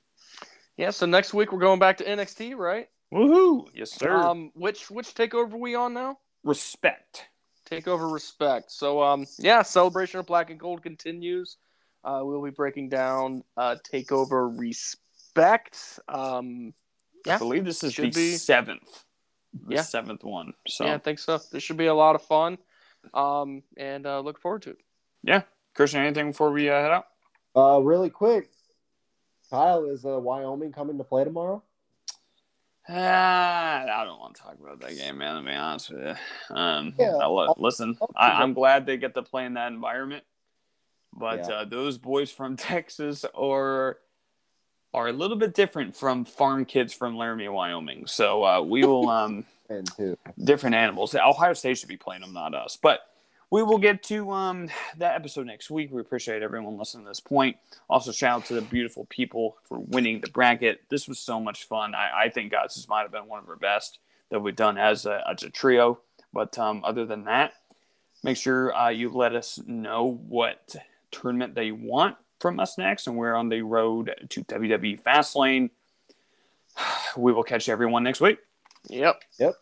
Yeah, so next week we're going back to NXT, right? Woohoo! Yes, sir. Um, which which takeover are we on now? Respect. Takeover respect. So um, yeah, celebration of Black and Gold continues. Uh, we'll be breaking down uh, takeover respect. Um, I believe this is should the be. seventh. The Yeah. seventh one. So yeah, I think so. This should be a lot of fun. Um, and uh, look forward to it. yeah. Christian, anything before we uh, head out? Uh, really quick, Kyle is uh, Wyoming coming to play tomorrow. Ah, I don't want to talk about that game, man. To be honest with you, um, Yeah, I listen, I, I'm glad they get to play in that environment, but Yeah. uh, those boys from Texas are are a little bit different from farm kids from Laramie, Wyoming. So uh, we will um different animals. Ohio State should be playing them, not us. But we will get to um that episode next week. We appreciate everyone listening to this point. Also, shout out to the beautiful people for winning the bracket. This was so much fun. I, I think guys, this might have been one of our best that we've done as a as a trio. But um, other than that, make sure uh, you let us know what tournament they want from us next, and we're on the road to WWE Fastlane. We will catch everyone next week. Yep. Yep.